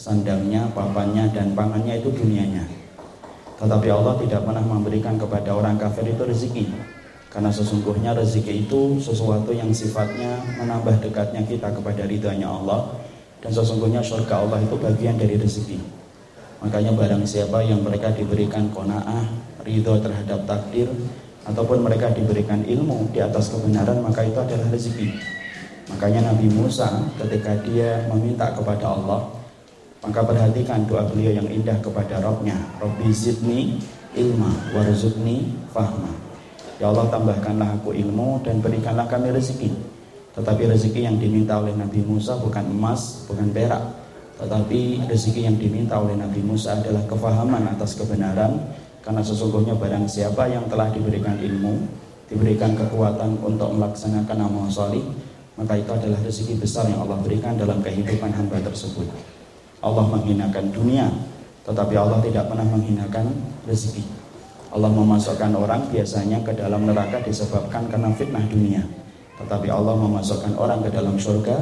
sandangnya, papannya, dan pangannya itu dunianya. Tetapi Allah tidak pernah memberikan kepada orang kafir itu rezeki. Karena sesungguhnya rezeki itu sesuatu yang sifatnya menambah dekatnya kita kepada ridhanya Allah dan sesungguhnya surga Allah itu bagian dari rezeki. Makanya barang siapa yang mereka diberikan kona'ah, ridho terhadap takdir, ataupun mereka diberikan ilmu di atas kebenaran, maka itu adalah rezeki. Makanya Nabi Musa ketika dia meminta kepada Allah, maka perhatikan doa beliau yang indah kepada Rabbnya. Rabbi zidni ilma warzukni fahma. Ya Allah tambahkanlah aku ilmu dan berikanlah kami rezeki. Tetapi rezeki yang diminta oleh Nabi Musa bukan emas, bukan perak. Tetapi rezeki yang diminta oleh Nabi Musa adalah kefahaman atas kebenaran. Karena sesungguhnya barang siapa yang telah diberikan ilmu, diberikan kekuatan untuk melaksanakan amal solih, maka itu adalah rezeki besar yang Allah berikan dalam kehidupan hamba tersebut. Allah menghinakan dunia, tetapi Allah tidak pernah menghinakan rezeki. Allah memasukkan orang biasanya ke dalam neraka disebabkan karena fitnah dunia. Tetapi Allah memasukkan orang ke dalam surga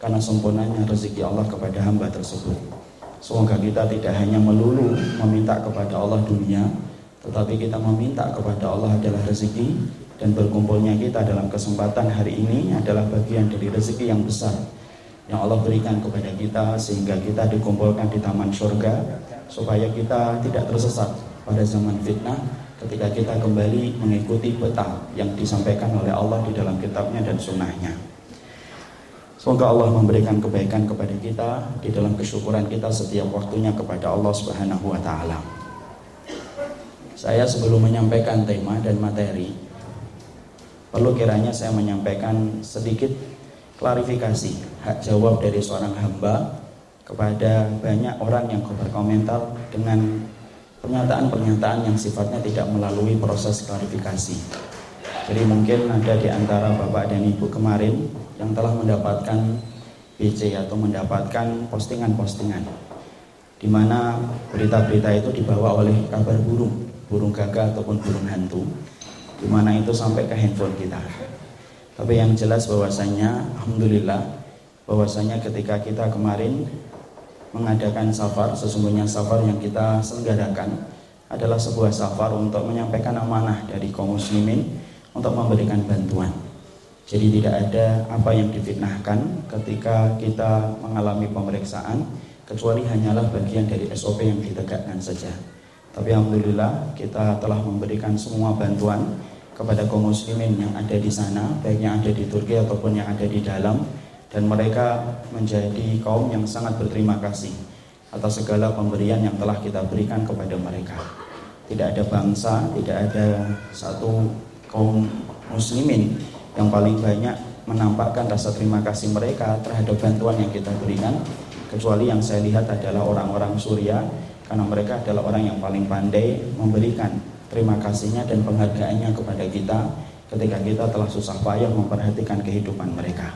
karena sempurnanya rezeki Allah kepada hamba tersebut. Semoga kita tidak hanya melulu meminta kepada Allah dunia, tetapi kita meminta kepada Allah adalah rezeki dan berkumpulnya kita dalam kesempatan hari ini adalah bagian dari rezeki yang besar yang Allah berikan kepada kita sehingga kita dikumpulkan di taman surga supaya kita tidak tersesat pada zaman fitnah ketika kita kembali mengikuti peta yang disampaikan oleh Allah di dalam kitabnya dan sunnahnya. Semoga Allah memberikan kebaikan kepada kita di dalam kesyukuran kita setiap waktunya kepada Allah Subhanahu wa taala. Saya sebelum menyampaikan tema dan materi perlu kiranya saya menyampaikan sedikit klarifikasi hak jawab dari seorang hamba kepada banyak orang yang berkomentar dengan pernyataan-pernyataan yang sifatnya tidak melalui proses klarifikasi. Jadi mungkin ada di antara Bapak dan Ibu kemarin yang telah mendapatkan BC atau mendapatkan postingan-postingan di mana berita-berita itu dibawa oleh kabar burung, burung gagak ataupun burung hantu, di mana itu sampai ke handphone kita. Tapi yang jelas bahwasanya, alhamdulillah, bahwasanya ketika kita kemarin mengadakan safar sesungguhnya safar yang kita selenggarakan adalah sebuah safar untuk menyampaikan amanah dari kaum muslimin untuk memberikan bantuan. Jadi tidak ada apa yang difitnahkan ketika kita mengalami pemeriksaan kecuali hanyalah bagian dari SOP yang ditegakkan saja. Tapi Alhamdulillah kita telah memberikan semua bantuan kepada kaum muslimin yang ada di sana baik yang ada di Turki ataupun yang ada di dalam dan mereka menjadi kaum yang sangat berterima kasih atas segala pemberian yang telah kita berikan kepada mereka. Tidak ada bangsa, tidak ada satu kaum muslimin yang paling banyak menampakkan rasa terima kasih mereka terhadap bantuan yang kita berikan kecuali yang saya lihat adalah orang-orang Suria karena mereka adalah orang yang paling pandai memberikan terima kasihnya dan penghargaannya kepada kita ketika kita telah susah payah memperhatikan kehidupan mereka.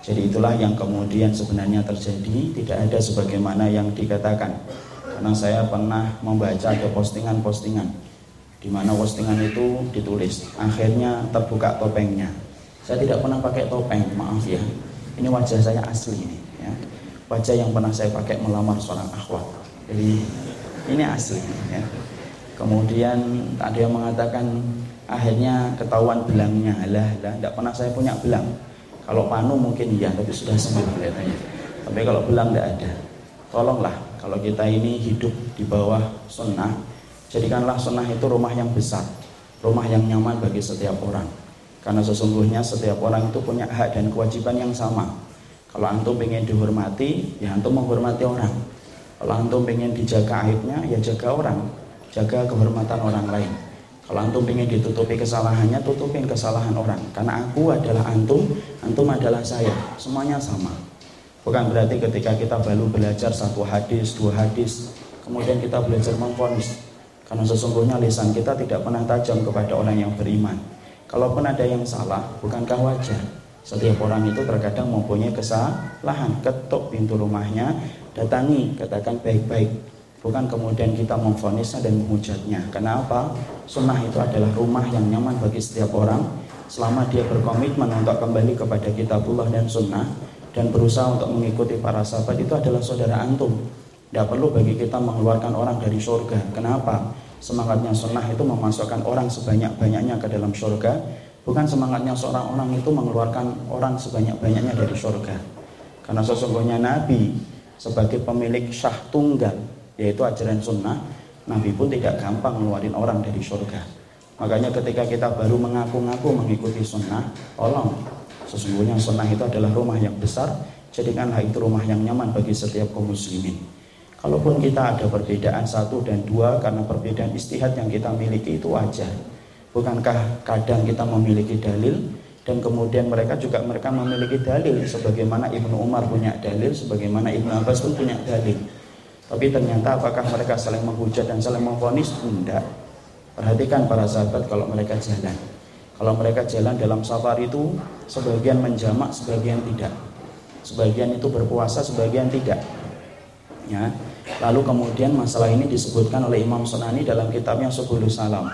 Jadi itulah yang kemudian sebenarnya terjadi tidak ada sebagaimana yang dikatakan. Karena saya pernah membaca ada postingan-postingan di mana postingan itu ditulis akhirnya terbuka topengnya. Saya tidak pernah pakai topeng, maaf ya. Ini wajah saya asli ini ya. Wajah yang pernah saya pakai melamar seorang akhwat. Jadi ini asli ya. Kemudian ada yang mengatakan akhirnya ketahuan belangnya. Lah, lah, tidak pernah saya punya belang kalau panu mungkin iya, tapi sudah sembuh kelihatannya. Tapi kalau belang tidak ada. Tolonglah kalau kita ini hidup di bawah sunnah, jadikanlah sunnah itu rumah yang besar, rumah yang nyaman bagi setiap orang. Karena sesungguhnya setiap orang itu punya hak dan kewajiban yang sama. Kalau antum ingin dihormati, ya antum menghormati orang. Kalau antum ingin dijaga aibnya, ya jaga orang, jaga kehormatan orang lain. Kalau antum ingin ditutupi kesalahannya, tutupin kesalahan orang. Karena aku adalah antum, antum adalah saya. Semuanya sama. Bukan berarti ketika kita baru belajar satu hadis, dua hadis, kemudian kita belajar memfonis. Karena sesungguhnya lisan kita tidak pernah tajam kepada orang yang beriman. Kalaupun ada yang salah, bukankah wajar? Setiap orang itu terkadang mempunyai kesalahan. Ketuk pintu rumahnya, datangi, katakan baik-baik bukan kemudian kita memfonisnya dan menghujatnya. Kenapa? Sunnah itu adalah rumah yang nyaman bagi setiap orang selama dia berkomitmen untuk kembali kepada kitabullah dan sunnah dan berusaha untuk mengikuti para sahabat itu adalah saudara antum. Tidak perlu bagi kita mengeluarkan orang dari surga. Kenapa? Semangatnya sunnah itu memasukkan orang sebanyak-banyaknya ke dalam surga. Bukan semangatnya seorang orang itu mengeluarkan orang sebanyak-banyaknya dari surga. Karena sesungguhnya Nabi sebagai pemilik syah tunggal, yaitu ajaran sunnah, Nabi pun tidak gampang mengeluarkan orang dari surga. Makanya ketika kita baru mengaku-ngaku mengikuti sunnah, tolong Sesungguhnya sunnah itu adalah rumah yang besar, jadikanlah itu rumah yang nyaman bagi setiap kaum muslimin. Kalaupun kita ada perbedaan satu dan dua karena perbedaan istihad yang kita miliki itu wajar. Bukankah kadang kita memiliki dalil dan kemudian mereka juga mereka memiliki dalil sebagaimana Ibnu Umar punya dalil, sebagaimana Ibnu Abbas pun punya dalil. Tapi ternyata apakah mereka saling menghujat dan saling memfonis? Tidak. Perhatikan para sahabat kalau mereka jalan. Kalau mereka jalan dalam safar itu sebagian menjamak, sebagian tidak. Sebagian itu berpuasa, sebagian tidak. Ya. Lalu kemudian masalah ini disebutkan oleh Imam Sunani dalam kitabnya Subulus Salam.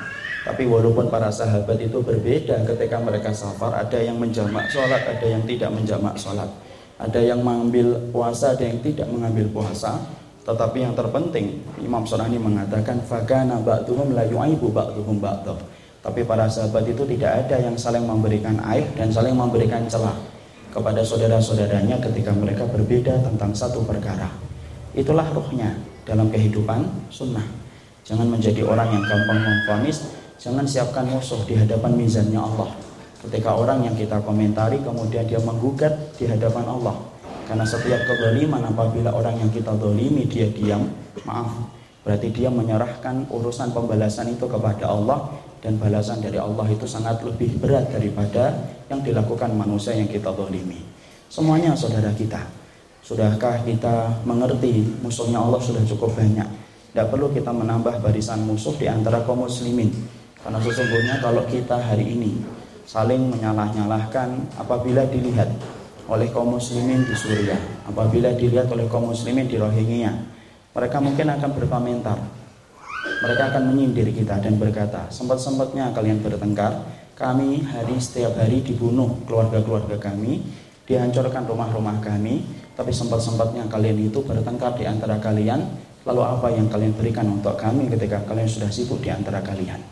Tapi walaupun para sahabat itu berbeda ketika mereka safar, ada yang menjamak sholat, ada yang tidak menjamak sholat. Ada yang mengambil puasa, ada yang tidak mengambil puasa. Tetapi yang terpenting, Imam Sunani mengatakan, Fagana ba'duhum la yu'aibu ba'duhum ba'duh tapi para sahabat itu tidak ada yang saling memberikan aib dan saling memberikan celah kepada saudara-saudaranya ketika mereka berbeda tentang satu perkara. Itulah rohnya dalam kehidupan sunnah. Jangan menjadi orang yang gampang memfonis, jangan siapkan musuh di hadapan mizannya Allah. Ketika orang yang kita komentari kemudian dia menggugat di hadapan Allah. Karena setiap kezaliman apabila orang yang kita dolimi dia diam, maaf, berarti dia menyerahkan urusan pembalasan itu kepada Allah dan balasan dari Allah itu sangat lebih berat daripada yang dilakukan manusia yang kita zalimi. Semuanya saudara kita. Sudahkah kita mengerti musuhnya Allah sudah cukup banyak? Tidak perlu kita menambah barisan musuh di antara kaum muslimin. Karena sesungguhnya kalau kita hari ini saling menyalah-nyalahkan apabila dilihat oleh kaum muslimin di Suriah, apabila dilihat oleh kaum muslimin di Rohingya, mereka mungkin akan berkomentar, mereka akan menyindir kita dan berkata, sempat-sempatnya kalian bertengkar, kami hari setiap hari dibunuh keluarga-keluarga kami, dihancurkan rumah-rumah kami, tapi sempat-sempatnya kalian itu bertengkar di antara kalian, lalu apa yang kalian berikan untuk kami ketika kalian sudah sibuk di antara kalian?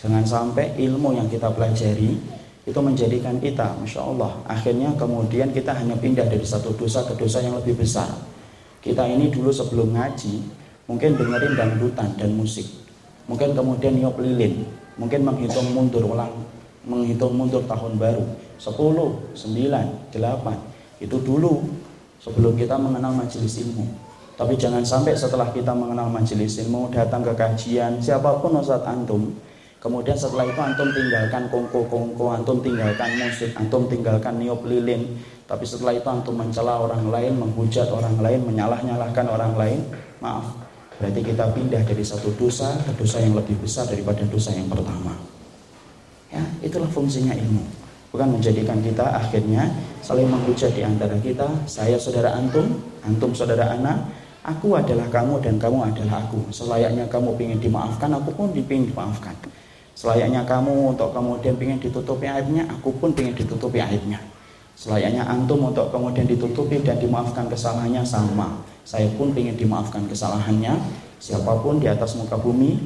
Jangan sampai ilmu yang kita pelajari itu menjadikan kita, Masya Allah, akhirnya kemudian kita hanya pindah dari satu dosa ke dosa yang lebih besar. Kita ini dulu sebelum ngaji, mungkin dengerin dangdutan dan musik. Mungkin kemudian niup lilin. Mungkin menghitung mundur ulang menghitung mundur tahun baru. 10, 9, 8 itu dulu sebelum kita mengenal majelis ilmu. Tapi jangan sampai setelah kita mengenal majelis ilmu datang ke kajian siapa pun Ustaz Antum kemudian setelah itu Antum tinggalkan kongko-kongko Antum tinggalkan musik Antum tinggalkan niup lilin tapi setelah itu Antum mencela orang lain menghujat orang lain menyalah-nyalahkan orang lain maaf Berarti kita pindah dari satu dosa ke dosa yang lebih besar daripada dosa yang pertama. Ya, itulah fungsinya ilmu. Bukan menjadikan kita akhirnya saling menghujat di antara kita, saya saudara antum, antum saudara anak, aku adalah kamu dan kamu adalah aku. Selayaknya kamu ingin dimaafkan, aku pun ingin dimaafkan. Selayaknya kamu untuk kemudian ingin ditutupi aibnya, aku pun ingin ditutupi aibnya. Selayaknya antum untuk kemudian ditutupi dan dimaafkan kesalahannya sama. Saya pun ingin dimaafkan kesalahannya. Siapa pun di atas muka bumi,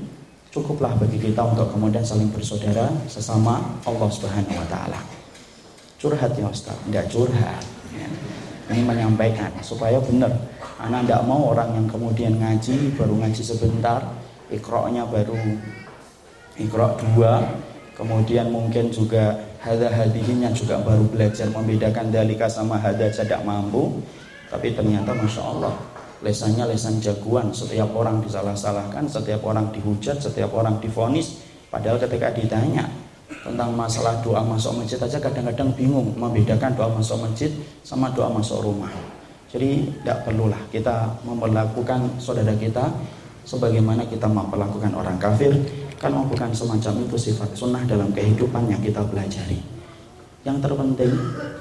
cukuplah bagi kita untuk kemudian saling bersaudara sesama Allah Subhanahu wa taala. Curhat ya Ustaz, enggak curhat. Ini menyampaikan supaya benar. Anak tidak mau orang yang kemudian ngaji baru ngaji sebentar, ikroknya baru ikrok dua, kemudian mungkin juga hada hadihinya juga baru belajar membedakan dalika sama hada tidak mampu. Tapi ternyata masya Allah lesannya lesan jagoan. Setiap orang disalah-salahkan setiap orang dihujat setiap orang difonis. Padahal ketika ditanya tentang masalah doa masuk masjid aja kadang-kadang bingung membedakan doa masuk masjid sama doa masuk rumah. Jadi tidak perlulah kita memperlakukan saudara kita sebagaimana kita memperlakukan orang kafir kalau bukan semacam itu sifat sunnah dalam kehidupan yang kita pelajari. Yang terpenting,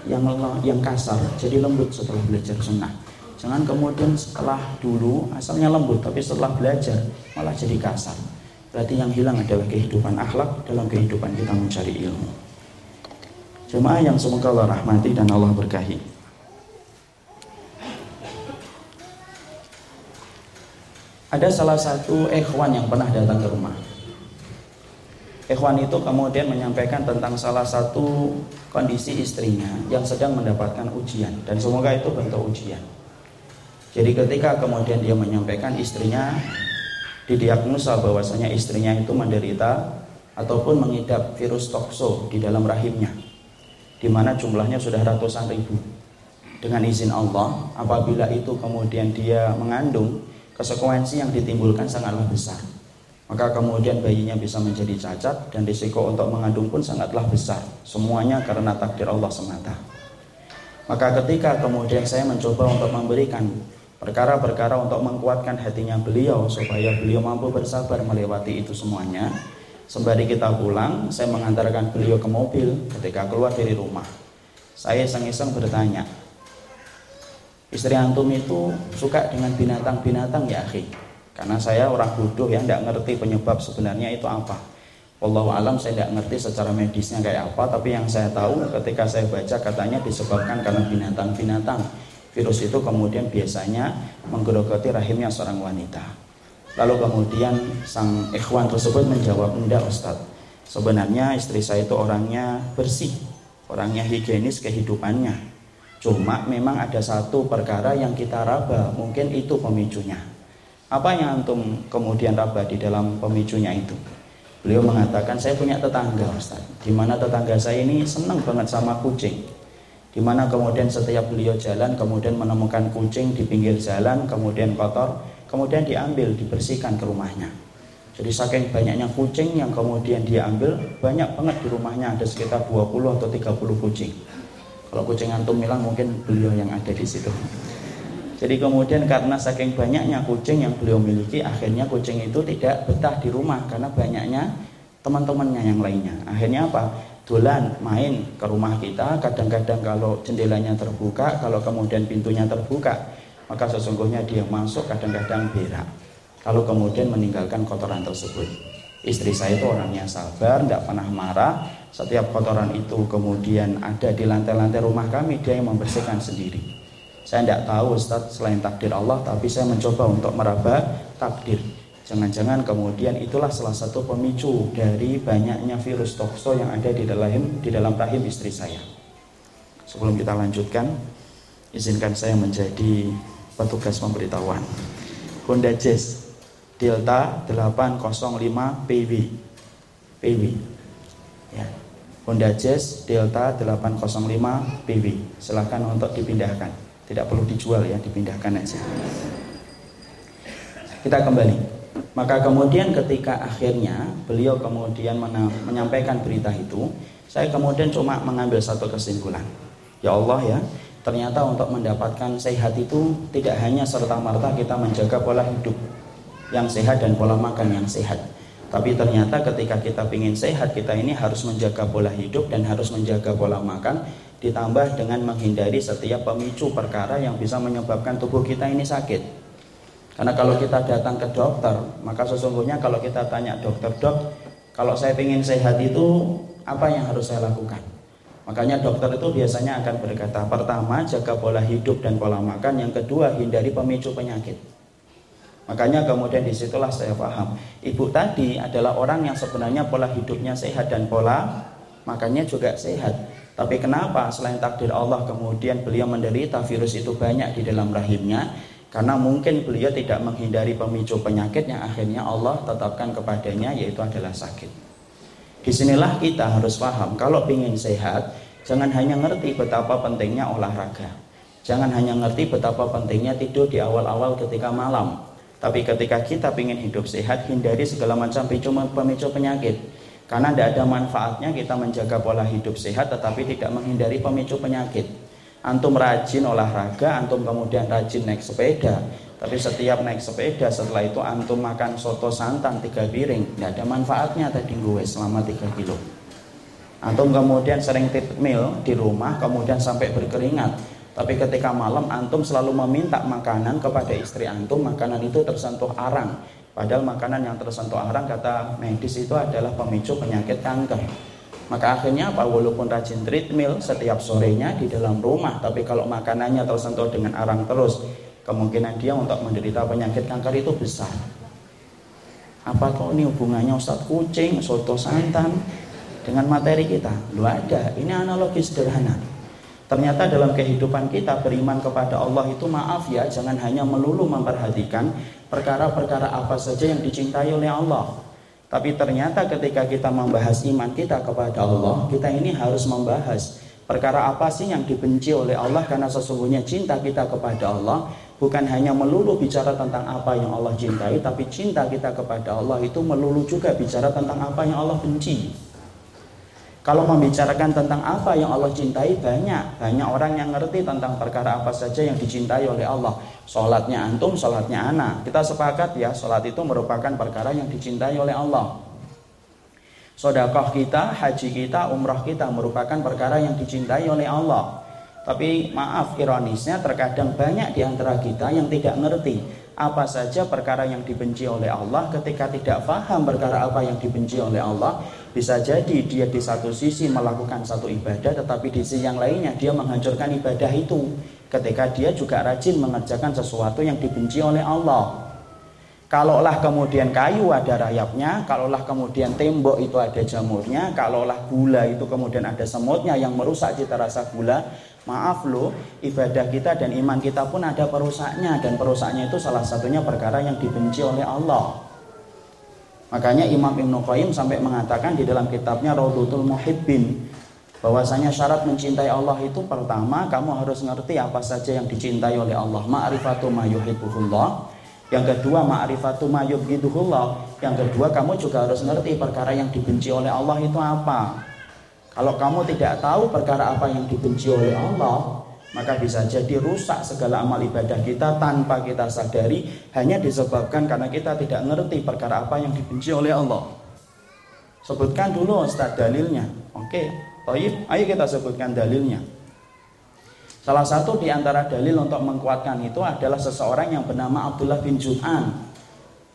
yang yang kasar, jadi lembut setelah belajar sunnah. Jangan kemudian setelah dulu asalnya lembut, tapi setelah belajar malah jadi kasar. Berarti yang hilang adalah kehidupan akhlak dalam kehidupan kita mencari ilmu. Jemaah yang semoga Allah rahmati dan Allah berkahi. Ada salah satu ikhwan yang pernah datang ke rumah Ikhwan itu kemudian menyampaikan tentang salah satu kondisi istrinya yang sedang mendapatkan ujian dan semoga itu bentuk ujian. Jadi ketika kemudian dia menyampaikan istrinya didiagnosa bahwasanya istrinya itu menderita ataupun mengidap virus tokso di dalam rahimnya di mana jumlahnya sudah ratusan ribu. Dengan izin Allah, apabila itu kemudian dia mengandung, konsekuensi yang ditimbulkan sangatlah besar. Maka kemudian bayinya bisa menjadi cacat dan risiko untuk mengandung pun sangatlah besar. Semuanya karena takdir Allah semata. Maka ketika kemudian saya mencoba untuk memberikan perkara-perkara untuk menguatkan hatinya beliau supaya beliau mampu bersabar melewati itu semuanya. Sembari kita pulang, saya mengantarkan beliau ke mobil ketika keluar dari rumah. Saya iseng-iseng bertanya, Istri antum itu suka dengan binatang-binatang ya akhi. Karena saya orang bodoh yang tidak ngerti penyebab sebenarnya itu apa. Wallahu alam saya tidak ngerti secara medisnya kayak apa, tapi yang saya tahu ketika saya baca katanya disebabkan karena binatang-binatang. Virus itu kemudian biasanya menggerogoti rahimnya seorang wanita. Lalu kemudian sang ikhwan tersebut menjawab, enggak Ustadz. Sebenarnya istri saya itu orangnya bersih, orangnya higienis kehidupannya Cuma memang ada satu perkara yang kita raba, mungkin itu pemicunya. Apa yang antum kemudian raba di dalam pemicunya itu? Beliau mengatakan, saya punya tetangga Ustaz, di mana tetangga saya ini senang banget sama kucing. Di mana kemudian setiap beliau jalan, kemudian menemukan kucing di pinggir jalan, kemudian kotor, kemudian diambil, dibersihkan ke rumahnya. Jadi saking banyaknya kucing yang kemudian dia ambil, banyak banget di rumahnya, ada sekitar 20 atau 30 kucing. Kalau kucing antum bilang mungkin beliau yang ada di situ. Jadi kemudian karena saking banyaknya kucing yang beliau miliki, akhirnya kucing itu tidak betah di rumah karena banyaknya teman-temannya yang lainnya. Akhirnya apa? Dolan main ke rumah kita, kadang-kadang kalau jendelanya terbuka, kalau kemudian pintunya terbuka, maka sesungguhnya dia masuk kadang-kadang berak. Kalau kemudian meninggalkan kotoran tersebut. Istri saya itu orangnya sabar, tidak pernah marah, setiap kotoran itu kemudian ada di lantai-lantai rumah kami dia yang membersihkan sendiri saya tidak tahu Ustaz selain takdir Allah tapi saya mencoba untuk meraba takdir. Jangan-jangan kemudian itulah salah satu pemicu dari banyaknya virus tokso yang ada di dalam di dalam rahim istri saya. Sebelum kita lanjutkan izinkan saya menjadi petugas pemberitahuan. Honda Jazz Delta 805 PW PW ya. Honda Jazz Delta 805 PW silahkan untuk dipindahkan tidak perlu dijual ya dipindahkan aja. Kita kembali. Maka kemudian ketika akhirnya beliau kemudian menyampaikan berita itu saya kemudian cuma mengambil satu kesimpulan. Ya Allah ya ternyata untuk mendapatkan sehat itu tidak hanya serta-merta kita menjaga pola hidup yang sehat dan pola makan yang sehat. Tapi ternyata ketika kita ingin sehat, kita ini harus menjaga pola hidup dan harus menjaga pola makan, ditambah dengan menghindari setiap pemicu perkara yang bisa menyebabkan tubuh kita ini sakit. Karena kalau kita datang ke dokter, maka sesungguhnya kalau kita tanya dokter, dok, kalau saya ingin sehat itu apa yang harus saya lakukan? Makanya dokter itu biasanya akan berkata, pertama jaga pola hidup dan pola makan, yang kedua hindari pemicu penyakit. Makanya kemudian di situlah saya paham. Ibu tadi adalah orang yang sebenarnya pola hidupnya sehat dan pola makannya juga sehat. Tapi kenapa selain takdir Allah kemudian beliau menderita virus itu banyak di dalam rahimnya? Karena mungkin beliau tidak menghindari pemicu penyakit yang akhirnya Allah tetapkan kepadanya yaitu adalah sakit. Di sinilah kita harus paham kalau ingin sehat jangan hanya ngerti betapa pentingnya olahraga. Jangan hanya ngerti betapa pentingnya tidur di awal-awal ketika malam tapi ketika kita ingin hidup sehat, hindari segala macam pemicu penyakit. Karena tidak ada manfaatnya kita menjaga pola hidup sehat tetapi tidak menghindari pemicu penyakit. Antum rajin olahraga, antum kemudian rajin naik sepeda. Tapi setiap naik sepeda setelah itu antum makan soto santan tiga piring. Tidak ada manfaatnya tadi gue selama 3 kilo. Antum kemudian sering tip meal di rumah kemudian sampai berkeringat tapi ketika malam antum selalu meminta makanan kepada istri antum, makanan itu tersentuh arang. Padahal makanan yang tersentuh arang kata medis itu adalah pemicu penyakit kanker. Maka akhirnya apa? Walaupun rajin treadmill setiap sorenya di dalam rumah, tapi kalau makanannya tersentuh dengan arang terus, kemungkinan dia untuk menderita penyakit kanker itu besar. Apa kok ini hubungannya Ustadz kucing, soto santan dengan materi kita? Lu ada, ini analogi sederhana. Ternyata dalam kehidupan kita beriman kepada Allah itu maaf ya, jangan hanya melulu memperhatikan perkara-perkara apa saja yang dicintai oleh Allah. Tapi ternyata ketika kita membahas iman kita kepada Allah, kita ini harus membahas perkara apa sih yang dibenci oleh Allah karena sesungguhnya cinta kita kepada Allah bukan hanya melulu bicara tentang apa yang Allah cintai, tapi cinta kita kepada Allah itu melulu juga bicara tentang apa yang Allah benci. Kalau membicarakan tentang apa yang Allah cintai banyak, banyak orang yang ngerti tentang perkara apa saja yang dicintai oleh Allah. Sholatnya antum, sholatnya anak. Kita sepakat ya, sholat itu merupakan perkara yang dicintai oleh Allah. Sodakoh kita, haji kita, umrah kita merupakan perkara yang dicintai oleh Allah. Tapi maaf ironisnya terkadang banyak di antara kita yang tidak ngerti apa saja perkara yang dibenci oleh Allah ketika tidak paham perkara apa yang dibenci oleh Allah bisa jadi dia di satu sisi melakukan satu ibadah tetapi di sisi yang lainnya dia menghancurkan ibadah itu. Ketika dia juga rajin mengerjakan sesuatu yang dibenci oleh Allah. Kalaulah kemudian kayu ada rayapnya, kalaulah kemudian tembok itu ada jamurnya, kalaulah gula itu kemudian ada semutnya yang merusak cita rasa gula, Maaf loh, ibadah kita dan iman kita pun ada perusaknya dan perusaknya itu salah satunya perkara yang dibenci oleh Allah. Makanya Imam Ibn Qayyim sampai mengatakan di dalam kitabnya Raudhutul Muhibbin bahwasanya syarat mencintai Allah itu pertama kamu harus ngerti apa saja yang dicintai oleh Allah. Ma'rifatu ma yuhibbuhullah. Yang kedua ma'rifatu ma yubghiduhullah. Yang kedua kamu juga harus ngerti perkara yang dibenci oleh Allah itu apa. Kalau kamu tidak tahu perkara apa yang dibenci oleh Allah, maka bisa jadi rusak segala amal ibadah kita tanpa kita sadari hanya disebabkan karena kita tidak ngerti perkara apa yang dibenci oleh Allah. Sebutkan dulu Ustaz dalilnya. Oke, Taib, ayo kita sebutkan dalilnya. Salah satu di antara dalil untuk menguatkan itu adalah seseorang yang bernama Abdullah bin Jun'an.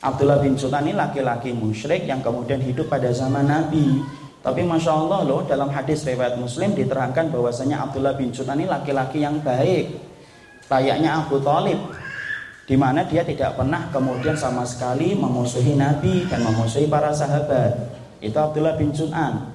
Abdullah bin Jun'an ini laki-laki musyrik yang kemudian hidup pada zaman Nabi tapi masya Allah loh dalam hadis riwayat Muslim diterangkan bahwasanya Abdullah bin Jutan ini laki-laki yang baik, layaknya Abu Talib, di mana dia tidak pernah kemudian sama sekali memusuhi Nabi dan memusuhi para sahabat. Itu Abdullah bin Jutan.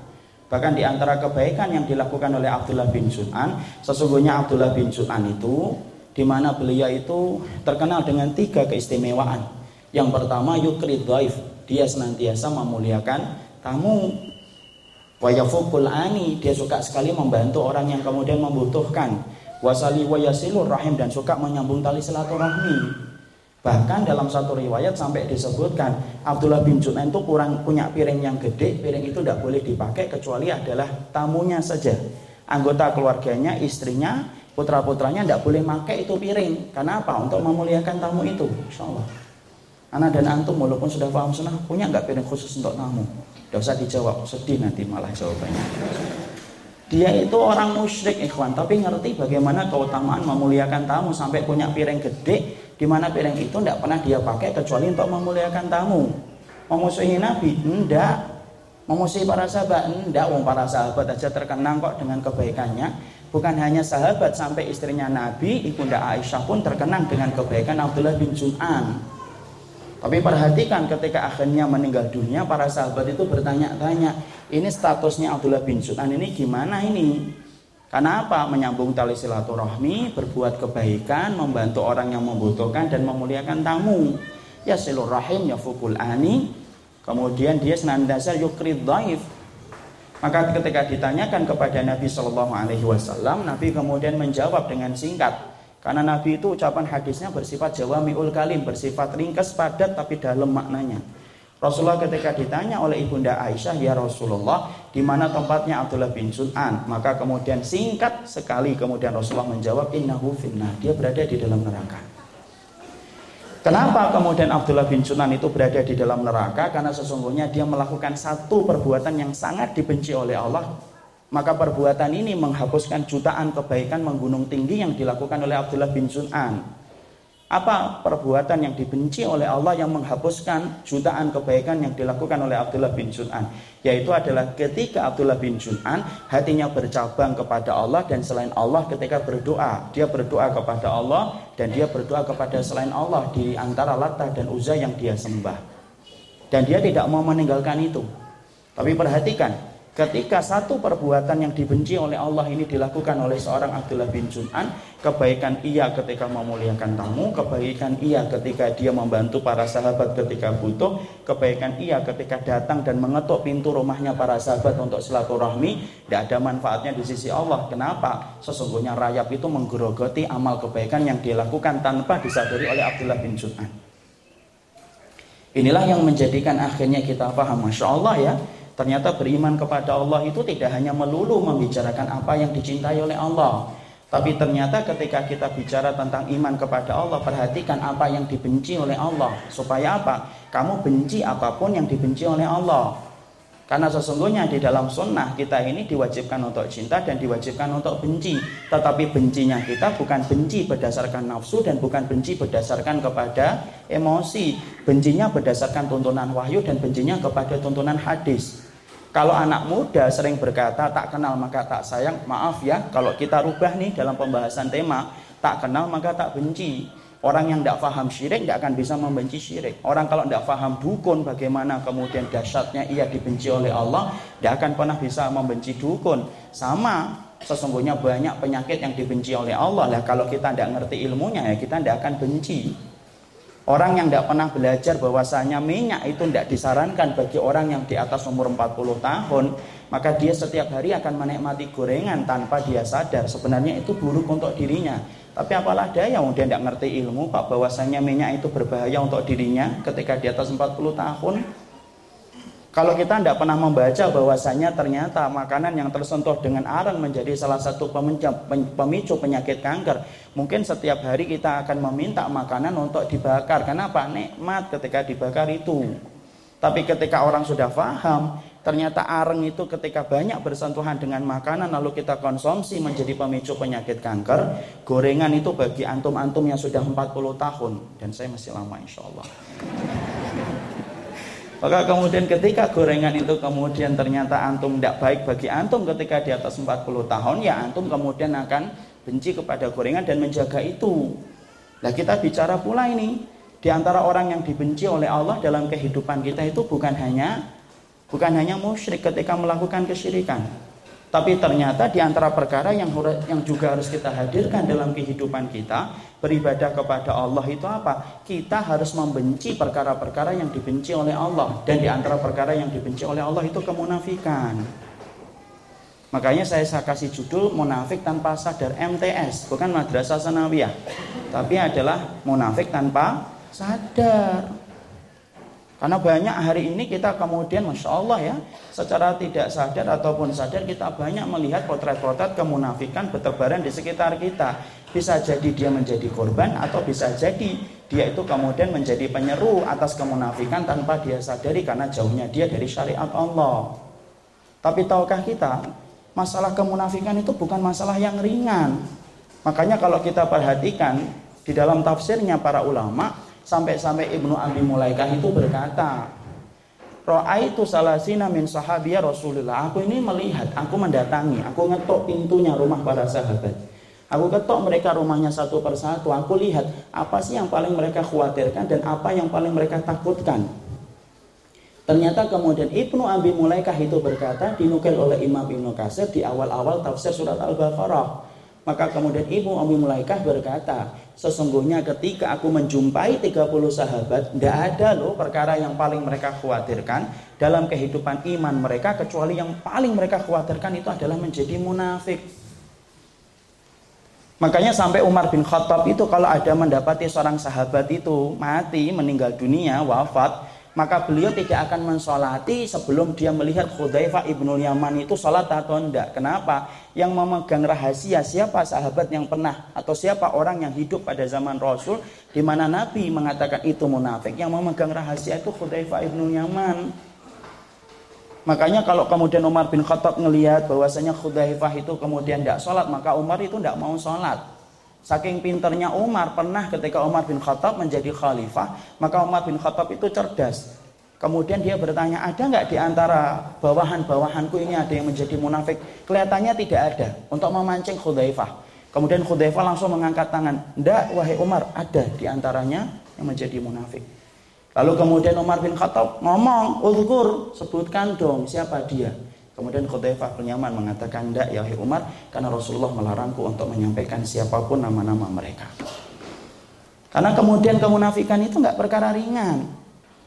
Bahkan di antara kebaikan yang dilakukan oleh Abdullah bin Jutan, sesungguhnya Abdullah bin Jutan itu di mana beliau itu terkenal dengan tiga keistimewaan. Yang pertama yukrid daif, dia senantiasa memuliakan tamu Wayafukul ani dia suka sekali membantu orang yang kemudian membutuhkan. Wasali wayasilur rahim dan suka menyambung tali silaturahmi. Bahkan dalam satu riwayat sampai disebutkan Abdullah bin Junain itu kurang punya piring yang gede, piring itu tidak boleh dipakai kecuali adalah tamunya saja. Anggota keluarganya, istrinya, putra-putranya tidak boleh pakai itu piring. Karena apa? Untuk memuliakan tamu itu. Insya Allah. Anak dan antum walaupun sudah paham sunnah punya nggak piring khusus untuk tamu? Tidak usah dijawab, sedih nanti malah jawabannya. Dia itu orang musyrik ikhwan, tapi ngerti bagaimana keutamaan memuliakan tamu sampai punya piring gede, di mana piring itu tidak pernah dia pakai kecuali untuk memuliakan tamu. Memusuhi Nabi? Enggak. Memusuhi para sahabat? Enggak. Wong para sahabat aja terkenang kok dengan kebaikannya. Bukan hanya sahabat, sampai istrinya Nabi, Ibunda Aisyah pun terkenang dengan kebaikan Abdullah bin Jun'an. Tapi perhatikan ketika akhirnya meninggal dunia para sahabat itu bertanya-tanya, ini statusnya Abdullah bin Sultan ini gimana ini? Karena apa? Menyambung tali silaturahmi, berbuat kebaikan, membantu orang yang membutuhkan dan memuliakan tamu. Ya rahim, ya fukul ani. Kemudian dia senantiasa yukrid daif. Maka ketika ditanyakan kepada Nabi Shallallahu Alaihi Wasallam, Nabi kemudian menjawab dengan singkat, karena Nabi itu ucapan hadisnya bersifat jawamiul kalim, bersifat ringkas, padat tapi dalam maknanya. Rasulullah ketika ditanya oleh ibunda Aisyah, ya Rasulullah, di mana tempatnya Abdullah bin Sun'an? Maka kemudian singkat sekali kemudian Rasulullah menjawab, innahu finnah, dia berada di dalam neraka. Kenapa kemudian Abdullah bin Sunan itu berada di dalam neraka? Karena sesungguhnya dia melakukan satu perbuatan yang sangat dibenci oleh Allah maka perbuatan ini menghapuskan jutaan kebaikan menggunung tinggi yang dilakukan oleh Abdullah bin Sun'an. Apa perbuatan yang dibenci oleh Allah yang menghapuskan jutaan kebaikan yang dilakukan oleh Abdullah bin Sun'an? Yaitu adalah ketika Abdullah bin Sun'an hatinya bercabang kepada Allah dan selain Allah ketika berdoa. Dia berdoa kepada Allah dan dia berdoa kepada selain Allah di antara Lata dan Uzza yang dia sembah. Dan dia tidak mau meninggalkan itu. Tapi perhatikan, Ketika satu perbuatan yang dibenci oleh Allah ini dilakukan oleh seorang Abdullah bin Jun'an, kebaikan ia ketika memuliakan tamu, kebaikan ia ketika dia membantu para sahabat ketika butuh, kebaikan ia ketika datang dan mengetuk pintu rumahnya para sahabat untuk silaturahmi, tidak ada manfaatnya di sisi Allah. Kenapa? Sesungguhnya rayap itu menggerogoti amal kebaikan yang dilakukan tanpa disadari oleh Abdullah bin Jun'an. Inilah yang menjadikan akhirnya kita paham, Masya Allah ya, Ternyata beriman kepada Allah itu tidak hanya melulu membicarakan apa yang dicintai oleh Allah. Tapi ternyata ketika kita bicara tentang iman kepada Allah, perhatikan apa yang dibenci oleh Allah. Supaya apa? Kamu benci apa pun yang dibenci oleh Allah. Karena sesungguhnya di dalam sunnah kita ini diwajibkan untuk cinta dan diwajibkan untuk benci. Tetapi bencinya kita bukan benci berdasarkan nafsu dan bukan benci berdasarkan kepada emosi. Bencinya berdasarkan tuntunan wahyu dan bencinya kepada tuntunan hadis. Kalau anak muda sering berkata tak kenal maka tak sayang, maaf ya, kalau kita rubah nih dalam pembahasan tema, tak kenal maka tak benci. Orang yang tidak paham syirik tidak akan bisa membenci syirik. Orang kalau tidak paham dukun bagaimana kemudian dahsyatnya ia dibenci oleh Allah, tidak akan pernah bisa membenci dukun. Sama, sesungguhnya banyak penyakit yang dibenci oleh Allah. Lah kalau kita tidak ngerti ilmunya ya kita tidak akan benci. Orang yang tidak pernah belajar bahwasanya minyak itu tidak disarankan bagi orang yang di atas umur 40 tahun, maka dia setiap hari akan menikmati gorengan tanpa dia sadar. Sebenarnya itu buruk untuk dirinya. Tapi apalah daya, dia tidak ngerti ilmu, Pak, bahwasanya minyak itu berbahaya untuk dirinya ketika di atas 40 tahun. Kalau kita tidak pernah membaca bahwasanya ternyata makanan yang tersentuh dengan arang menjadi salah satu pemicu penyakit kanker, mungkin setiap hari kita akan meminta makanan untuk dibakar. Kenapa? Nikmat ketika dibakar itu. Tapi ketika orang sudah paham, ternyata arang itu ketika banyak bersentuhan dengan makanan lalu kita konsumsi menjadi pemicu penyakit kanker, gorengan itu bagi antum-antum yang sudah 40 tahun dan saya masih lama insya Allah. Maka kemudian ketika gorengan itu kemudian ternyata antum tidak baik bagi antum ketika di atas 40 tahun ya antum kemudian akan benci kepada gorengan dan menjaga itu. Nah kita bicara pula ini di antara orang yang dibenci oleh Allah dalam kehidupan kita itu bukan hanya bukan hanya musyrik ketika melakukan kesyirikan. Tapi ternyata di antara perkara yang yang juga harus kita hadirkan dalam kehidupan kita, beribadah kepada Allah itu apa? Kita harus membenci perkara-perkara yang dibenci oleh Allah dan di antara perkara yang dibenci oleh Allah itu kemunafikan. Makanya saya, saya kasih judul munafik tanpa sadar MTS, bukan madrasah sanawiyah. Tapi adalah munafik tanpa sadar. Karena banyak hari ini kita kemudian Masya Allah ya Secara tidak sadar ataupun sadar kita banyak melihat potret-potret kemunafikan bertebaran di sekitar kita Bisa jadi dia menjadi korban atau bisa jadi dia itu kemudian menjadi penyeru atas kemunafikan tanpa dia sadari karena jauhnya dia dari syariat Allah Tapi tahukah kita masalah kemunafikan itu bukan masalah yang ringan Makanya kalau kita perhatikan di dalam tafsirnya para ulama Sampai-sampai Ibnu Abi Mulaikah itu berkata, itu salasina min sahabiyah Rasulullah. Aku ini melihat, aku mendatangi, aku ngetok pintunya rumah para sahabat. Aku ketok mereka rumahnya satu persatu. Aku lihat apa sih yang paling mereka khawatirkan dan apa yang paling mereka takutkan. Ternyata kemudian Ibnu Abi Mulaikah itu berkata dinukil oleh Imam Ibnu Kasir di awal-awal tafsir surat Al-Baqarah. Maka kemudian Ibu Abi Mulaikah berkata, sesungguhnya ketika aku menjumpai 30 sahabat, tidak ada loh perkara yang paling mereka khawatirkan dalam kehidupan iman mereka, kecuali yang paling mereka khawatirkan itu adalah menjadi munafik. Makanya sampai Umar bin Khattab itu kalau ada mendapati seorang sahabat itu mati, meninggal dunia, wafat, maka beliau tidak akan mensolati sebelum dia melihat Khudaifah ibnu Yaman itu sholat atau tidak. Kenapa? Yang memegang rahasia siapa sahabat yang pernah atau siapa orang yang hidup pada zaman Rasul di mana Nabi mengatakan itu munafik. Yang memegang rahasia itu Khudaifah ibnu Yaman. Makanya kalau kemudian Umar bin Khattab melihat bahwasanya Khudaifah itu kemudian tidak sholat, maka Umar itu tidak mau sholat. Saking pinternya Umar, pernah ketika Umar bin Khattab menjadi khalifah, maka Umar bin Khattab itu cerdas. Kemudian dia bertanya, ada nggak di antara bawahan-bawahanku ini ada yang menjadi munafik? Kelihatannya tidak ada. Untuk memancing Khudaifah. Kemudian Khudzaifah langsung mengangkat tangan. Ndak, wahai Umar, ada di antaranya yang menjadi munafik. Lalu kemudian Umar bin Khattab ngomong, "Ulgur, sebutkan dong siapa dia." Kemudian Khudzaifah bin Yaman mengatakan, "Ndak, ya Umar, karena Rasulullah melarangku untuk menyampaikan siapa pun nama-nama mereka." Karena kemudian kemunafikan itu nggak perkara ringan.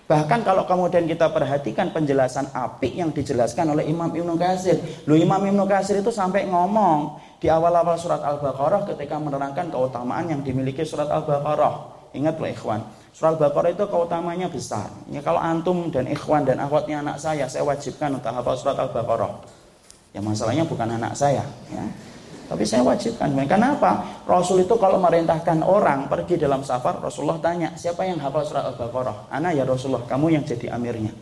Bahkan kalau kemudian kita perhatikan penjelasan api yang dijelaskan oleh Imam Ibnu Katsir. Lu Imam Ibnu Katsir itu sampai ngomong di awal-awal surat Al-Baqarah ketika menerangkan keutamaan yang dimiliki surat Al-Baqarah. Ingat loh ikhwan, surat Al-Baqarah itu keutamanya besar. Ya kalau antum dan ikhwan dan akhwatnya anak saya, saya wajibkan untuk hafal surat Al-Baqarah. Ya masalahnya bukan anak saya, ya. Tapi saya wajibkan. Karena apa? Rasul itu kalau merintahkan orang pergi dalam safar, Rasulullah tanya, siapa yang hafal surat Al-Baqarah? Ana ya Rasulullah, kamu yang jadi amirnya.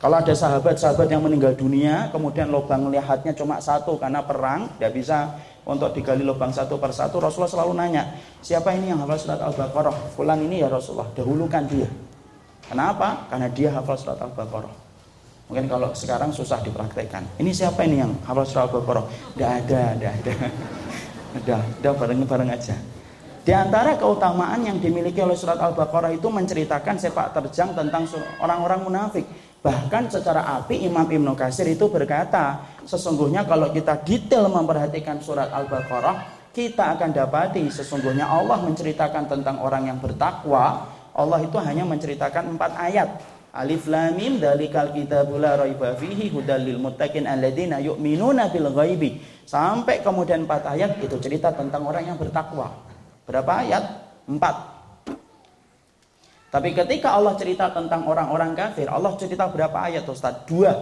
Kalau ada sahabat-sahabat yang meninggal dunia, kemudian lubang lihatnya cuma satu karena perang, tidak bisa untuk digali lubang satu per satu, Rasulullah selalu nanya, siapa ini yang hafal surat Al-Baqarah? Fulan ini ya Rasulullah, dahulukan dia. Kenapa? Karena dia hafal surat Al-Baqarah. Mungkin kalau sekarang susah dipraktekkan. Ini siapa ini yang hafal surah Al-Baqarah? Tidak ada, tidak ada. Udah, udah bareng-bareng aja. Di antara keutamaan yang dimiliki oleh surat Al-Baqarah itu menceritakan sepak terjang tentang orang-orang munafik. Bahkan secara api Imam Ibnu Katsir itu berkata, sesungguhnya kalau kita detail memperhatikan surat Al-Baqarah, kita akan dapati sesungguhnya Allah menceritakan tentang orang yang bertakwa. Allah itu hanya menceritakan empat ayat Alif lam mim dalikal kitabul la raiba fihi hudal lil muttaqin alladzina yu'minuna bil ghaibi. Sampai kemudian empat ayat itu cerita tentang orang yang bertakwa. Berapa ayat? Empat. Tapi ketika Allah cerita tentang orang-orang kafir, Allah cerita berapa ayat Ustaz? Dua.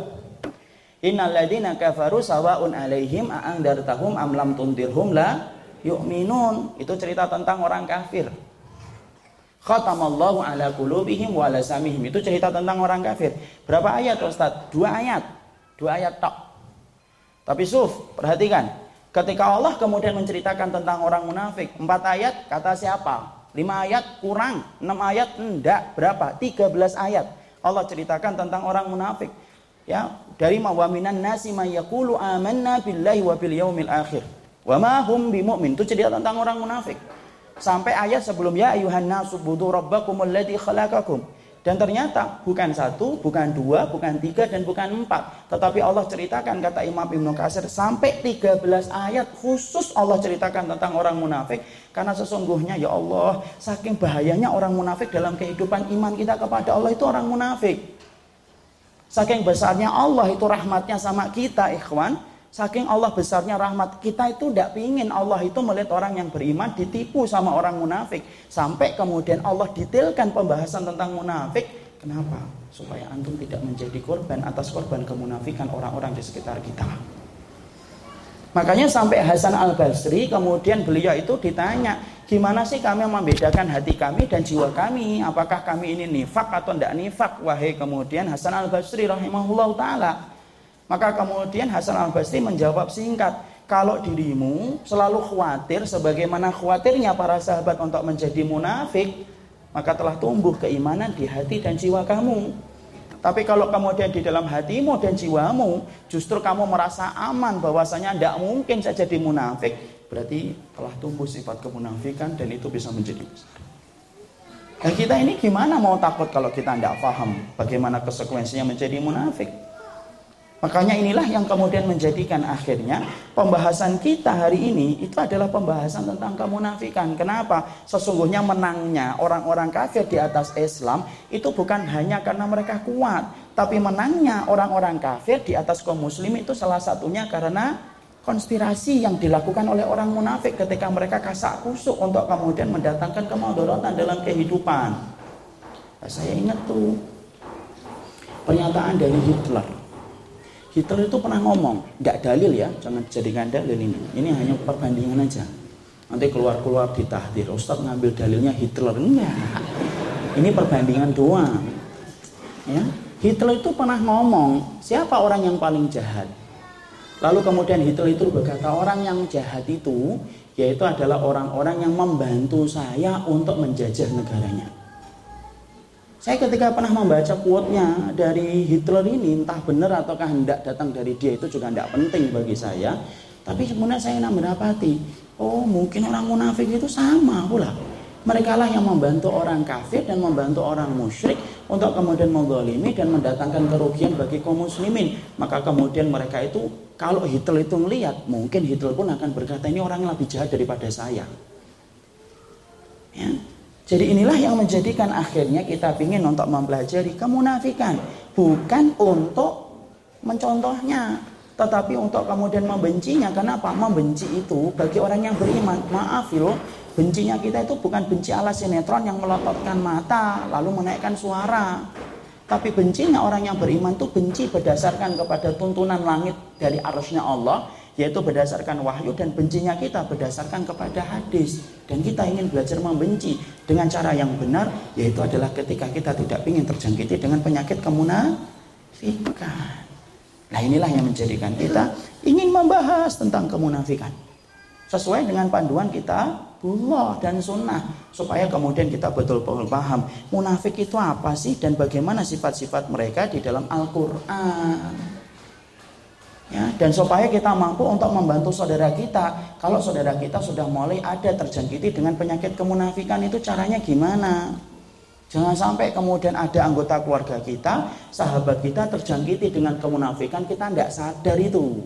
Innal ladzina kafaru sawaun alaihim a'andartahum am lam tundirhum la yu'minun. Itu cerita tentang orang kafir. Khatamallahu ala qulubihim wa ala samihim. Itu cerita tentang orang kafir. Berapa ayat Ustaz? Dua ayat. Dua ayat tok. Tapi suf, perhatikan. Ketika Allah kemudian menceritakan tentang orang munafik, empat ayat kata siapa? Lima ayat kurang, enam ayat enggak, berapa? Tiga belas ayat. Allah ceritakan tentang orang munafik. Ya, dari mawaminan nasi mayakulu amanna billahi wa bil yaumil akhir. Wa ma hum bimumin. Itu cerita tentang orang munafik sampai ayat sebelumnya ayuhan nasu budu rabbakumul ladzi khalaqakum. Dan ternyata bukan satu, bukan dua, bukan tiga, dan bukan empat. Tetapi Allah ceritakan, kata Imam Ibnu Qasir, sampai 13 ayat khusus Allah ceritakan tentang orang munafik. Karena sesungguhnya ya Allah, saking bahayanya orang munafik dalam kehidupan iman kita kepada Allah itu orang munafik. Saking besarnya Allah itu rahmatnya sama kita ikhwan. Saking Allah besarnya rahmat kita itu tidak pingin Allah itu melihat orang yang beriman ditipu sama orang munafik. Sampai kemudian Allah detailkan pembahasan tentang munafik. Kenapa? Supaya antum tidak menjadi korban atas korban kemunafikan orang-orang di sekitar kita. Makanya sampai Hasan al Basri kemudian beliau itu ditanya, gimana sih kami membedakan hati kami dan jiwa kami? Apakah kami ini nifak atau tidak nifak? Wahai kemudian Hasan al Basri rahimahullah taala maka kemudian Hasan al-Basri menjawab singkat, kalau dirimu selalu khawatir sebagaimana khawatirnya para sahabat untuk menjadi munafik, maka telah tumbuh keimanan di hati dan jiwa kamu. Tapi kalau kemudian di dalam hatimu dan jiwamu justru kamu merasa aman bahwasanya tidak mungkin saja jadi munafik, berarti telah tumbuh sifat kemunafikan dan itu bisa menjadi besar. Dan kita ini gimana mau takut kalau kita tidak paham bagaimana konsekuensinya menjadi munafik? Makanya inilah yang kemudian menjadikan akhirnya pembahasan kita hari ini itu adalah pembahasan tentang kemunafikan. Kenapa? Sesungguhnya menangnya orang-orang kafir di atas Islam itu bukan hanya karena mereka kuat, tapi menangnya orang-orang kafir di atas kaum muslim itu salah satunya karena konspirasi yang dilakukan oleh orang munafik ketika mereka kasak kusuk untuk kemudian mendatangkan kemaudorotan dalam kehidupan. Nah, saya ingat tuh pernyataan dari Hitler Hitler itu pernah ngomong, nggak dalil ya, jangan jadikan dalil ini. Ini hanya perbandingan aja. Nanti keluar-keluar di tahdir, Ustadz ngambil dalilnya Hitler enggak. Ini perbandingan doang. Ya, Hitler itu pernah ngomong, siapa orang yang paling jahat? Lalu kemudian Hitler itu berkata, orang yang jahat itu yaitu adalah orang-orang yang membantu saya untuk menjajah negaranya. Saya ketika pernah membaca quote-nya dari Hitler ini, entah benar ataukah hendak datang dari dia itu juga tidak penting bagi saya. Tapi kemudian saya nak mendapati, oh mungkin orang munafik itu sama pula. Mereka lah yang membantu orang kafir dan membantu orang musyrik untuk kemudian mendolimi dan mendatangkan kerugian bagi kaum muslimin. Maka kemudian mereka itu kalau Hitler itu melihat, mungkin Hitler pun akan berkata ini orang lebih jahat daripada saya. Ya. Jadi inilah yang menjadikan akhirnya kita ingin untuk mempelajari kemunafikan. Bukan untuk mencontohnya, tetapi untuk kemudian membencinya. Kenapa? Membenci itu bagi orang yang beriman. Maaf loh, Bencinya kita itu bukan benci ala sinetron yang melototkan mata lalu menaikkan suara. Tapi bencinya orang yang beriman itu benci berdasarkan kepada tuntunan langit dari arusnya Allah yaitu berdasarkan wahyu dan bencinya kita berdasarkan kepada hadis dan kita ingin belajar membenci dengan cara yang benar yaitu adalah ketika kita tidak ingin terjangkiti dengan penyakit kemunafikan. Nah inilah yang menjadikan kita ingin membahas tentang kemunafikan sesuai dengan panduan kita Allah dan sunnah supaya kemudian kita betul-betul paham munafik itu apa sih dan bagaimana sifat-sifat mereka di dalam Al-Qur'an. Ya, dan supaya kita mampu untuk membantu saudara kita kalau saudara kita sudah mulai ada terjangkiti dengan penyakit kemunafikan itu caranya gimana? Jangan sampai kemudian ada anggota keluarga kita, sahabat kita terjangkiti dengan kemunafikan kita tidak sadar itu.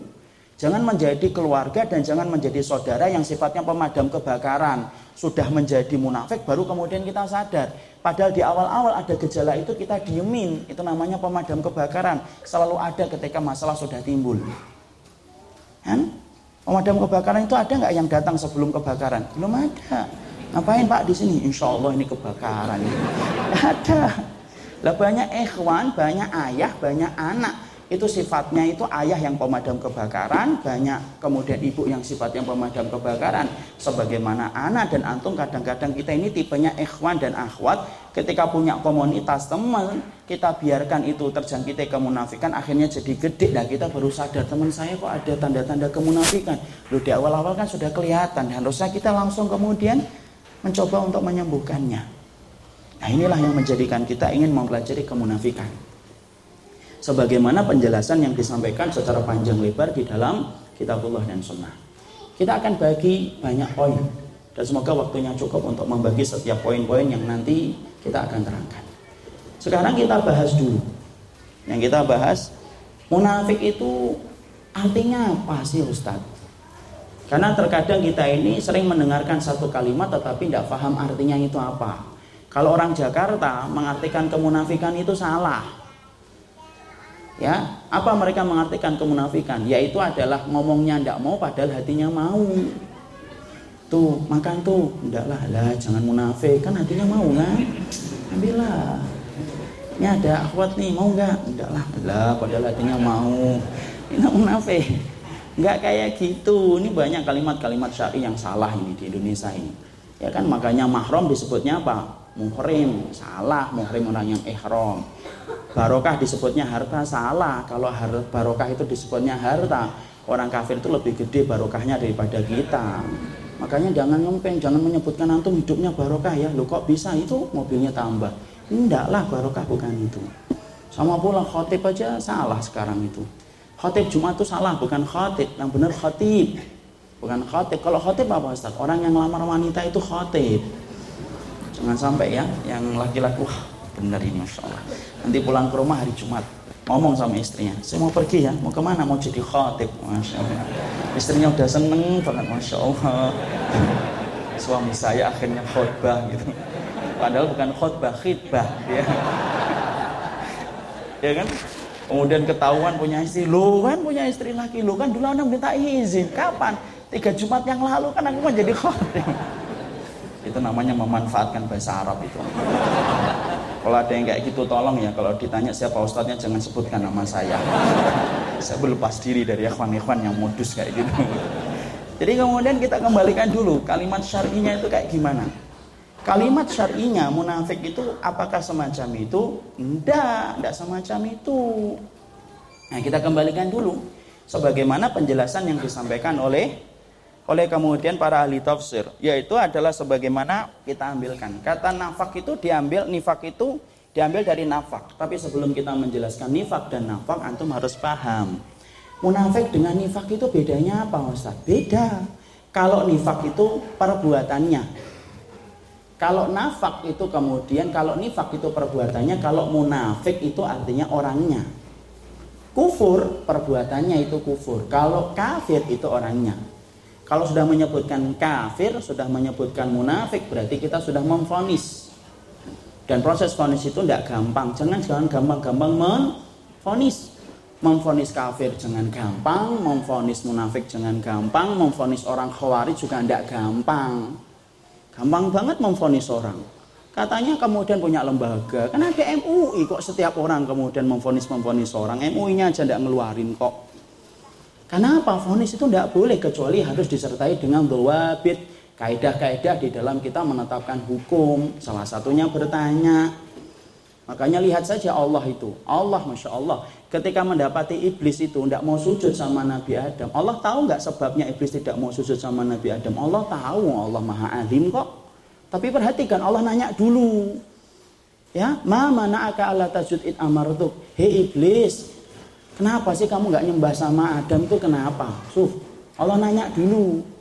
Jangan menjadi keluarga dan jangan menjadi saudara yang sifatnya pemadam kebakaran. Sudah menjadi munafik baru kemudian kita sadar. Padahal di awal-awal ada gejala itu kita diemin. Itu namanya pemadam kebakaran. Selalu ada ketika masalah sudah timbul. Kan? Pemadam kebakaran itu ada nggak yang datang sebelum kebakaran? Belum ada. Ngapain Pak di sini? Insya Allah ini kebakaran. Ada. Lah banyak ikhwan, banyak ayah, banyak anak itu sifatnya itu ayah yang pemadam kebakaran, banyak kemudian ibu yang sifatnya pemadam kebakaran. Sebagaimana anak dan antum kadang-kadang kita ini tipenya ikhwan dan akhwat, ketika punya komunitas teman, kita biarkan itu terjangkiti kemunafikan, akhirnya jadi gede. Nah kita baru sadar teman saya kok ada tanda-tanda kemunafikan. Lu di awal-awal kan sudah kelihatan, dan harusnya kita langsung kemudian mencoba untuk menyembuhkannya. Nah inilah yang menjadikan kita ingin mempelajari kemunafikan sebagaimana penjelasan yang disampaikan secara panjang lebar di dalam kitabullah dan sunnah. Kita akan bagi banyak poin dan semoga waktunya cukup untuk membagi setiap poin-poin yang nanti kita akan terangkan. Sekarang kita bahas dulu. Yang kita bahas munafik itu artinya apa sih Ustadz? Karena terkadang kita ini sering mendengarkan satu kalimat tetapi tidak paham artinya itu apa. Kalau orang Jakarta mengartikan kemunafikan itu salah ya apa mereka mengartikan kemunafikan? Yaitu adalah ngomongnya ndak mau padahal hatinya mau. Tuh makan tuh. Ndaklah lah jangan munafik. Kan hatinya mau kan? Ambillah. Ini ada akhwat nih mau nggak? Ndaklah lah padahal hatinya mau. Ini munafik. Nggak kayak gitu. Ini banyak kalimat-kalimat syari yang salah ini di Indonesia ini. Ya kan makanya mahram disebutnya apa? Muhrim. Salah muhrim orang yang ihram barokah disebutnya harta salah. Kalau barokah itu disebutnya harta orang kafir itu lebih gede barokahnya daripada kita. Makanya jangan ngempeng jangan menyebutkan antum hidupnya barokah ya. Lo kok bisa? Itu mobilnya tambah. Enggak lah barokah bukan itu. Sama pula khotib aja salah sekarang itu. Khotib Jumat itu salah bukan khotib. Yang benar khotib bukan khotib. Kalau khotib apa Ustaz? Orang yang lamar wanita itu khotib. Jangan sampai ya yang laki-laki benar ini Masya Allah. Nanti pulang ke rumah hari Jumat ngomong sama istrinya saya mau pergi ya mau ke mana? Mau jadi khotib Masya Allah. Istrinya udah seneng banget Masya Allah. Suami saya akhirnya khotbah gitu. Padahal bukan khotbah khidbah ya. Ya kan? Kemudian ketahuan punya istri. Lu kan punya istri lagi. Lu kan dulu anda minta izin. Kapan? Tiga Jumat yang lalu kan aku mau jadi khotib itu namanya memanfaatkan bahasa Arab itu kalau ada yang kayak gitu tolong ya kalau ditanya siapa ustadznya jangan sebutkan nama saya. saya berlepas diri dari ikhwan-ikhwan yang modus kayak gitu. Jadi kemudian kita kembalikan dulu kalimat syar'inya itu kayak gimana? Kalimat syar'inya munafik itu apakah semacam itu? Enggak, enggak semacam itu. Nah, kita kembalikan dulu sebagaimana penjelasan yang disampaikan oleh oleh kemudian para ahli tafsir yaitu adalah sebagaimana kita ambilkan kata nafak itu diambil nifak itu diambil dari nafak tapi sebelum kita menjelaskan nifak dan nafak antum harus paham Munafik dengan nifak itu bedanya apa Ustaz? Beda. Kalau nifak itu perbuatannya. Kalau nafak itu kemudian, kalau nifak itu perbuatannya, kalau munafik itu artinya orangnya. Kufur perbuatannya itu kufur. Kalau kafir itu orangnya. Kalau sudah menyebutkan kafir, sudah menyebutkan munafik, berarti kita sudah memfonis. Dan proses fonis itu tidak gampang. Jangan jangan gampang-gampang memfonis memfonis kafir jangan gampang, memfonis munafik jangan gampang, memfonis orang khawarij juga tidak gampang. Gampang banget memfonis orang. Katanya kemudian punya lembaga, kan ada MUI kok setiap orang kemudian memfonis-memfonis orang. MUI-nya aja tidak ngeluarin kok. Kenapa? Fonis itu tidak boleh kecuali harus disertai dengan dawabit, kaidah-kaidah di dalam kita menetapkan hukum. Salah satunya bertanya, Makanya lihat saja Allah itu. Allah Masya Allah. Ketika mendapati iblis itu tidak mau sujud sama Nabi Adam. Allah tahu nggak sebabnya iblis tidak mau sujud sama Nabi Adam. Allah tahu. Allah maha alim kok. Tapi perhatikan Allah nanya dulu. Ya, ma mana ala tajud it amartuk. Hei iblis, kenapa sih kamu nggak nyembah sama Adam itu kenapa? Suh, Allah nanya dulu.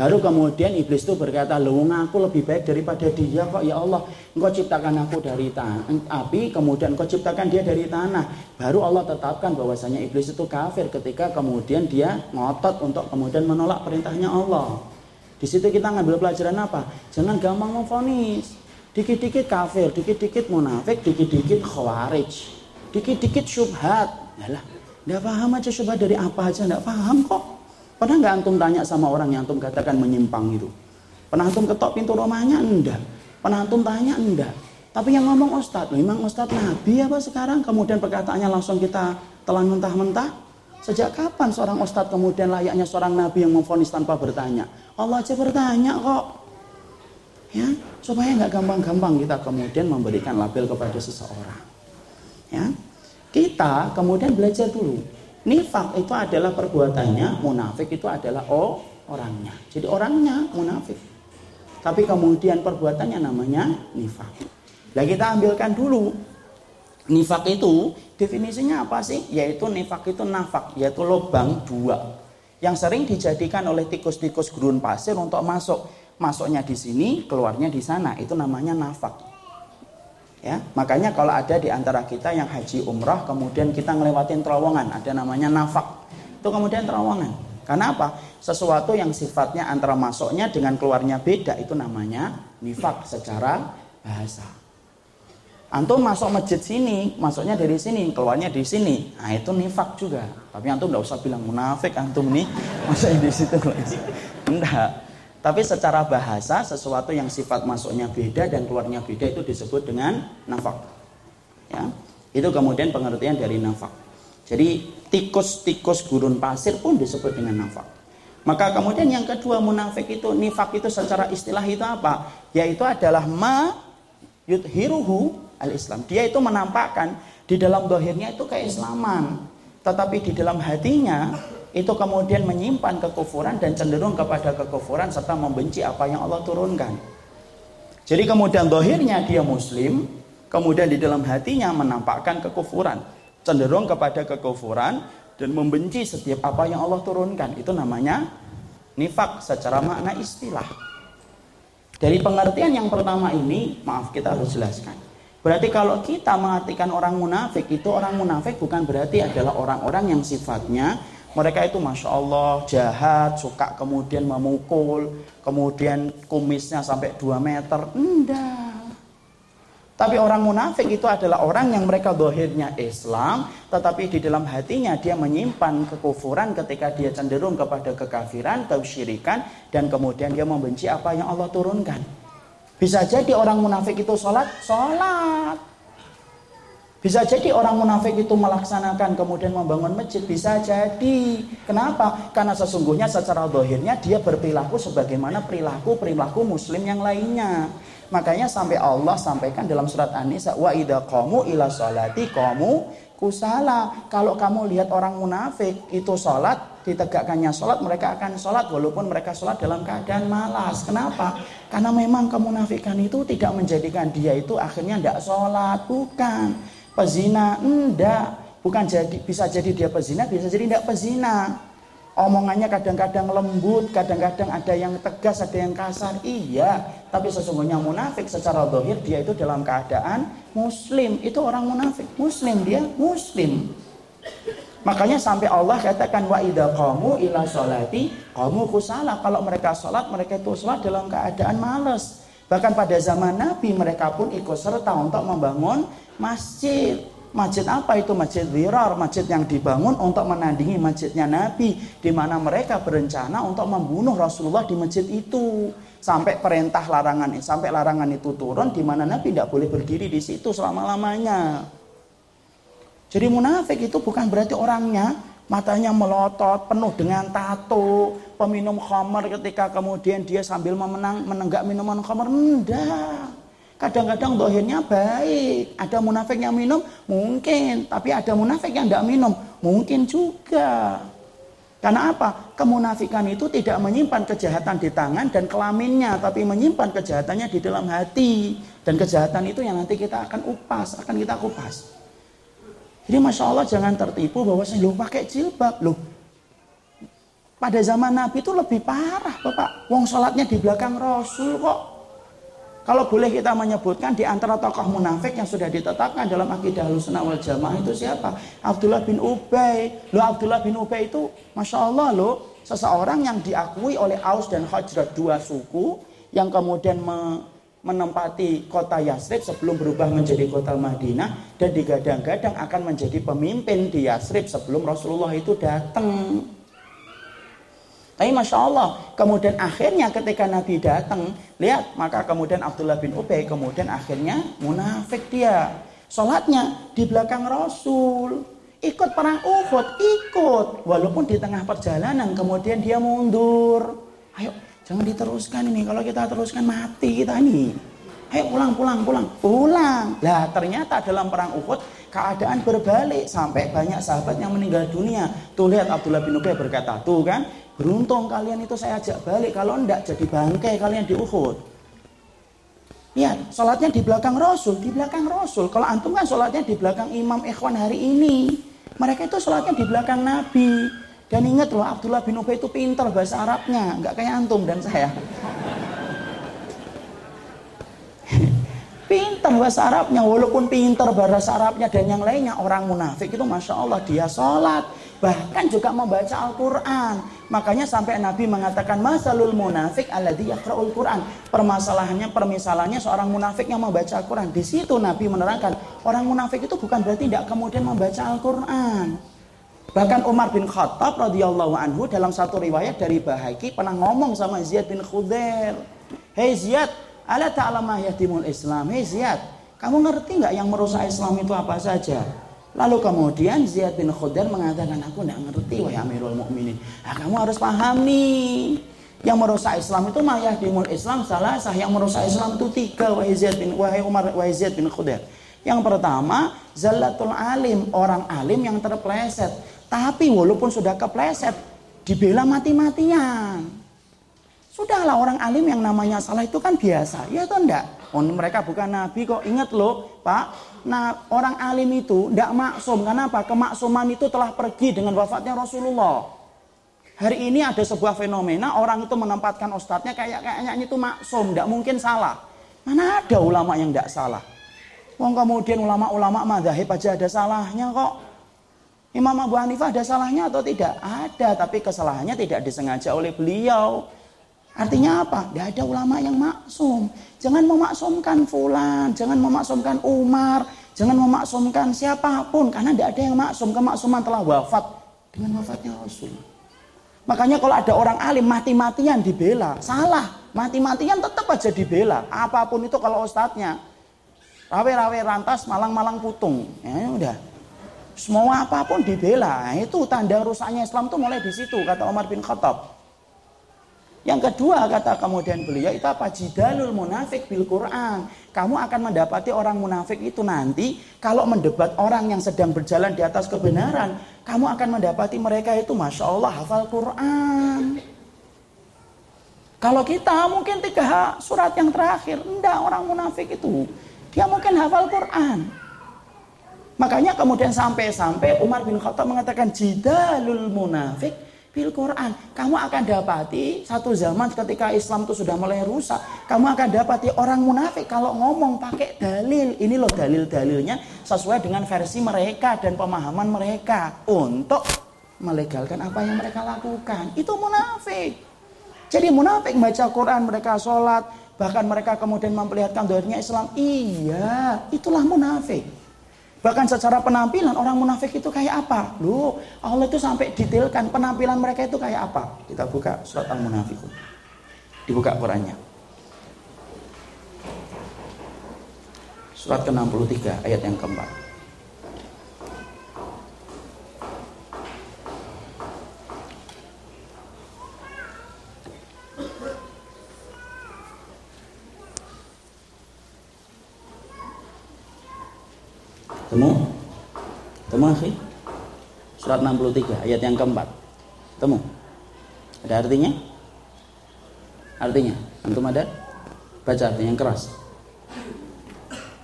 Baru kemudian iblis itu berkata, "Loh, aku lebih baik daripada dia kok ya Allah. Engkau ciptakan aku dari tanah, api, kemudian engkau ciptakan dia dari tanah." Baru Allah tetapkan bahwasanya iblis itu kafir ketika kemudian dia ngotot untuk kemudian menolak perintahnya Allah. Di situ kita ngambil pelajaran apa? Jangan gampang memfonis. Dikit-dikit kafir, dikit-dikit munafik, dikit-dikit khawarij. Dikit-dikit syubhat. Yalah, nggak paham aja syubhat dari apa aja, nggak paham kok. Pernah nggak antum tanya sama orang yang antum katakan menyimpang itu? Pernah antum ketok pintu rumahnya? Enggak. Pernah antum tanya? Enggak. Tapi yang ngomong Ustadz, memang Ustadz Nabi apa sekarang? Kemudian perkataannya langsung kita telan mentah-mentah. Sejak kapan seorang Ustadz kemudian layaknya seorang Nabi yang memfonis tanpa bertanya? Allah aja bertanya kok. Ya, supaya nggak gampang-gampang kita kemudian memberikan label kepada seseorang. Ya, kita kemudian belajar dulu Nifak itu adalah perbuatannya, munafik itu adalah oh, orangnya. Jadi orangnya munafik. Tapi kemudian perbuatannya namanya nifak. Nah kita ambilkan dulu. Nifak itu definisinya apa sih? Yaitu nifak itu nafak, yaitu lubang dua. Yang sering dijadikan oleh tikus-tikus gurun pasir untuk masuk. Masuknya di sini, keluarnya di sana. Itu namanya nafak. Ya, makanya kalau ada di antara kita yang haji umrah kemudian kita ngelewatin terowongan, ada namanya nafak. Itu kemudian terowongan. Karena apa? Sesuatu yang sifatnya antara masuknya dengan keluarnya beda itu namanya nifak secara bahasa. Antum masuk masjid sini, masuknya dari sini, keluarnya di sini. Nah, itu nifak juga. Tapi antum enggak usah bilang munafik antum nih, masuknya di situ. Enggak. Tapi secara bahasa sesuatu yang sifat masuknya beda dan keluarnya beda itu disebut dengan nafak. Ya. Itu kemudian pengertian dari nafak. Jadi tikus-tikus gurun pasir pun disebut dengan nafak. Maka kemudian yang kedua munafik itu nifak itu secara istilah itu apa? Yaitu adalah ma yudhiruhu al-Islam. Dia itu menampakkan di dalam dohirnya itu keislaman. Tetapi di dalam hatinya itu kemudian menyimpan kekufuran dan cenderung kepada kekufuran serta membenci apa yang Allah turunkan. Jadi kemudian dohirnya dia muslim, kemudian di dalam hatinya menampakkan kekufuran, cenderung kepada kekufuran dan membenci setiap apa yang Allah turunkan. Itu namanya nifak secara makna istilah. Dari pengertian yang pertama ini, maaf kita harus jelaskan. Berarti kalau kita mengartikan orang munafik itu orang munafik bukan berarti adalah orang-orang yang sifatnya mereka itu masya Allah jahat, suka kemudian memukul, kemudian kumisnya sampai 2 meter. Enggak. Tapi orang munafik itu adalah orang yang mereka dohirnya Islam, tetapi di dalam hatinya dia menyimpan kekufuran ketika dia cenderung kepada kekafiran, kesyirikan, dan kemudian dia membenci apa yang Allah turunkan. Bisa jadi orang munafik itu sholat, sholat. Bisa jadi orang munafik itu melaksanakan kemudian membangun masjid. Bisa jadi. Kenapa? Karena sesungguhnya secara dohirnya dia berperilaku sebagaimana perilaku-perilaku muslim yang lainnya. Makanya sampai Allah sampaikan dalam surat An-Nisa wa idza qamu ila salati qamu kusala. Kalau kamu lihat orang munafik itu sholat, ditegakkannya sholat, mereka akan sholat walaupun mereka sholat dalam keadaan malas. Kenapa? Karena memang kemunafikan itu tidak menjadikan dia itu akhirnya tidak sholat. Bukan pezina enggak bukan jadi bisa jadi dia pezina, bisa jadi tidak pezina. Omongannya kadang-kadang lembut, kadang-kadang ada yang tegas, ada yang kasar. Iya, tapi sesungguhnya munafik secara dohir dia itu dalam keadaan muslim. Itu orang munafik, muslim dia muslim. Makanya sampai Allah katakan wa idza qamu ila sholati qamu kusala. Kalau mereka sholat, mereka itu sholat dalam keadaan malas. Bahkan pada zaman Nabi mereka pun ikut serta untuk membangun masjid. Masjid apa itu? Masjid Wirar, masjid yang dibangun untuk menandingi masjidnya Nabi. Di mana mereka berencana untuk membunuh Rasulullah di masjid itu. Sampai perintah larangan, sampai larangan itu turun, di mana Nabi tidak boleh berdiri di situ selama-lamanya. Jadi munafik itu bukan berarti orangnya matanya melotot, penuh dengan tato, peminum khamar ketika kemudian dia sambil memenang, menenggak minuman khamar. Enggak. Kadang-kadang dohirnya baik. Ada munafik yang minum? Mungkin. Tapi ada munafik yang tidak minum? Mungkin juga. Karena apa? Kemunafikan itu tidak menyimpan kejahatan di tangan dan kelaminnya. Tapi menyimpan kejahatannya di dalam hati. Dan kejahatan itu yang nanti kita akan upas. Akan kita kupas. Jadi Masya Allah jangan tertipu bahwa saya pakai jilbab. Loh, pada zaman Nabi itu lebih parah Bapak. Wong sholatnya di belakang Rasul kok. Kalau boleh kita menyebutkan di antara tokoh munafik yang sudah ditetapkan dalam akidah Ahlussunnah wal Jamaah itu siapa? Abdullah bin Ubay. Lo Abdullah bin Ubay itu Masya Allah lo seseorang yang diakui oleh Aus dan Khajrat dua suku yang kemudian me, menempati kota Yasrib sebelum berubah menjadi kota Madinah dan digadang-gadang akan menjadi pemimpin di Yasrib sebelum Rasulullah itu datang. Tapi Masya Allah, kemudian akhirnya ketika Nabi datang, lihat, maka kemudian Abdullah bin Ubay, kemudian akhirnya munafik dia. Sholatnya di belakang Rasul. Ikut perang Uhud, ikut. Walaupun di tengah perjalanan, kemudian dia mundur. Ayo, jangan diteruskan ini. Kalau kita teruskan mati kita ini. Ayo pulang, pulang, pulang, pulang. Lah ternyata dalam perang Uhud keadaan berbalik sampai banyak sahabat yang meninggal dunia. Tuh lihat Abdullah bin Ubay berkata, tuh kan Beruntung kalian itu saya ajak balik. Kalau enggak jadi bangkai kalian di Uhud. Ya, sholatnya di belakang Rasul, di belakang Rasul. Kalau antum kan sholatnya di belakang Imam Ikhwan hari ini. Mereka itu sholatnya di belakang Nabi. Dan ingat loh, Abdullah bin Ubay itu pintar bahasa Arabnya, nggak kayak antum dan saya. pintar bahasa Arabnya, walaupun pintar bahasa Arabnya dan yang lainnya, orang munafik itu masya Allah dia sholat, bahkan juga membaca Al-Quran. Makanya sampai Nabi mengatakan masalul munafik alladhi yaqra'ul Quran. Permasalahannya, permisalannya seorang munafik yang membaca Al-Quran. Di situ Nabi menerangkan orang munafik itu bukan berarti tidak kemudian membaca Al-Quran. Bahkan Umar bin Khattab radhiyallahu anhu dalam satu riwayat dari Bahaki pernah ngomong sama Ziyad bin Khudair. Hei Ziyad, ala ta'lamah yahdimul Islam. Hei Ziyad, kamu ngerti nggak yang merusak Islam itu apa saja? Lalu kemudian Ziyad bin Khudair mengatakan, aku tidak ngerti wahai Amirul Mukminin. Nah, kamu harus pahami. Yang merusak Islam itu mayah dimul Islam salah sah yang merusak Islam itu tiga wahai Ziyad bin wahai Umar wahai Ziyad bin Khudair. Yang pertama, zallatul alim, orang alim yang terpleset. Tapi walaupun sudah kepleset, dibela mati-matian. Sudahlah orang alim yang namanya salah itu kan biasa. Ya atau enggak? Oh, mereka bukan nabi kok. Ingat loh, Pak. Nah, orang alim itu tidak maksum. Kenapa? Kemaksuman itu telah pergi dengan wafatnya Rasulullah. Hari ini ada sebuah fenomena orang itu menempatkan ustadznya kayak kayaknya itu maksum, tidak mungkin salah. Mana ada ulama yang tidak salah? Wong kemudian ulama-ulama madhahib aja ada salahnya kok. Imam Abu Hanifah ada salahnya atau tidak? Ada, tapi kesalahannya tidak disengaja oleh beliau. Artinya apa? Tidak ada ulama yang maksum. Jangan memaksumkan fulan, jangan memaksumkan Umar, jangan memaksumkan siapa pun karena tidak ada yang maksum. Kemaksuman telah wafat dengan wafatnya Rasul. Makanya kalau ada orang alim mati-matian dibela, salah. Mati-matian tetap aja dibela. Apa pun itu kalau ustadznya rawe-rawe rantas, malang-malang putung. Ya udah. Semua apa pun dibela. Nah, itu tanda rusaknya Islam itu mulai di situ kata Umar bin Khattab. Yang kedua kata kemudian beliau itu apa? Jidalul munafik bil Quran. Kamu akan mendapati orang munafik itu nanti kalau mendebat orang yang sedang berjalan di atas kebenaran, kamu akan mendapati mereka itu masya Allah hafal Quran. Kalau kita mungkin tiga surat yang terakhir, enggak orang munafik itu. Dia mungkin hafal Quran. Makanya kemudian sampai-sampai Umar bin Khattab mengatakan jidalul munafik bil Quran. Kamu akan dapati satu zaman ketika Islam itu sudah mulai rusak, kamu akan dapati orang munafik kalau ngomong pakai dalil. Ini loh dalil-dalilnya sesuai dengan versi mereka dan pemahaman mereka untuk melegalkan apa yang mereka lakukan. Itu munafik. Jadi munafik baca Quran, mereka sholat, bahkan mereka kemudian memperlihatkan doanya Islam. Iya, itulah munafik. Bahkan secara penampilan orang munafik itu kayak apa? Loh, Allah itu sampai detailkan penampilan mereka itu kayak apa? Kita buka surat Al-Munafikun. Dibuka Qurannya. Surat ke-63 ayat yang keempat. Temu? Temu akhi? Surat 63 ayat yang keempat. Temu? Ada artinya? Artinya? Antum ada? Baca artinya yang keras.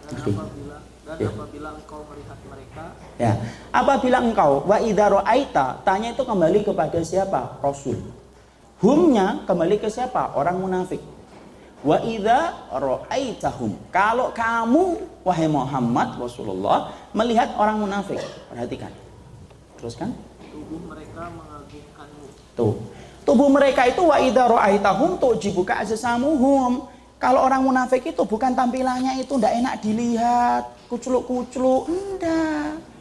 Dan apabila, dan ya. apabila engkau melihat mereka Ya, apabila engkau wa idza ra'aita, tanya itu kembali kepada siapa? Rasul. Humnya kembali ke siapa? Orang munafik. Wa idza ra'aitahum. Kalau kamu wahai Muhammad Rasulullah melihat orang munafik, perhatikan. Teruskan. Tubuh mereka mengagumkanmu. Tuh. Tubuh mereka itu wa idza ra'aitahum tujibuka ajsamuhum. Kalau orang munafik itu bukan tampilannya itu ndak enak dilihat, kucluk-kucluk, enggak.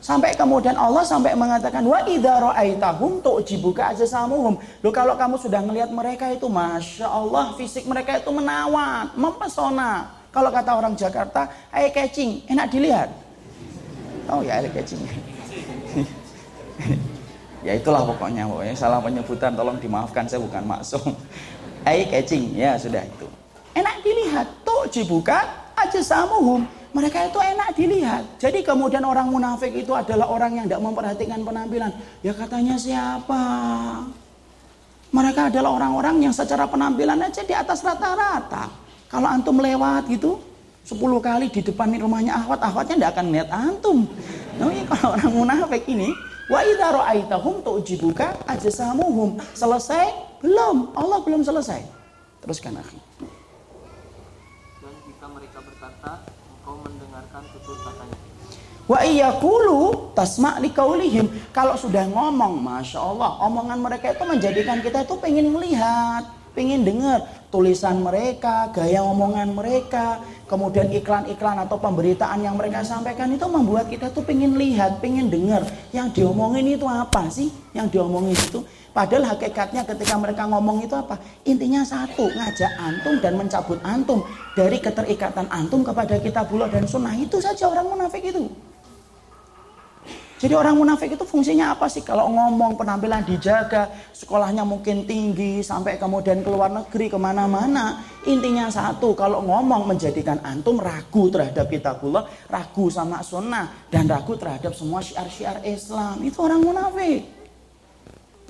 Sampai kemudian Allah sampai mengatakan wa idza ra'aitahum tu'jibuka ajsamuhum. Loh kalau kamu sudah melihat mereka itu Masya Allah fisik mereka itu menawan, mempesona. Kalau kata orang Jakarta, eye catching, enak dilihat. Oh ya eye catching. ya itulah pokoknya pokoknya salah penyebutan tolong dimaafkan saya bukan maksum. Eye catching ya sudah itu. Enak dilihat tuh jibuka ajsamuhum mereka itu enak dilihat. Jadi kemudian orang munafik itu adalah orang yang tidak memperhatikan penampilan. Ya katanya siapa? Mereka adalah orang-orang yang secara penampilan aja di atas rata-rata. Kalau antum lewat gitu, 10 kali di depan rumahnya ahwat, ahwatnya tidak akan lihat antum. Nah, ini kalau orang munafik ini, wa idza tu'jibuka ajsamuhum. Selesai? Belum. Allah belum selesai. Teruskan akhi. Dan jika mereka berkata, mendengarkan tutur katanya. Wa iyakulu tasma' liqaulihim. Kalau sudah ngomong, Masya Allah, omongan mereka itu menjadikan kita itu pengen melihat, pengen dengar tulisan mereka, gaya omongan mereka, kemudian iklan-iklan atau pemberitaan yang mereka sampaikan itu membuat kita tuh pengen lihat, pengen dengar yang diomongin itu apa sih? Yang diomongin itu Padahal hakikatnya ketika mereka ngomong itu apa? Intinya satu, ngajak antum dan mencabut antum dari keterikatan antum kepada kitabullah dan sunnah. Itu saja orang munafik itu. Jadi orang munafik itu fungsinya apa sih? Kalau ngomong penampilan dijaga, sekolahnya mungkin tinggi, sampai kemudian keluar negeri ke mana-mana. Intinya satu, kalau ngomong menjadikan antum ragu terhadap kitabullah, ragu sama sunnah, dan ragu terhadap semua syiar-syiar Islam. Itu orang munafik.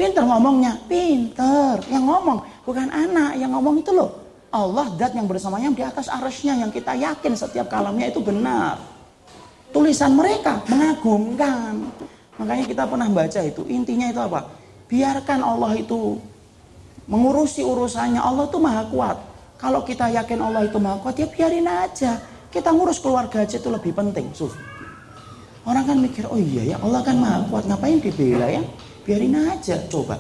Pinter ngomongnya, pinter. Yang ngomong bukan anak, yang ngomong itu loh. Allah dat yang bersamanya di atas arasnya yang kita yakin setiap kalamnya itu benar. Tulisan mereka mengagumkan. Makanya kita pernah baca itu. Intinya itu apa? Biarkan Allah itu mengurusi urusannya. Allah itu maha kuat. Kalau kita yakin Allah itu maha kuat, ya biarin aja. Kita ngurus keluarga aja itu lebih penting. Orang kan mikir, oh iya ya Allah kan maha kuat. Ngapain dibela ya? Biarin aja coba.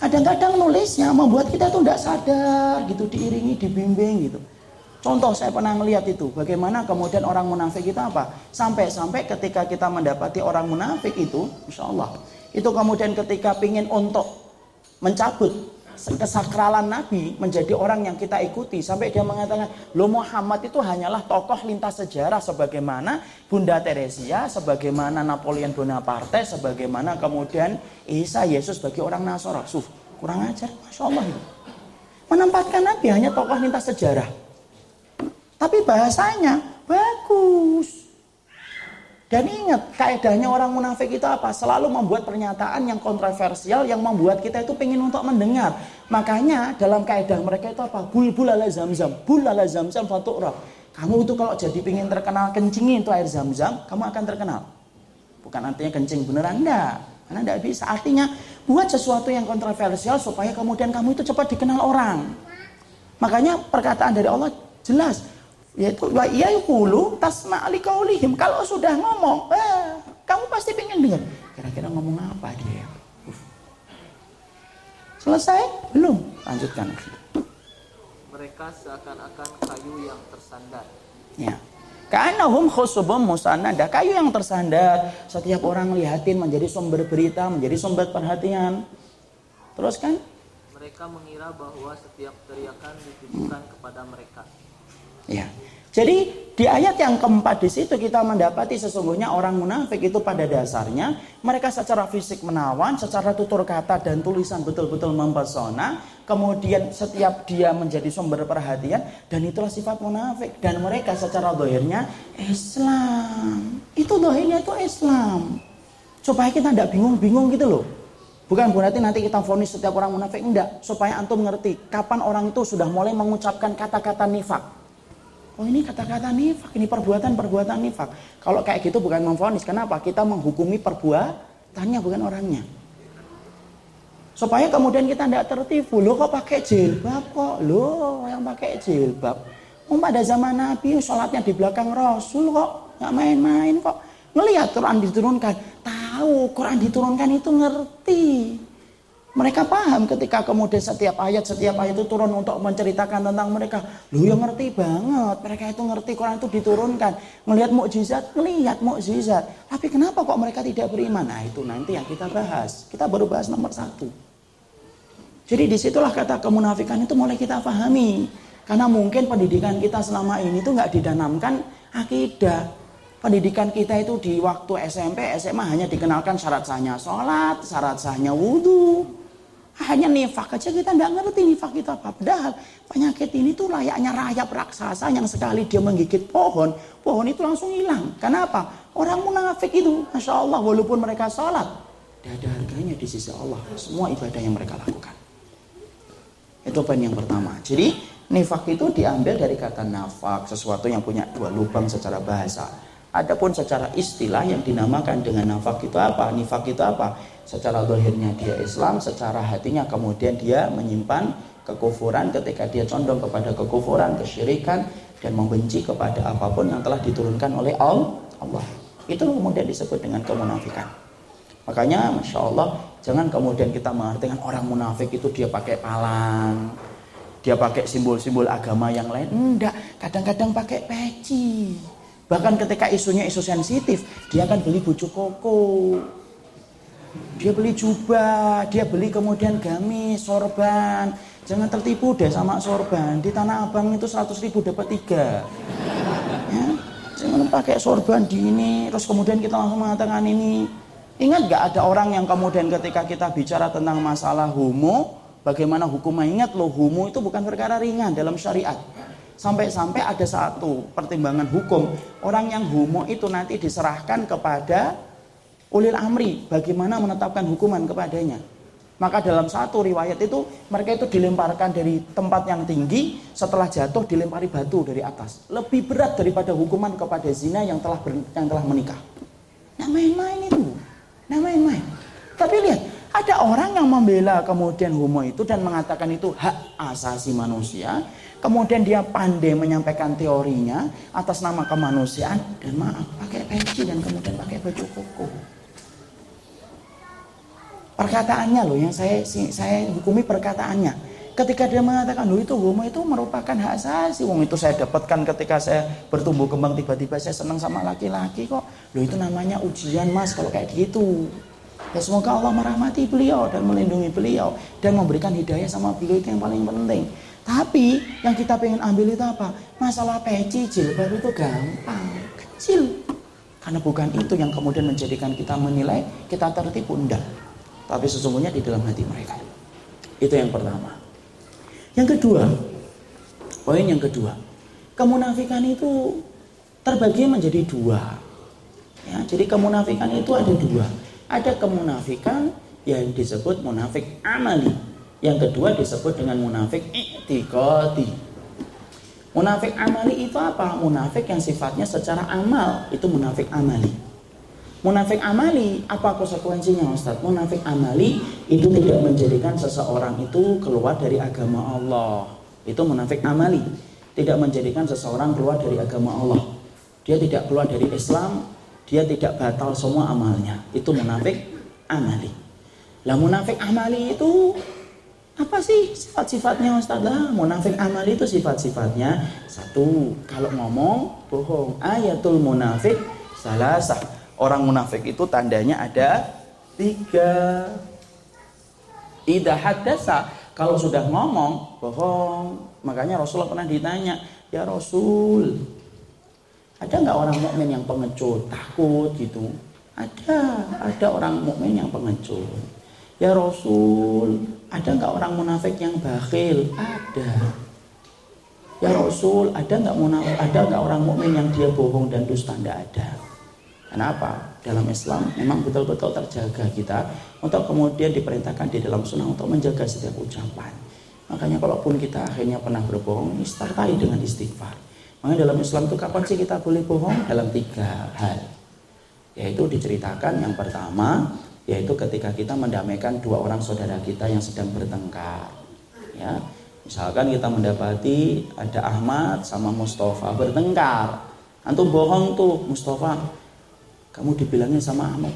Kadang-kadang nulisnya membuat kita tuh tidak sadar gitu diiringi dibimbing gitu. Contoh saya pernah melihat itu bagaimana kemudian orang munafik itu apa? Sampai-sampai ketika kita mendapati orang munafik itu insya Allah itu kemudian ketika pingin untuk mencabut kesakralan Nabi menjadi orang yang kita ikuti. Sampai dia mengatakan lo Muhammad itu hanyalah tokoh lintas sejarah sebagaimana Bunda Teresia sebagaimana Napoleon Bonaparte sebagaimana kemudian Isa Yesus bagi orang Nasara. Suf, kurang ajar Masya Allah itu. Menempatkan Nabi hanya tokoh lintas sejarah. Tapi bahasanya bagus dan ingat, kaedahnya orang munafik itu apa? Selalu membuat pernyataan yang kontroversial yang membuat kita itu pengen untuk mendengar. Makanya dalam kaedah mereka itu apa? Bulbul ala zamzam, bul ala zamzam fatu'ra. Kamu itu kalau jadi pingin terkenal kencingin itu air zam-zam, kamu akan terkenal. Bukan artinya kencing beneran enggak. Karena enggak bisa. Artinya buat sesuatu yang kontroversial supaya kemudian kamu itu cepat dikenal orang. Makanya perkataan dari Allah jelas yaitu wa iya yaqulu tasma li qaulihim. Kalau sudah ngomong, eh, kamu pasti pengen dengar. Kira-kira ngomong apa dia? Selesai? Belum. Lanjutkan mereka seakan-akan kayu yang tersandar. Ya. Karena hum khusubum musanada, kayu yang tersandar, setiap orang lihatin menjadi sumber berita, menjadi sumber perhatian. Terus kan? Mereka mengira bahwa setiap teriakan ditujukan hmm. kepada mereka. Ya. Jadi di ayat yang keempat di situ kita mendapati sesungguhnya orang munafik itu pada dasarnya mereka secara fisik menawan, secara tutur kata dan tulisan betul-betul mempesona, kemudian setiap dia menjadi sumber perhatian dan itulah sifat munafik dan mereka secara dohirnya Islam. Itu dohirnya itu Islam. Supaya kita tidak bingung-bingung gitu loh. Bukan berarti nanti kita fonis setiap orang munafik enggak, supaya antum ngerti kapan orang itu sudah mulai mengucapkan kata-kata nifak. Oh ini kata-kata nifak, ini perbuatan-perbuatan nifak. Kalau kayak gitu bukan memfonis. Kenapa? Kita menghukumi perbuatannya bukan orangnya. Supaya kemudian kita tidak tertipu. Lo kok pakai jilbab kok? Lo yang pakai jilbab. Oh pada zaman Nabi sholatnya di belakang Rasul kok. Nggak main-main kok. Ngelihat Quran diturunkan. Tahu Quran diturunkan itu ngerti. Mereka paham ketika kemudian setiap ayat setiap ayat itu turun untuk menceritakan tentang mereka. Lu yang ngerti banget. Mereka itu ngerti Quran itu diturunkan. Melihat mukjizat, melihat mukjizat. Tapi kenapa kok mereka tidak beriman? Nah itu nanti yang kita bahas. Kita baru bahas nomor satu. Jadi di situlah kata kemunafikan itu mulai kita pahami. Karena mungkin pendidikan kita selama ini itu nggak didanamkan akidah. Pendidikan kita itu di waktu SMP, SMA hanya dikenalkan syarat sahnya sholat, syarat sahnya wudhu. Hanya nifak aja kita nggak ngerti nifak kita apa. Padahal penyakit ini tuh layaknya rayap raksasa yang sekali dia menggigit pohon, pohon itu langsung hilang. Kenapa? Orang munafik itu, masya Allah, walaupun mereka sholat, tidak ada harganya di sisi Allah. Semua ibadah yang mereka lakukan. Itu poin yang pertama. Jadi nifak itu diambil dari kata nafak, sesuatu yang punya dua lubang secara bahasa. Adapun secara istilah yang dinamakan dengan nafak itu apa? Nifak itu apa? Secara dohirnya dia Islam, secara hatinya kemudian dia menyimpan kekufuran ketika dia condong kepada kekufuran, kesyirikan dan membenci kepada apa pun yang telah diturunkan oleh Allah. Itu kemudian disebut dengan kemunafikan. Makanya Masya Allah jangan kemudian kita mengartikan orang munafik itu dia pakai palang, dia pakai simbol-simbol agama yang lain. Enggak, kadang-kadang pakai peci. Bahkan ketika isunya isu sensitif, dia akan beli bujuk koko dia beli jubah, dia beli kemudian gamis, sorban. Jangan tertipu deh sama sorban. Di Tanah Abang itu 100 ribu dapat tiga. Ya? Jangan pakai sorban di ini, terus kemudian kita langsung mengatakan ini. Ingat gak ada orang yang kemudian ketika kita bicara tentang masalah homo, bagaimana hukumnya? Ingat loh, homo itu bukan perkara ringan dalam syariat. Sampai-sampai ada satu pertimbangan hukum, orang yang homo itu nanti diserahkan kepada ulil amri bagaimana menetapkan hukuman kepadanya. Maka dalam satu riwayat itu mereka itu dilemparkan dari tempat yang tinggi setelah jatuh dilempari batu dari atas. Lebih berat daripada hukuman kepada zina yang telah ber, yang telah menikah. Nah main-main itu. Nah main-main. Tapi lihat, ada orang yang membela kemudian homo itu dan mengatakan itu hak asasi manusia. Kemudian dia pandai menyampaikan teorinya atas nama kemanusiaan dan maaf pakai peci dan kemudian pakai baju koko perkataannya loh yang saya saya hukumi perkataannya. Ketika dia mengatakan loh itu homo itu merupakan hak asasi wong itu saya dapatkan ketika saya bertumbuh kembang tiba-tiba saya senang sama laki-laki kok. Loh itu namanya ujian mas kalau kayak gitu. Ya semoga Allah merahmati beliau dan melindungi beliau dan memberikan hidayah sama beliau itu yang paling penting. Tapi yang kita pengen ambil itu apa? Masalah peci jilbab itu gampang kecil. Karena bukan itu yang kemudian menjadikan kita menilai kita tertipu. Enggak tapi sesungguhnya di dalam hati mereka. Itu yang pertama. Yang kedua, poin yang kedua, kemunafikan itu terbagi menjadi dua. Ya, jadi kemunafikan itu ada dua. Ada kemunafikan yang disebut munafik amali. Yang kedua disebut dengan munafik i'tiqadi. Munafik amali itu apa? Munafik yang sifatnya secara amal itu munafik amali. Munafik amali apa konsekuensinya Ustaz? Munafik amali itu tidak menjadikan seseorang itu keluar dari agama Allah. Itu munafik amali. Tidak menjadikan seseorang keluar dari agama Allah. Dia tidak keluar dari Islam, dia tidak batal semua amalnya. Itu munafik amali. Lah munafik amali itu apa sih sifat-sifatnya Ustaz lah munafik amal itu sifat-sifatnya satu kalau ngomong bohong ayatul munafik salah sah orang munafik itu tandanya ada tiga idah hadasa kalau sudah ngomong bohong makanya Rasulullah pernah ditanya ya Rasul ada nggak orang mukmin yang pengecut takut gitu ada ada orang mukmin yang pengecut Ya Rasul, ada nggak orang munafik yang bakhil? Ada. Ya Rasul, ada nggak? Ada nggak orang mukmin yang dia bohong dan dusta? Tidak ada. Kenapa? Dalam Islam memang betul-betul terjaga kita untuk kemudian diperintahkan di dalam sunnah untuk menjaga setiap ucapan. Makanya kalaupun kita akhirnya pernah berbohong, sertai dengan istighfar. Makanya dalam Islam itu kapan sih kita boleh bohong? Dalam tiga hal. Yaitu diceritakan yang pertama yaitu ketika kita mendamaikan dua orang saudara kita yang sedang bertengkar ya misalkan kita mendapati ada Ahmad sama Mustafa bertengkar antum bohong tuh Mustafa kamu dibilangin sama Ahmad.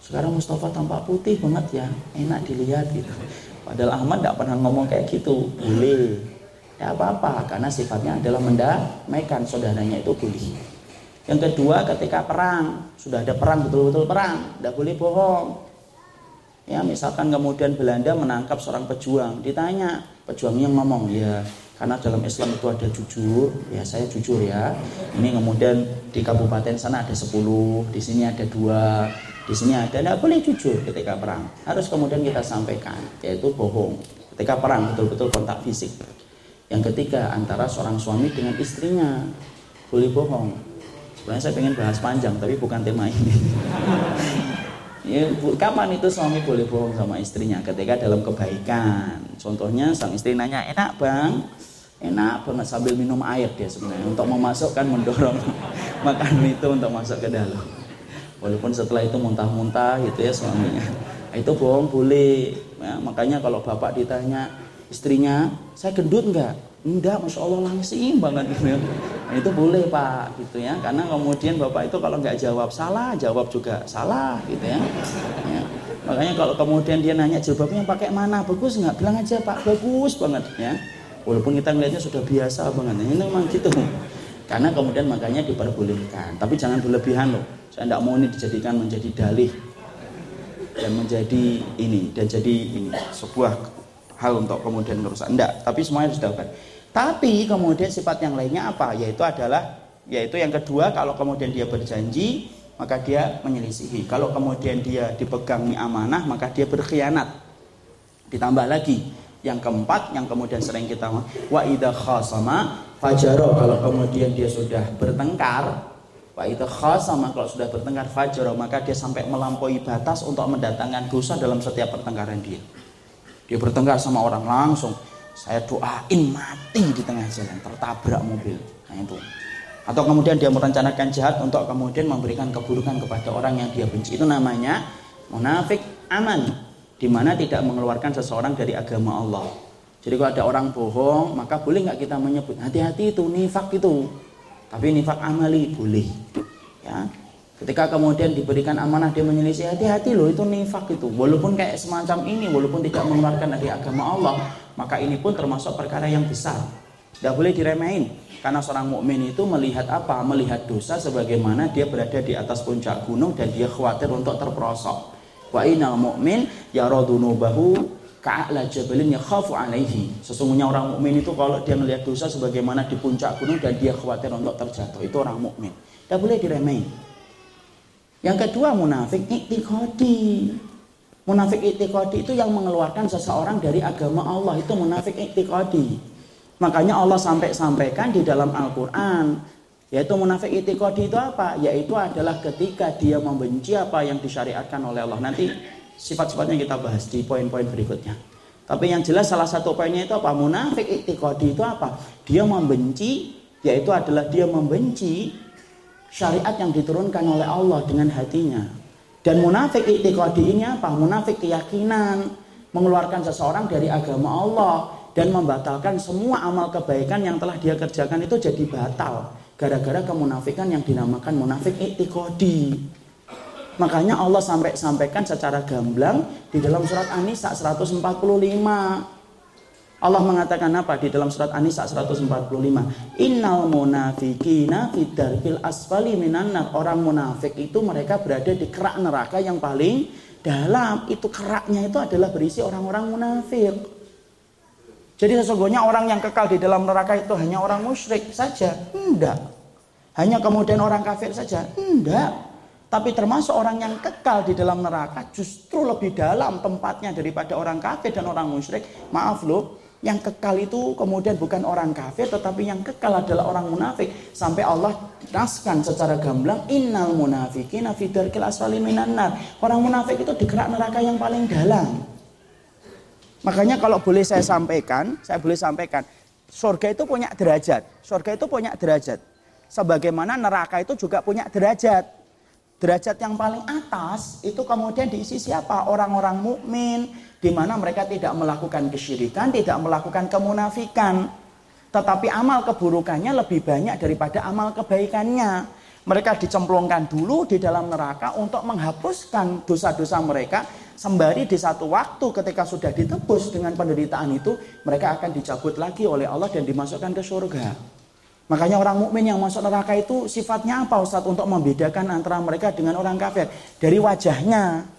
Sekarang Mustafa tampak putih banget ya enak dilihat gitu. Padahal Ahmad tidak pernah ngomong kayak gitu. Boleh. Ya apa-apa karena sifatnya adalah mendamaikan saudaranya itu boleh. Yang kedua ketika perang, sudah ada perang betul-betul perang, tidak boleh bohong. Ya, misalkan kemudian Belanda menangkap seorang pejuang, ditanya, pejuangnya ngomong, ya karena dalam Islam itu ada jujur, ya saya jujur ya. Ini kemudian di kabupaten sana ada 10, di sini ada dua, di sini ada, tidak boleh jujur ketika perang. Harus kemudian kita sampaikan, yaitu bohong. Ketika perang betul-betul kontak fisik. Yang ketiga antara seorang suami dengan istrinya, boleh bohong Sebenarnya saya pengen bahas panjang, tapi bukan tema ini. ya, kapan itu suami boleh bohong sama istrinya? Ketika dalam kebaikan. Contohnya sang istri nanya, enak bang? Enak banget sambil minum air dia sebenarnya. Untuk memasukkan, mendorong makanan itu untuk masuk ke dalam. Walaupun setelah itu muntah-muntah gitu ya suaminya. Itu bohong boleh. Ya, makanya kalau bapak ditanya istrinya, saya gendut enggak? Enggak, masya Allah langsing banget gitu ya. Nah, itu boleh pak, gitu ya. Karena kemudian bapak itu kalau nggak jawab salah, jawab juga salah, gitu ya. ya. Makanya kalau kemudian dia nanya jawabnya pakai mana, bagus nggak? Bilang aja pak, bagus banget ya. Walaupun kita ngelihatnya sudah biasa banget, ini memang gitu. Karena kemudian makanya diperbolehkan, tapi jangan berlebihan loh. Saya tidak mau ini dijadikan menjadi dalih dan menjadi ini dan jadi ini sebuah hal untuk kemudian merusak. Enggak, tapi semuanya sudah dilakukan. Tapi kemudian sifat yang lainnya apa? Yaitu adalah yaitu yang kedua kalau kemudian dia berjanji maka dia menyelisihi. Kalau kemudian dia dipegangi amanah maka dia berkhianat. Ditambah lagi yang keempat yang kemudian sering kita wa idza khasama fajaro kalau kemudian dia sudah bertengkar wa idza khasama kalau sudah bertengkar fajaro maka dia sampai melampaui batas untuk mendatangkan dosa dalam setiap pertengkaran dia. Dia bertengkar sama orang langsung. Saya doain mati di tengah jalan, tertabrak mobil. Nah itu. Atau kemudian dia merencanakan jahat untuk kemudian memberikan keburukan kepada orang yang dia benci. Itu namanya munafik aman. Di mana tidak mengeluarkan seseorang dari agama Allah. Jadi kalau ada orang bohong, maka boleh nggak kita menyebut hati-hati itu nifak itu. Tapi nifak amali boleh. Ya, Ketika kemudian diberikan amanah dia menyelisih hati-hati loh itu nifak itu. Walaupun kayak semacam ini, walaupun tidak mengeluarkan dari agama Allah, maka ini pun termasuk perkara yang besar. Tidak boleh diremehin. Karena seorang mukmin itu melihat apa? Melihat dosa sebagaimana dia berada di atas puncak gunung dan dia khawatir untuk terperosok. Wa inal mu'min yaradunubahu ka'la jabalin yakhafu alaihi. Sesungguhnya orang mukmin itu kalau dia melihat dosa sebagaimana di puncak gunung dan dia khawatir untuk terjatuh. Itu orang mukmin. Tidak boleh diremehin. Yang kedua munafik iktikodi. Munafik iktikodi itu yang mengeluarkan seseorang dari agama Allah itu munafik iktikodi. Makanya Allah sampai sampaikan di dalam Al-Qur'an yaitu munafik iktikodi itu apa? Yaitu adalah ketika dia membenci apa yang disyariatkan oleh Allah. Nanti sifat-sifatnya kita bahas di poin-poin berikutnya. Tapi yang jelas salah satu poinnya itu apa? Munafik iktikadi itu apa? Dia membenci, yaitu adalah dia membenci syariat yang diturunkan oleh Allah dengan hatinya. Dan munafik iktikadi ini apa? Munafik keyakinan, mengeluarkan seseorang dari agama Allah dan membatalkan semua amal kebaikan yang telah dia kerjakan itu jadi batal gara-gara kemunafikan yang dinamakan munafik iktikadi. Makanya Allah sampai sampaikan secara gamblang di dalam surat An-Nisa 145. Allah mengatakan apa di dalam surat An-Nisa 145? Innal munafikina fidarkil asfali minan Orang munafik itu mereka berada di kerak neraka yang paling dalam. Itu keraknya itu adalah berisi orang-orang munafik. Jadi sesungguhnya orang yang kekal di dalam neraka itu hanya orang musyrik saja? Enggak. Hanya kemudian orang kafir saja? Enggak. Tapi termasuk orang yang kekal di dalam neraka justru lebih dalam tempatnya daripada orang kafir dan orang musyrik. Maaf loh, yang kekal itu kemudian bukan orang kafir tetapi yang kekal adalah orang munafik. Sampai Allah naskan secara gamblang innal munafikin fi asfali minan. Orang munafik itu di kerak neraka yang paling dalam. Makanya kalau boleh saya sampaikan, saya boleh sampaikan, surga itu punya derajat. Surga itu punya derajat. Sebagaimana neraka itu juga punya derajat derajat yang paling atas itu kemudian diisi siapa? Orang-orang mukmin di mana mereka tidak melakukan kesyirikan, tidak melakukan kemunafikan. Tetapi amal keburukannya lebih banyak daripada amal kebaikannya. Mereka dicemplungkan dulu di dalam neraka untuk menghapuskan dosa-dosa mereka sembari di satu waktu ketika sudah ditebus dengan penderitaan itu mereka akan dicabut lagi oleh Allah dan dimasukkan ke surga. Makanya orang mukmin yang masuk neraka itu sifatnya apa Ustaz untuk membedakan antara mereka dengan orang kafir? Dari wajahnya.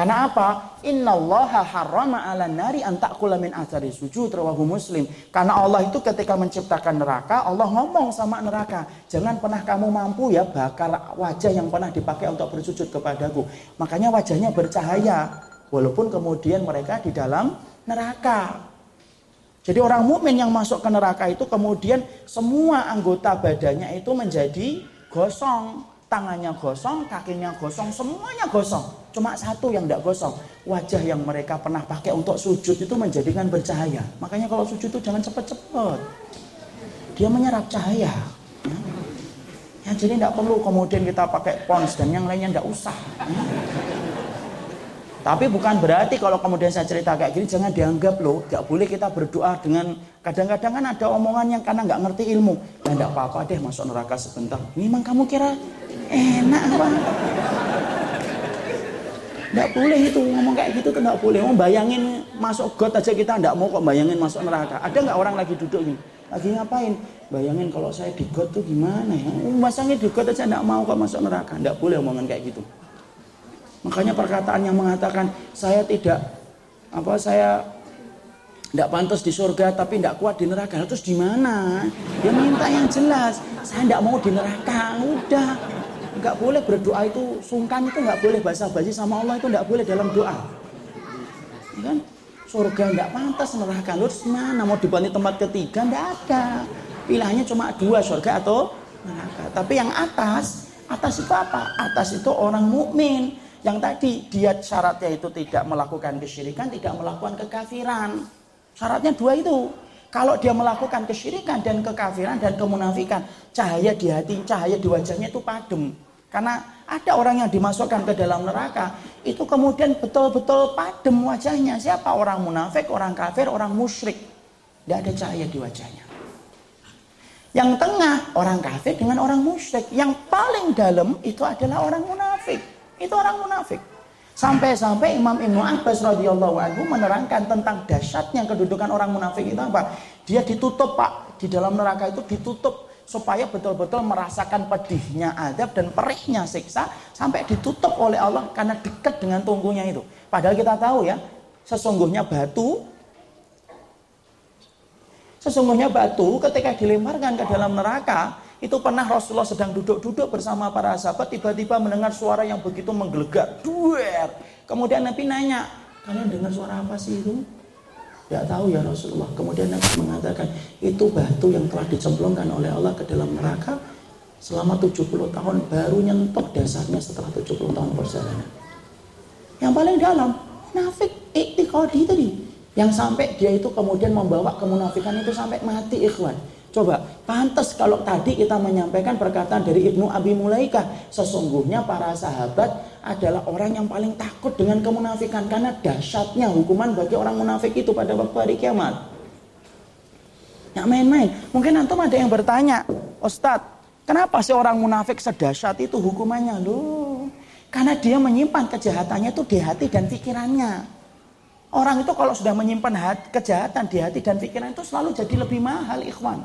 Karena apa? Innallaha harrama 'alan nari an ta'kula min athari sujud rawahu Muslim. Karena Allah itu ketika menciptakan neraka, Allah ngomong sama neraka, "Jangan pernah kamu mampu ya bakar wajah yang pernah dipakai untuk bersujud kepadaku." Makanya wajahnya bercahaya walaupun kemudian mereka di dalam neraka. Jadi orang mukmin yang masuk ke neraka itu kemudian semua anggota badannya itu menjadi gosong. Tangannya gosong, kakinya gosong, semuanya gosong. Cuma satu yang tidak gosong. Wajah yang mereka pernah pakai untuk sujud itu menjadikan bercahaya. Makanya kalau sujud itu jangan cepat-cepat. Dia menyerap cahaya. Ya. ya jadi tidak perlu kemudian kita pakai pons dan yang lainnya tidak usah. Ya. Tapi bukan berarti kalau kemudian saya cerita kayak gini jangan dianggap loh, gak boleh kita berdoa dengan kadang-kadang kan ada omongan yang karena nggak ngerti ilmu. Ya enggak apa-apa deh masuk neraka sebentar. Memang kamu kira enak apa? Enggak boleh itu ngomong kayak gitu tuh enggak boleh. Mau bayangin masuk got aja kita enggak mau kok bayangin masuk neraka. Ada nggak orang lagi duduk nih? Lagi ngapain? Bayangin kalau saya di got tuh gimana ya? Masangnya di got aja enggak mau kok masuk neraka. Enggak boleh omongan kayak gitu. Makanya perkataan yang mengatakan saya tidak apa saya tidak pantas di surga tapi tidak kuat di neraka. Terus di mana? Dia minta yang jelas. Saya tidak mau di neraka. Udah. Nggak boleh berdoa itu sungkan itu nggak boleh basa-basi sama Allah itu nggak boleh dalam doa. Ya kan? Surga nggak pantas neraka. Terus mana? Mau dibuat tempat ketiga? Nggak ada. Pilihannya cuma dua surga atau neraka. Tapi yang atas, atas itu apa? Atas itu orang mukmin yang tadi dia syaratnya itu tidak melakukan kesyirikan, tidak melakukan kekafiran. Syaratnya dua itu. Kalau dia melakukan kesyirikan dan kekafiran dan kemunafikan, cahaya di hati, cahaya di wajahnya itu padam. Karena ada orang yang dimasukkan ke dalam neraka, itu kemudian betul-betul padam wajahnya. Siapa orang munafik, orang kafir, orang musyrik. Tidak ada cahaya di wajahnya. Yang tengah orang kafir dengan orang musyrik. Yang paling dalam itu adalah orang munafik. Itu orang munafik. Sampai-sampai Imam Ibnu Abbas radhiyallahu anhu menerangkan tentang dahsyatnya kedudukan orang munafik itu apa? Dia ditutup Pak, di dalam neraka itu ditutup supaya betul-betul merasakan pedihnya adab dan perihnya siksa sampai ditutup oleh Allah karena dekat dengan tunggunya itu. Padahal kita tahu ya, sesungguhnya batu sesungguhnya batu ketika dilemparkan ke dalam neraka itu pernah Rasulullah sedang duduk-duduk bersama para sahabat tiba-tiba mendengar suara yang begitu menggelegar. Duer. Kemudian Nabi nanya, kalian dengar suara apa sih itu? Tidak tahu ya Rasulullah. Kemudian Nabi mengatakan, itu batu yang telah dicemplungkan oleh Allah ke dalam neraka selama 70 tahun baru nyentuh dasarnya setelah 70 tahun perjalanan. Yang paling dalam, nafik iktikadi tadi. Yang sampai dia itu kemudian membawa kemunafikan itu sampai mati ikhwan. Coba, pantas kalau tadi kita menyampaikan perkataan dari Ibnu Abi Mulaikah. Sesungguhnya para sahabat adalah orang yang paling takut dengan kemunafikan. Karena dahsyatnya hukuman bagi orang munafik itu pada waktu hari kiamat. Ya main-main. Mungkin antum ada yang bertanya, Ustadz, kenapa sih orang munafik sedahsyat itu hukumannya? Loh, karena dia menyimpan kejahatannya itu di hati dan pikirannya. Orang itu kalau sudah menyimpan kejahatan di hati dan pikiran itu selalu jadi lebih mahal ikhwan.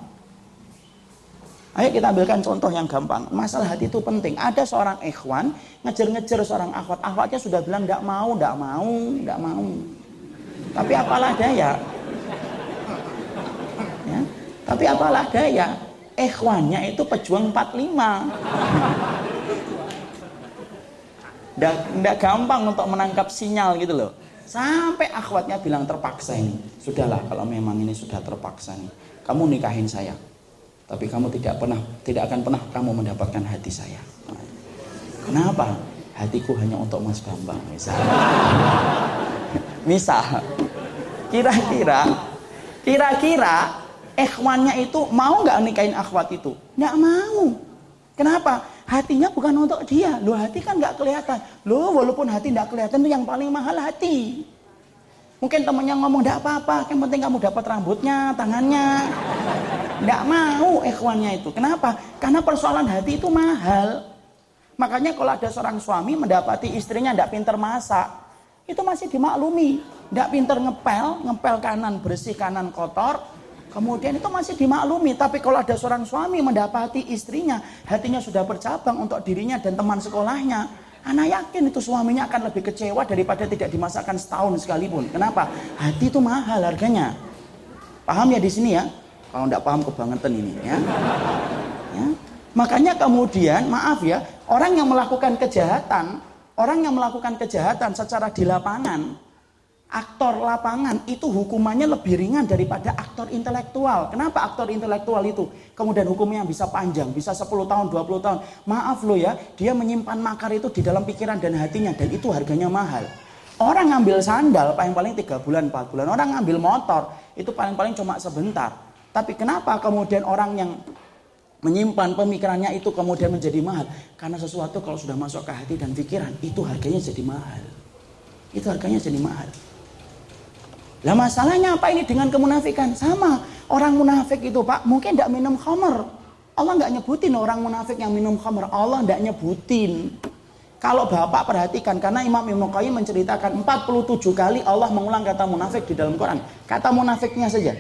Ayo kita ambilkan contoh yang gampang. Masalah hati itu penting. Ada seorang ikhwan ngejar-ngejar seorang akhwat. Akhwatnya sudah bilang tidak mau, tidak mau, tidak mau. Tapi apalah daya. Ya. Tapi apalah daya. Ikhwannya itu pejuang 45. Tidak gampang untuk menangkap sinyal gitu loh. Sampai akhwatnya bilang terpaksa ini. Sudahlah kalau memang ini sudah terpaksa nih. Kamu nikahin saya. Tapi kamu tidak pernah tidak akan pernah kamu mendapatkan hati saya. Kenapa? Hatiku hanya untuk Mas Bambang misal. misal. Kira-kira kira-kira ikhwannya itu mau nggak nikahin akhwat itu? Nggak mau. Kenapa? Hatinya bukan untuk dia. Loh hati kan nggak kelihatan. Loh walaupun hati nggak kelihatan itu yang paling mahal hati. Mungkin temannya ngomong nggak apa-apa, yang penting kamu dapat rambutnya, tangannya. Nggak mau ikhwannya itu. Kenapa? Karena persoalan hati itu mahal. Makanya kalau ada seorang suami mendapati istrinya nggak pinter masak, itu masih dimaklumi. Nggak pinter ngepel, ngepel kanan bersih, kanan kotor, Kemudian itu masih dimaklumi, tapi kalau ada seorang suami mendapati istrinya, hatinya sudah bercabang untuk dirinya dan teman sekolahnya, anak yakin itu suaminya akan lebih kecewa daripada tidak dimasakkan setahun sekalipun. Kenapa? Hati itu mahal harganya. Paham ya di sini ya? Kalau tidak paham kebangetan ini ya. ya. Makanya kemudian, maaf ya, orang yang melakukan kejahatan, orang yang melakukan kejahatan secara di lapangan, aktor lapangan itu hukumannya lebih ringan daripada aktor intelektual. Kenapa aktor intelektual itu? Kemudian hukumnya bisa panjang, bisa 10 tahun, 20 tahun. Maaf loh ya, dia menyimpan makar itu di dalam pikiran dan hatinya dan itu harganya mahal. Orang ngambil sandal paling-paling 3 bulan, 4 bulan. Orang ngambil motor itu paling-paling cuma sebentar. Tapi kenapa kemudian orang yang menyimpan pemikirannya itu kemudian menjadi mahal? Karena sesuatu kalau sudah masuk ke hati dan pikiran itu harganya jadi mahal. Itu harganya jadi mahal. Lah masalahnya apa ini dengan kemunafikan? Sama. Orang munafik itu Pak mungkin tidak minum khamar. Allah nggak nyebutin orang munafik yang minum khamar. Allah tidak nyebutin. Kalau Bapak perhatikan karena Imam Ibnu Qayyim menceritakan 47 kali Allah mengulang kata munafik di dalam Quran. Kata munafiknya saja.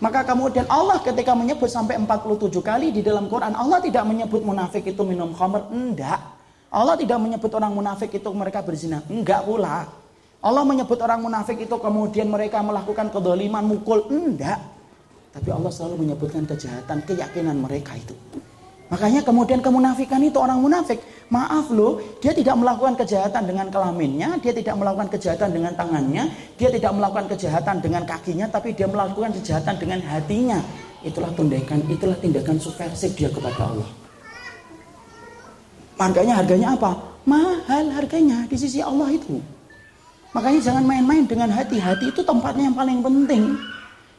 Maka kemudian Allah ketika menyebut sampai 47 kali di dalam Quran, Allah tidak menyebut munafik itu minum khamar, enggak. Allah tidak menyebut orang munafik itu mereka berzina, enggak pula. Allah menyebut orang munafik itu kemudian mereka melakukan kedoliman, mukul. Enggak. Tapi Allah selalu menyebutkan kejahatan, keyakinan mereka itu. Makanya kemudian kemunafikan itu orang munafik. Maaf loh, dia tidak melakukan kejahatan dengan kelaminnya, dia tidak melakukan kejahatan dengan tangannya, dia tidak melakukan kejahatan dengan kakinya, tapi dia melakukan kejahatan dengan hatinya. Itulah tindakan, itulah tindakan subversif dia kepada Allah. Harganya harganya apa? Mahal harganya di sisi Allah itu. Makanya jangan main-main dengan hati. Hati itu tempatnya yang paling penting.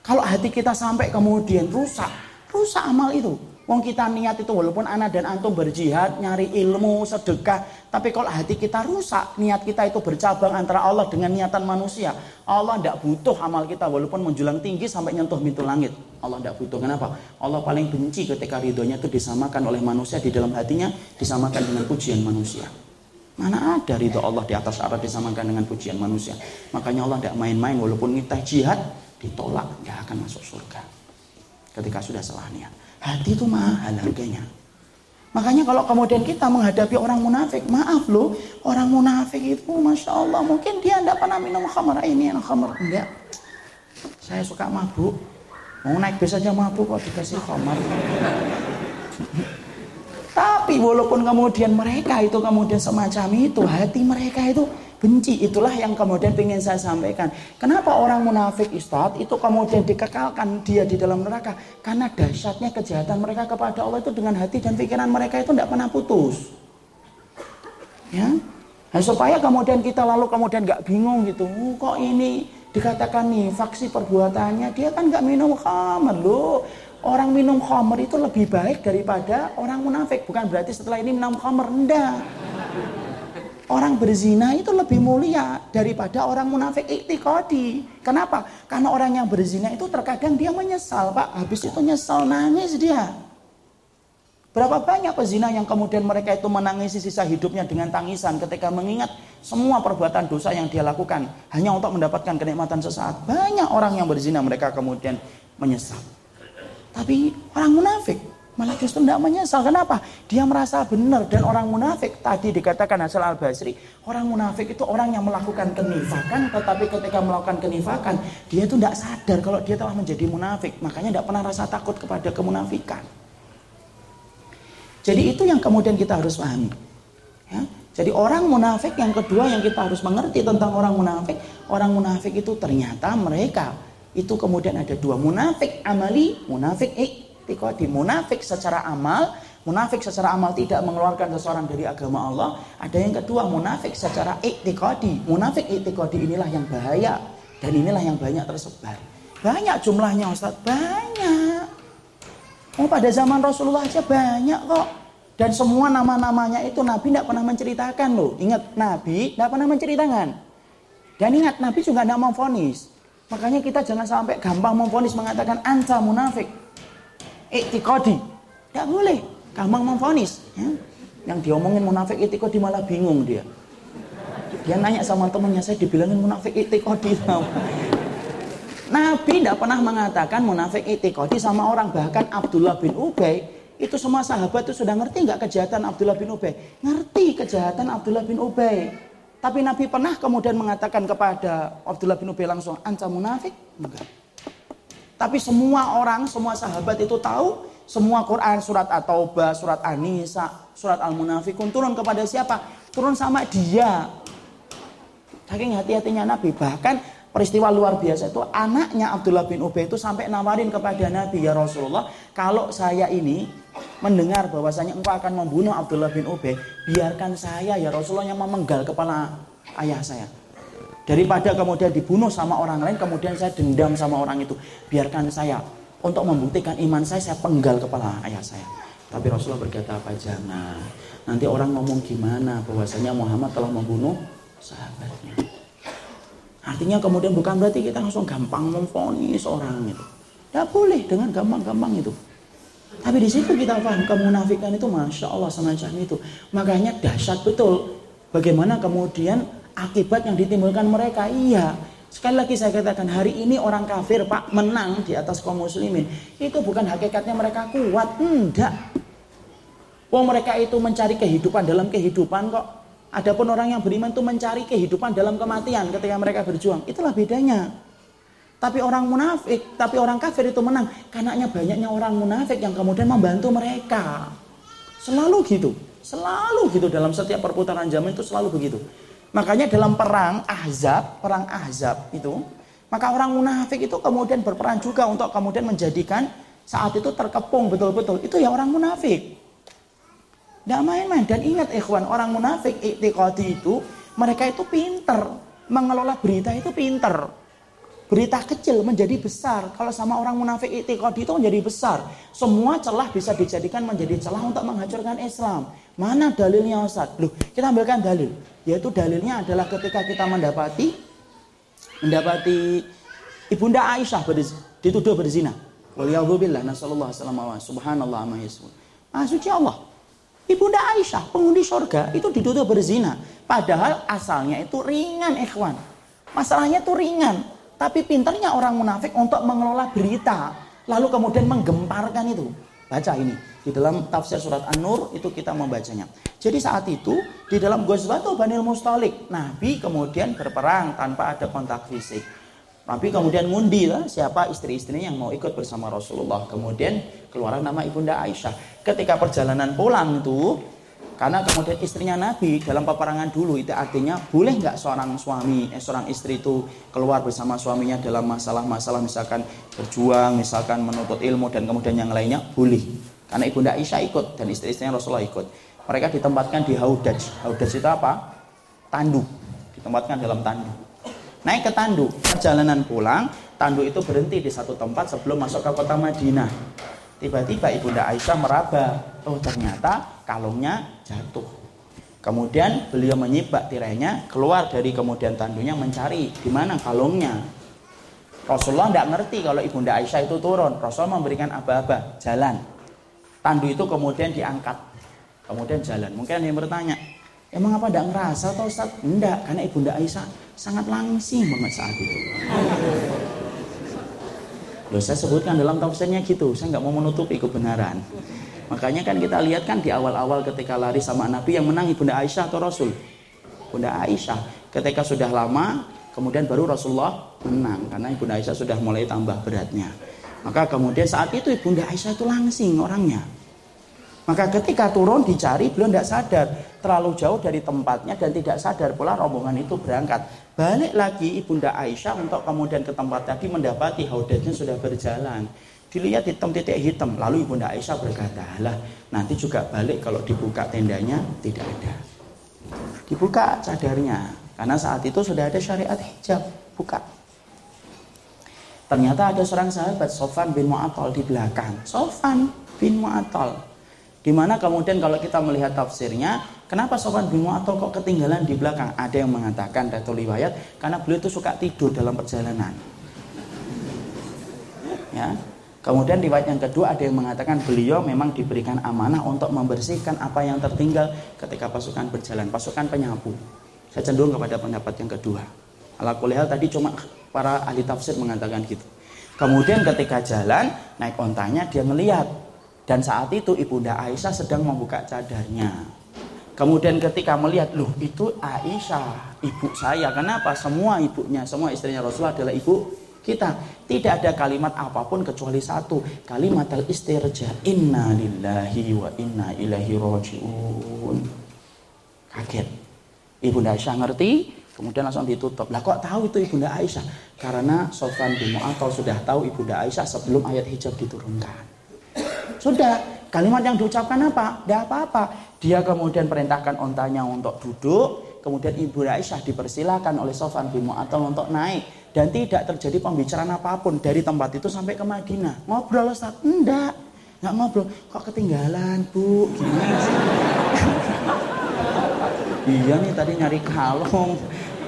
Kalau hati kita sampai kemudian rusak, rusak amal itu. Wong kita niat itu walaupun anak dan antum berjihad, nyari ilmu, sedekah. Tapi kalau hati kita rusak, niat kita itu bercabang antara Allah dengan niatan manusia. Allah tidak butuh amal kita walaupun menjulang tinggi sampai nyentuh pintu langit. Allah tidak butuh. Kenapa? Allah paling benci ketika ridhonya itu disamakan oleh manusia di dalam hatinya, disamakan dengan pujian manusia. Mana ada ridho Allah di atas arat disamakan dengan pujian manusia. Makanya Allah tidak main-main walaupun kita jihad ditolak nggak akan masuk surga. Ketika sudah salah niat. Hati itu mahal harganya. Makanya kalau kemudian kita menghadapi orang munafik, maaf loh, orang munafik itu masya Allah mungkin dia tidak pernah minum khamar ini yang khamar enggak. Saya suka mabuk, mau naik bis aja mabuk kok dikasih khamar. Tapi walaupun kemudian mereka itu kemudian semacam itu, hati mereka itu benci. Itulah yang kemudian ingin saya sampaikan. Kenapa orang munafik Ustadz itu kemudian dikekalkan dia di dalam neraka? Karena dahsyatnya kejahatan mereka kepada Allah itu dengan hati dan pikiran mereka itu tidak pernah putus. Ya, Nah, supaya kemudian kita lalu kemudian nggak bingung gitu, oh, kok ini Dikatakan nih, faksi perbuatannya, dia kan nggak minum khamr loh. Orang minum khamr itu lebih baik daripada orang munafik. Bukan berarti setelah ini minum khamr, enggak. Orang berzina itu lebih mulia daripada orang munafik iktikadi. Kenapa? Karena orang yang berzina itu terkadang dia menyesal, Pak. Habis itu nyesal, nangis dia. Berapa banyak pezina yang kemudian mereka itu menangisi sisa hidupnya dengan tangisan ketika mengingat semua perbuatan dosa yang dia lakukan hanya untuk mendapatkan kenikmatan sesaat. Banyak orang yang berzina mereka kemudian menyesal. Tapi orang munafik malah justru tidak menyesal. Kenapa? Dia merasa benar dan orang munafik tadi dikatakan Hasan Al Basri, orang munafik itu orang yang melakukan kenifakan, tetapi ketika melakukan kenifakan dia itu tidak sadar kalau dia telah menjadi munafik. Makanya tidak pernah rasa takut kepada kemunafikan. Jadi itu yang kemudian kita harus pahami. Ya. Jadi orang munafik yang kedua yang kita harus mengerti tentang orang munafik, orang munafik itu ternyata mereka itu kemudian ada dua munafik amali, munafik iktikadi. Munafik secara amal, munafik secara amal tidak mengeluarkan seseorang dari agama Allah. Ada yang kedua munafik secara iktikadi. Munafik iktikadi inilah yang bahaya dan inilah yang banyak tersebar. Banyak jumlahnya Ustaz, banyak. Oh pada zaman Rasulullah aja banyak kok. Dan semua nama-namanya itu Nabi tidak pernah menceritakan loh. Ingat Nabi tidak pernah menceritakan. Dan ingat Nabi juga tidak memfonis. Makanya kita jangan sampai gampang memfonis mengatakan anta munafik. Iktikodi. Tidak boleh. Gampang memfonis. Ya. Yang diomongin munafik iktikodi malah bingung dia. Dia nanya sama temannya, saya dibilangin munafik iktikodi. Nabi tidak pernah mengatakan munafik itikodi sama orang. Bahkan Abdullah bin Ubay itu semua sahabat itu sudah ngerti nggak kejahatan Abdullah bin Ubay? Ngerti kejahatan Abdullah bin Ubay. Tapi Nabi pernah kemudian mengatakan kepada Abdullah bin Ubay langsung, anta munafik? Enggak. Tapi semua orang, semua sahabat itu tahu semua Quran, surat At-Taubah, surat An-Nisa, surat Al-Munafikun turun kepada siapa? Turun sama dia. Saking hati-hatinya Nabi. Bahkan peristiwa luar biasa itu anaknya Abdullah bin Ubay itu sampai nawarin kepada Nabi ya Rasulullah kalau saya ini mendengar bahwasanya engkau akan membunuh Abdullah bin Ubay biarkan saya ya Rasulullah yang memenggal kepala ayah saya. Daripada kemudian dibunuh sama orang lain kemudian saya dendam sama orang itu. Biarkan saya untuk membuktikan iman saya saya penggal kepala ayah saya. Tapi Rasulullah berkata apa jangan. Nanti orang ngomong gimana? Bahwasanya Muhammad telah membunuh sahabatnya. Artinya kemudian bukan berarti kita langsung gampang memfonis orang itu. Tidak boleh dengan gampang-gampang itu. Tapi di situ kita paham kemunafikan itu masya Allah semacam itu. Makanya dahsyat betul. Bagaimana kemudian akibat yang ditimbulkan mereka. Iya. Sekali lagi saya katakan hari ini orang kafir pak menang di atas kaum muslimin. Itu bukan hakikatnya mereka kuat. Enggak. Wong mereka itu mencari kehidupan dalam kehidupan kok. Adapun orang yang beriman itu mencari kehidupan dalam kematian ketika mereka berjuang. Itulah bedanya. Tapi orang munafik, tapi orang kafir itu menang. Karena banyaknya orang munafik yang kemudian membantu mereka. Selalu gitu. Selalu gitu dalam setiap perputaran zaman itu selalu begitu. Makanya dalam perang Ahzab, perang Ahzab itu, maka orang munafik itu kemudian berperan juga untuk kemudian menjadikan saat itu terkepung betul-betul. Itu ya orang munafik. Tidak main-main. Dan ingat ikhwan, orang munafik iktiqadi itu, mereka itu pinter. Mengelola berita itu pinter. Berita kecil menjadi besar. Kalau sama orang munafik iktiqadi itu menjadi besar. Semua celah bisa dijadikan menjadi celah untuk menghancurkan Islam. Mana dalilnya Ustaz? Loh, kita ambilkan dalil. Yaitu dalilnya adalah ketika kita mendapati mendapati Ibunda Aisyah dituduh berzina. Waliyahzubillah nasallallahu alaihi subhanallah ma Ah, suci Allah. Ibunda Aisyah, penghuni surga, itu dituduh berzina. Padahal asalnya itu ringan, ikhwan. Masalahnya itu ringan. Tapi pinternya orang munafik untuk mengelola berita. Lalu kemudian menggemparkan itu. Baca ini. Di dalam tafsir surat An-Nur itu kita membacanya. Jadi saat itu di dalam Ghazwatul Banil Mustalik. Nabi kemudian berperang tanpa ada kontak fisik. Nabi kemudian ngundi lah siapa istri-istrinya yang mau ikut bersama Rasulullah. Kemudian keluar nama Ibunda Aisyah. Ketika perjalanan pulang itu, karena kemudian istrinya Nabi dalam peperangan dulu itu artinya boleh nggak seorang suami, eh, seorang istri itu keluar bersama suaminya dalam masalah-masalah misalkan berjuang, misalkan menuntut ilmu dan kemudian yang lainnya boleh. Karena Ibunda Aisyah ikut dan istri-istrinya Rasulullah ikut. Mereka ditempatkan di haudaj. Haudaj itu apa? Tandu. Ditempatkan dalam tandu. naik ke Tandu. Perjalanan pulang, Tandu itu berhenti di satu tempat sebelum masuk ke kota Madinah. Tiba-tiba Ibunda Aisyah meraba, oh ternyata kalungnya jatuh. Kemudian beliau menyibak tirainya, keluar dari kemudian tandunya mencari di mana kalungnya. Rasulullah tidak ngerti kalau Ibunda Aisyah itu turun. Rasul memberikan aba-aba, jalan. Tandu itu kemudian diangkat. Kemudian jalan. Mungkin ada yang bertanya, emang apa tidak ngerasa atau Ustaz? Tidak, karena Ibunda Aisyah sangat langsing banget saat itu. Loh, saya sebutkan dalam tafsirnya gitu, saya nggak mau menutupi kebenaran. Makanya kan kita lihat kan di awal-awal ketika lari sama Nabi yang menang Ibunda Aisyah atau Rasul. Bunda Aisyah. Ketika sudah lama, kemudian baru Rasulullah menang karena Ibunda Aisyah sudah mulai tambah beratnya. Maka kemudian saat itu Ibunda Aisyah itu langsing orangnya. Maka ketika turun dicari beliau tidak sadar terlalu jauh dari tempatnya dan tidak sadar pula rombongan itu berangkat. Balik lagi Ibunda Aisyah untuk kemudian ke tempat tadi mendapati haudajnya sudah berjalan. Dilihat hitam titik hitam. Lalu Ibunda Aisyah berkata, lah nanti juga balik kalau dibuka tendanya tidak ada. Dibuka cadarnya. Karena saat itu sudah ada syariat hijab. Buka. Ternyata ada seorang sahabat Sofan bin Mu'attal di belakang. Sofan bin Mu'attal. Di mana kemudian kalau kita melihat tafsirnya, Kenapa Sofwan bin Mu'attal kok ketinggalan di belakang? Ada yang mengatakan Dato riwayat karena beliau itu suka tidur dalam perjalanan. Ya. Kemudian riwayat yang kedua ada yang mengatakan beliau memang diberikan amanah untuk membersihkan apa yang tertinggal ketika pasukan berjalan, pasukan penyapu. Saya cenderung kepada pendapat yang kedua. Ala kulihal tadi cuma para ahli tafsir mengatakan gitu. Kemudian ketika jalan naik ontanya dia melihat dan saat itu ibunda Aisyah sedang membuka cadarnya. Kemudian ketika melihat, loh itu Aisyah, ibu saya. Kenapa? Semua ibunya, semua istrinya Rasulullah adalah ibu kita. Tidak ada kalimat apa pun kecuali satu. Kalimat al-istirja. Inna lillahi wa inna ilahi roji'un. Kaget. Ibunda Aisyah ngerti, kemudian langsung ditutup. Lah kok tahu itu Ibunda Aisyah? Karena Sofan bin Mu'attal sudah tahu Ibunda Aisyah sebelum ayat hijab diturunkan. Sudah, kalimat yang diucapkan apa? Tidak apa-apa. Dia kemudian perintahkan ontanya untuk duduk, kemudian Ibu Aisyah dipersilahkan oleh Sofan bin Mu'attal untuk naik dan tidak terjadi pembicaraan apa pun dari tempat itu sampai ke Madinah. Ngobrol Ustaz? Enggak. Enggak ngobrol. Kok ketinggalan, Bu? Gimana sih? iya nih tadi nyari kalung.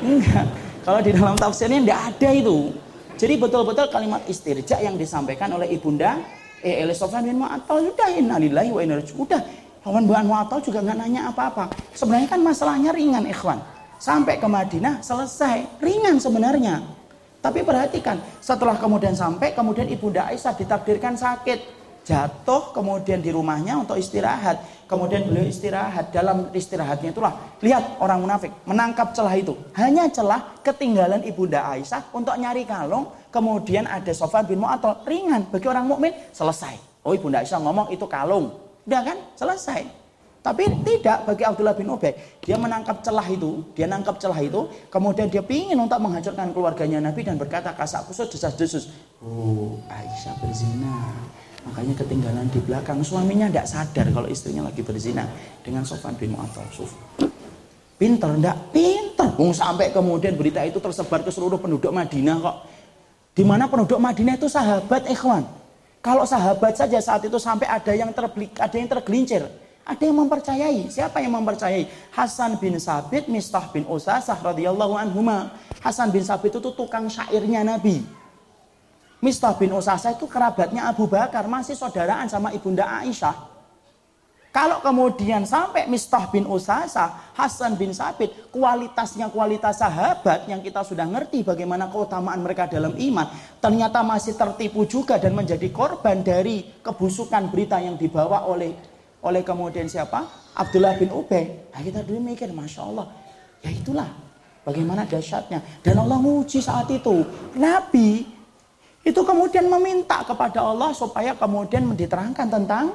Enggak. Kalau di dalam tafsirnya enggak ada itu. Jadi betul-betul kalimat istirja yang disampaikan oleh Ibunda eh, oleh Sofan bin Mu'attal sudah innalillahi wa inna Udah Lawan Buan Mu'attal juga nggak nanya apa-apa. Sebenarnya kan masalahnya ringan ikhwan. Sampai ke Madinah selesai. Ringan sebenarnya. Tapi perhatikan, setelah kemudian sampai, kemudian Ibunda Aisyah ditakdirkan sakit. Jatuh kemudian di rumahnya untuk istirahat. Kemudian beliau istirahat. Dalam istirahatnya itulah, lihat orang munafik menangkap celah itu. Hanya celah ketinggalan Ibunda Aisyah untuk nyari kalung. Kemudian ada Sofan bin Mu'attal. Ringan bagi orang mukmin selesai. Oh Ibunda Aisyah ngomong itu kalung. Udah kan? Selesai. Tapi tidak bagi Abdullah bin Ubay. Dia menangkap celah itu, dia nangkap celah itu, kemudian dia ingin untuk menghancurkan keluarganya Nabi dan berkata kasak kusut desas-desus. Oh, Aisyah berzina. Makanya ketinggalan di belakang. Suaminya tidak sadar kalau istrinya lagi berzina dengan Sofan bin Mu'attal. Pinter, tidak pinter. Bung sampai kemudian berita itu tersebar ke seluruh penduduk Madinah kok. Di mana penduduk Madinah itu sahabat ikhwan. Kalau sahabat saja saat itu sampai ada yang terbelik, ada yang tergelincir, ada yang mempercayai. Siapa yang mempercayai? Hasan bin Sabit, Mistah bin Usasah radhiyallahu anhuma. Hasan bin Sabit itu tukang syairnya Nabi. Mistah bin Usasah itu kerabatnya Abu Bakar, masih saudaraan sama ibunda Aisyah. Kalau kemudian sampai Mistah bin Usasa, Hasan bin Sabit, kualitasnya kualitas sahabat yang kita sudah ngerti bagaimana keutamaan mereka dalam iman, ternyata masih tertipu juga dan menjadi korban dari kebusukan berita yang dibawa oleh oleh kemudian siapa? Abdullah bin Ubay. Nah, kita dulu mikir, Masya Allah, ya itulah bagaimana dahsyatnya. Dan Allah menguji saat itu. Nabi itu kemudian meminta kepada Allah supaya kemudian diterangkan tentang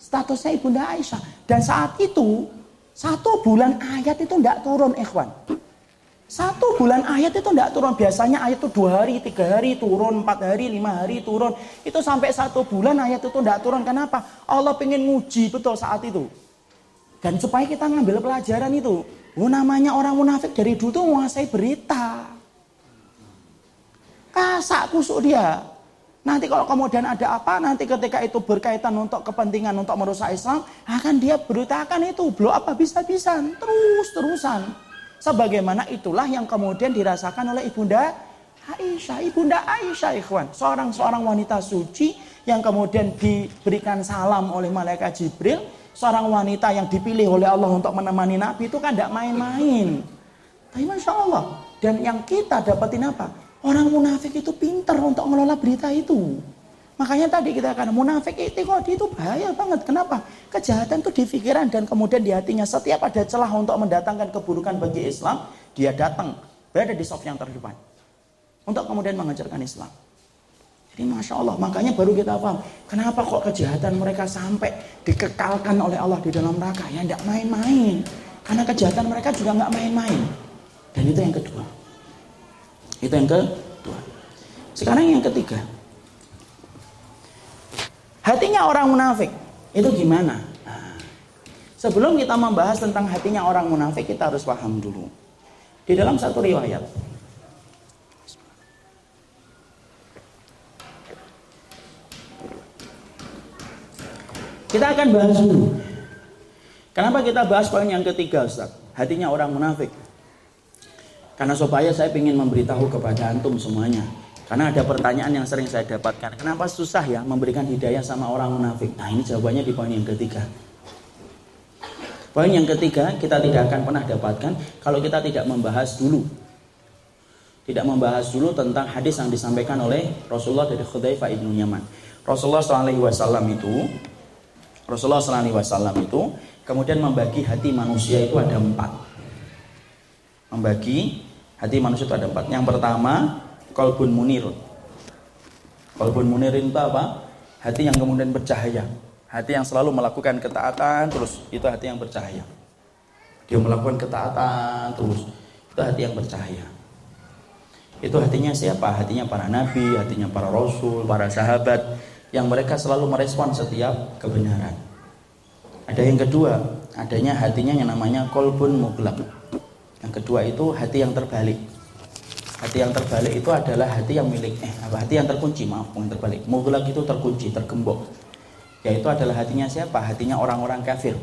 statusnya Ibunda Aisyah. Dan saat itu, satu bulan ayat itu tidak turun ikhwan. Satu bulan ayat itu tidak turun. Biasanya ayat itu dua hari, tiga hari turun, empat hari, lima hari turun. Itu sampai satu bulan ayat itu tidak turun. Kenapa? Allah pengen nguji betul saat itu. Dan supaya kita ngambil pelajaran itu. Oh, namanya orang munafik dari dulu tuh menguasai berita. rasa kusuk dia. Nanti kalau kemudian ada apa, nanti ketika itu berkaitan untuk kepentingan untuk merusak Islam, akan dia beritakan itu blow apa bisa-bisan, terus-terusan. Sebagaimana itulah yang kemudian dirasakan oleh ibunda Aisyah, ibunda Aisyah ikhwan, seorang seorang wanita suci yang kemudian diberikan salam oleh malaikat Jibril, seorang wanita yang dipilih oleh Allah untuk menemani Nabi itu kan tidak main-main. Tapi masya Allah, dan yang kita dapetin apa? Orang munafik itu pinter untuk mengelola berita itu. Makanya tadi kita akan munafik itu kok itu bahaya banget. Kenapa? Kejahatan itu di pikiran dan kemudian di hatinya. Setiap ada celah untuk mendatangkan keburukan bagi Islam, dia datang berada di soft yang terdepan untuk kemudian mengajarkan Islam. Jadi masya Allah, makanya baru kita paham kenapa kok kejahatan mereka sampai dikekalkan oleh Allah di dalam neraka. Ya tidak main-main. Karena kejahatan mereka juga nggak main-main. Dan itu yang kedua. Itu yang kedua. Sekarang yang ketiga. Hatinya orang munafik itu gimana? Nah, sebelum kita membahas tentang hatinya orang munafik, kita harus paham dulu. Di dalam satu riwayat, kita akan bahas dulu. Kenapa kita bahas poin yang ketiga, Ustaz? Hatinya orang munafik. Karena supaya saya ingin memberitahu kepada antum semuanya. Karena ada pertanyaan yang sering saya dapatkan. Kenapa susah ya memberikan hidayah sama orang munafik? Nah ini jawabannya di poin yang ketiga. Poin yang ketiga kita tidak akan pernah dapatkan kalau kita tidak membahas dulu. Tidak membahas dulu tentang hadis yang disampaikan oleh Rasulullah dari Khudzaifah ibnu Yaman. Rasulullah SAW itu Rasulullah SAW itu kemudian membagi hati manusia itu ada empat. Membagi Hati manusia itu ada empat. Yang pertama, kolbun munir. Kolbun munir itu apa? Hati yang kemudian bercahaya. Hati yang selalu melakukan ketaatan terus. Itu hati yang bercahaya. Dia melakukan ketaatan terus. Itu hati yang bercahaya. Itu hatinya siapa? Hatinya para nabi, hatinya para rasul, para sahabat. Yang mereka selalu merespon setiap kebenaran. Ada yang kedua, adanya hatinya yang namanya kolbun muglak yang kedua itu hati yang terbalik. Hati yang terbalik itu adalah hati yang milik eh apa hati yang terkunci maaf yang terbalik. Mughlaq itu terkunci, tergembok. Yaitu adalah hatinya siapa? Hatinya orang-orang kafir.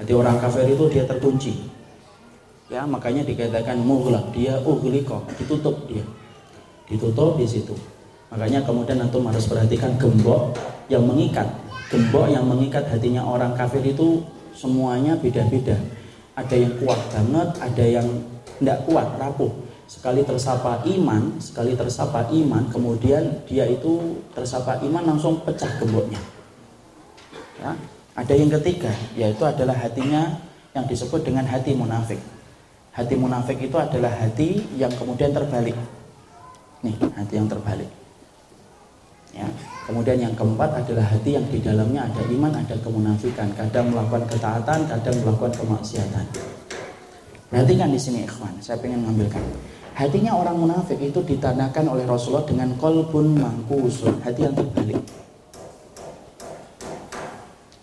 Hati orang kafir itu dia terkunci. Ya, makanya dikatakan mughlaq, dia ughliqa, ditutup dia. Ditutup di situ. Makanya kemudian antum harus perhatikan gembok yang mengikat. Gembok yang mengikat hatinya orang kafir itu semuanya beda-beda ada yang kuat banget, ada yang tidak kuat, rapuh. Sekali tersapa iman, sekali tersapa iman, kemudian dia itu tersapa iman langsung pecah gemboknya. Ya. Ada yang ketiga, yaitu adalah hatinya yang disebut dengan hati munafik. Hati munafik itu adalah hati yang kemudian terbalik. Nih, hati yang terbalik. Ya. Kemudian yang keempat adalah hati yang di dalamnya ada iman, ada kemunafikan, kadang melakukan ketaatan, kadang melakukan kemaksiatan. Perhatikan di sini ikhwan, saya ingin mengambilkan. Hatinya orang munafik itu ditandakan oleh Rasulullah dengan kolbun mangkusun, hati yang terbalik.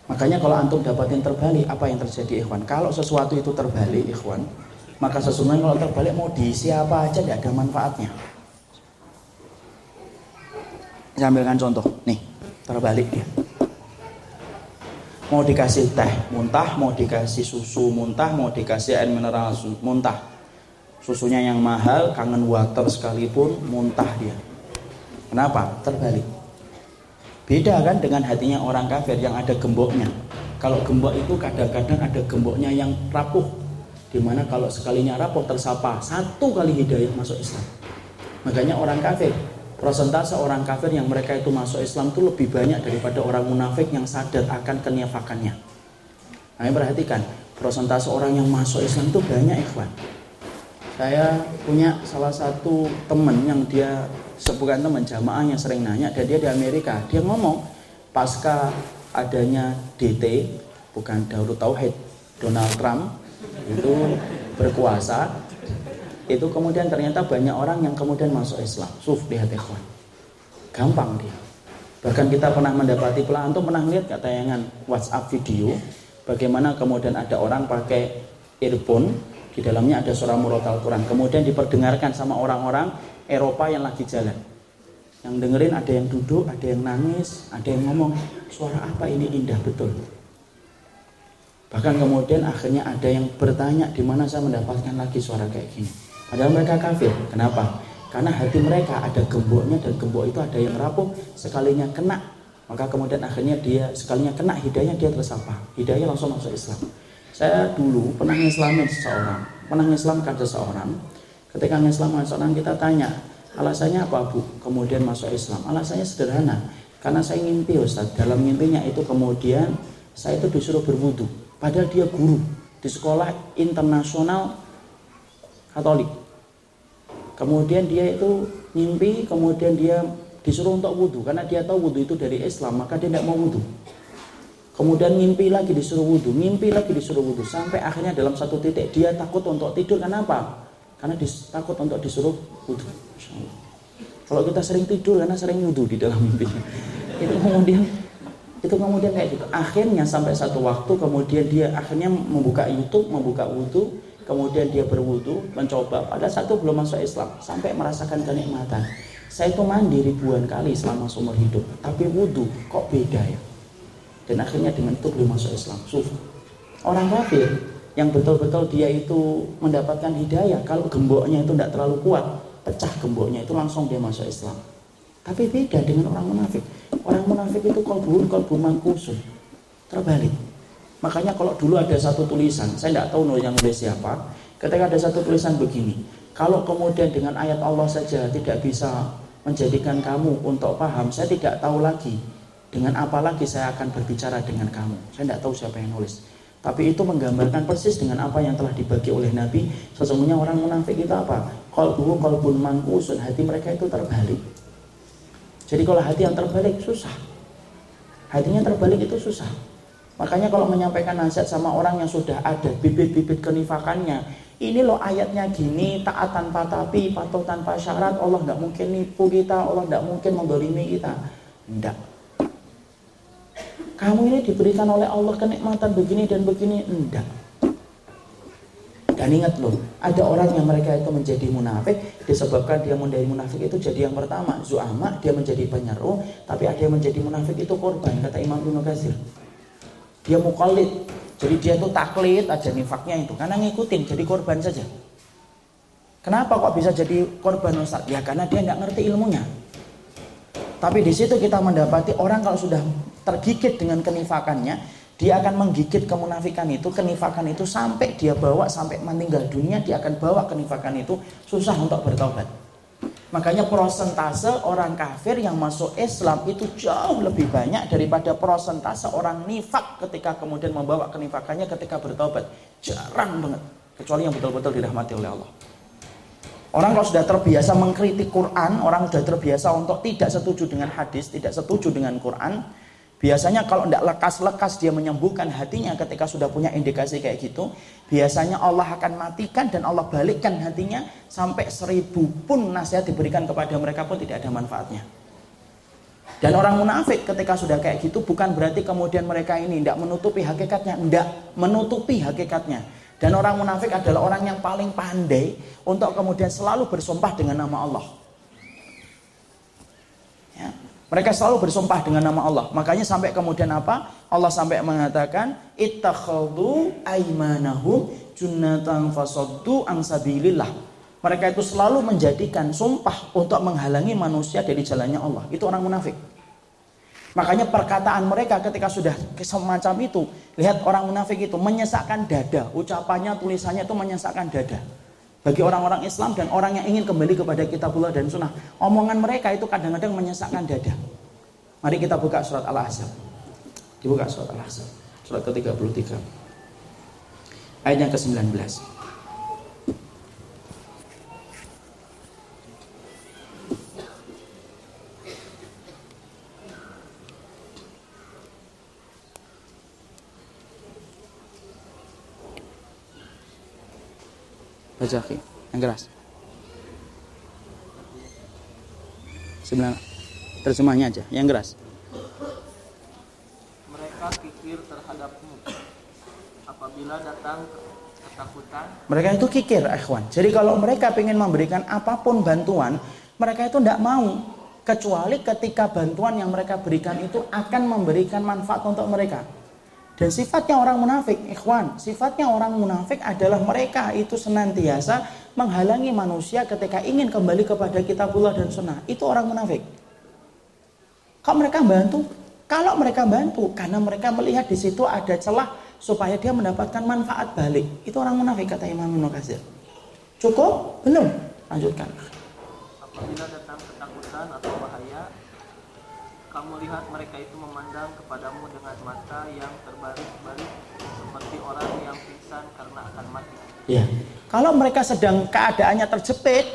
Makanya kalau antum dapatin terbalik, apa yang terjadi ikhwan? Kalau sesuatu itu terbalik ikhwan, maka sesungguhnya kalau terbalik mau diisi apa aja tidak ada manfaatnya. Saya ambilkan contoh. Nih, terbalik dia. Mau dikasih teh muntah, mau dikasih susu muntah, mau dikasih air mineral muntah. Susunya yang mahal, kangen water sekalipun muntah dia. Kenapa? Terbalik. Beda kan dengan hatinya orang kafir yang ada gemboknya. Kalau gembok itu kadang-kadang ada gemboknya yang rapuh. Di mana kalau sekalinya rapuh tersapa satu kali hidayah masuk Islam. Makanya orang kafir persentase orang kafir yang mereka itu masuk Islam itu lebih banyak daripada orang munafik yang sadar akan keniafakannya. Nah, perhatikan, persentase orang yang masuk Islam itu banyak ikhwan. Saya punya salah satu teman yang dia bukan teman jamaah yang sering nanya dan dia di Amerika. Dia ngomong pasca adanya DT bukan Daud Tauhid Donald Trump itu berkuasa itu kemudian ternyata banyak orang yang kemudian masuk Islam. Suf lihat ikhwan. Gampang dia. Bahkan kita pernah mendapati pelan antum pernah lihat tayangan WhatsApp video bagaimana kemudian ada orang pakai earphone Di dalamnya ada surah murotal Quran. Kemudian diperdengarkan sama orang-orang Eropa yang lagi jalan. Yang dengerin ada yang duduk, ada yang nangis, ada yang ngomong, suara apa ini indah betul. Bahkan kemudian akhirnya ada yang bertanya di mana saya mendapatkan lagi suara kayak gini. Padahal mereka kafir. Kenapa? Karena hati mereka ada gemboknya dan gembok itu ada yang rapuh sekalinya kena maka kemudian akhirnya dia sekalinya kena hidayah dia tersapa hidayah langsung masuk Islam saya dulu pernah ngislamin seseorang pernah ngislamkan seseorang. Ketika ngislamkan seseorang kita tanya alasannya apa bu kemudian masuk Islam? Alasannya sederhana karena saya ngimpi Ustaz. Dalam mimpinya itu kemudian saya itu disuruh berwudu. Padahal dia guru di sekolah internasional Katolik. Kemudian dia itu mimpi, kemudian dia disuruh untuk wudhu karena dia tahu wudhu itu dari Islam, maka dia tidak mau wudhu. Kemudian mimpi lagi disuruh wudhu, mimpi lagi disuruh wudhu, sampai akhirnya dalam satu titik dia takut untuk tidur. Kenapa? Karena dis, takut untuk disuruh wudhu. Kalau kita sering tidur karena sering wudhu di dalam mimpi, itu kemudian itu kemudian kayak gitu. Akhirnya sampai satu waktu kemudian dia akhirnya membuka YouTube, membuka wudhu, kemudian dia berwudu mencoba. Pada satu belum masuk Islam. Sampai merasakan kenikmatan. Saya itu mandi ribuan kali selama seumur hidup. Tapi wudhu kok beda ya dan akhirnya dengan itu belum masuk Islam. Sufi orang kafir yang betul-betul dia itu mendapatkan hidayah kalau gemboknya itu tidak terlalu kuat pecah gemboknya itu langsung dia masuk Islam. Tapi beda dengan orang munafik. Orang munafik itu kolbun kolbun mangkusun terbalik. Makanya kalau dulu ada satu tulisan, saya tidak tahu yang nulis siapa. Ketika ada satu tulisan begini, kalau kemudian dengan ayat Allah saja tidak bisa menjadikan kamu untuk paham, saya tidak tahu lagi dengan apa lagi saya akan berbicara dengan kamu. Saya tidak tahu siapa yang nulis. Tapi itu menggambarkan persis dengan apa yang telah dibagi oleh Nabi. Sesungguhnya orang munafik itu apa? Kalbuhu kalbun mangkusun. Hati mereka itu terbalik. Jadi kalau hati yang terbalik susah. Hatinya terbalik itu susah. Makanya kalau menyampaikan nasihat sama orang yang sudah ada bibit-bibit kenifakannya, ini loh ayatnya gini, taat tanpa tapi, patuh tanpa syarat, Allah nggak mungkin nipu kita, Allah nggak mungkin membolimi kita. Enggak. Kamu ini diberikan oleh Allah kenikmatan begini dan begini, enggak. Dan ingat loh, ada orang yang mereka itu menjadi munafik disebabkan dia menjadi munafik itu jadi yang pertama, zuama dia menjadi penyeru, tapi ada yang menjadi munafik itu korban kata Imam Ibnu Katsir. Dia mukallid jadi dia itu taklid aja nifaknya itu karena ngikutin jadi korban saja. Kenapa kok bisa jadi korban Ustaz? Ya karena dia nggak ngerti ilmunya. Tapi di situ kita mendapati orang kalau sudah tergigit dengan kenifakannya dia akan menggigit kemunafikan itu kenifakan itu sampai dia bawa sampai meninggal dunia dia akan bawa kenifakan itu susah untuk bertobat Makanya prosentase orang kafir yang masuk Islam itu jauh lebih banyak daripada prosentase orang nifak ketika kemudian membawa kenifakannya ketika bertobat. Jarang banget. Kecuali yang betul-betul dirahmati oleh Allah. Orang kalau sudah terbiasa mengkritik Quran, orang sudah terbiasa untuk tidak setuju dengan hadis, tidak setuju dengan Quran, Biasanya kalau tidak lekas-lekas dia menyembuhkan hatinya ketika sudah punya indikasi kayak gitu, biasanya Allah akan matikan dan Allah balikkan hatinya sampai seribu pun nasihat diberikan kepada mereka pun tidak ada manfaatnya. Dan orang munafik ketika sudah kayak gitu bukan berarti kemudian mereka ini tidak menutupi hakikatnya, tidak menutupi hakikatnya. Dan orang munafik adalah orang yang paling pandai untuk kemudian selalu bersumpah dengan nama Allah. Mereka selalu bersumpah dengan nama Allah. Makanya sampai kemudian apa? Allah sampai mengatakan ittakhadhu aimanahum junnatan fasaddu an sabilillah. Mereka itu selalu menjadikan sumpah untuk menghalangi manusia dari jalannya Allah. Itu orang munafik. Makanya perkataan mereka ketika sudah semacam itu, lihat orang munafik itu menyesakkan dada, ucapannya, tulisannya itu menyesakkan dada bagi orang-orang Islam dan orang yang ingin kembali kepada kitabullah dan sunnah. Omongan mereka itu kadang-kadang menyesakkan dada. Mari kita buka surat Al-Ahzab. Dibuka surat Al-Ahzab. Surat ke-33. Ayat yang ke-19. Baca yang keras. Sembilan. Terjemahnya aja, yang keras. Mereka kikir terhadapmu apabila datang ketakutan. Mereka itu kikir, ikhwan. Jadi kalau mereka ingin memberikan apa pun bantuan, mereka itu tidak mau. Kecuali ketika bantuan yang mereka berikan itu akan memberikan manfaat untuk mereka. Dan sifatnya orang munafik, ikhwan, sifatnya orang munafik adalah mereka itu senantiasa menghalangi manusia ketika ingin kembali kepada kitabullah dan sunnah. Itu orang munafik. Kok mereka bantu? Kalau mereka bantu, karena mereka melihat di situ ada celah supaya dia mendapatkan manfaat balik. Itu orang munafik kata Imam Ibnu Katsir. Cukup? Belum? Lanjutkan. Apabila datang ketakutan atau bahaya, kamu lihat mereka itu memandang kepadamu dengan mata yang terbalik-balik seperti orang yang pingsan karena akan mati. Ya. Kalau mereka sedang keadaannya terjepit,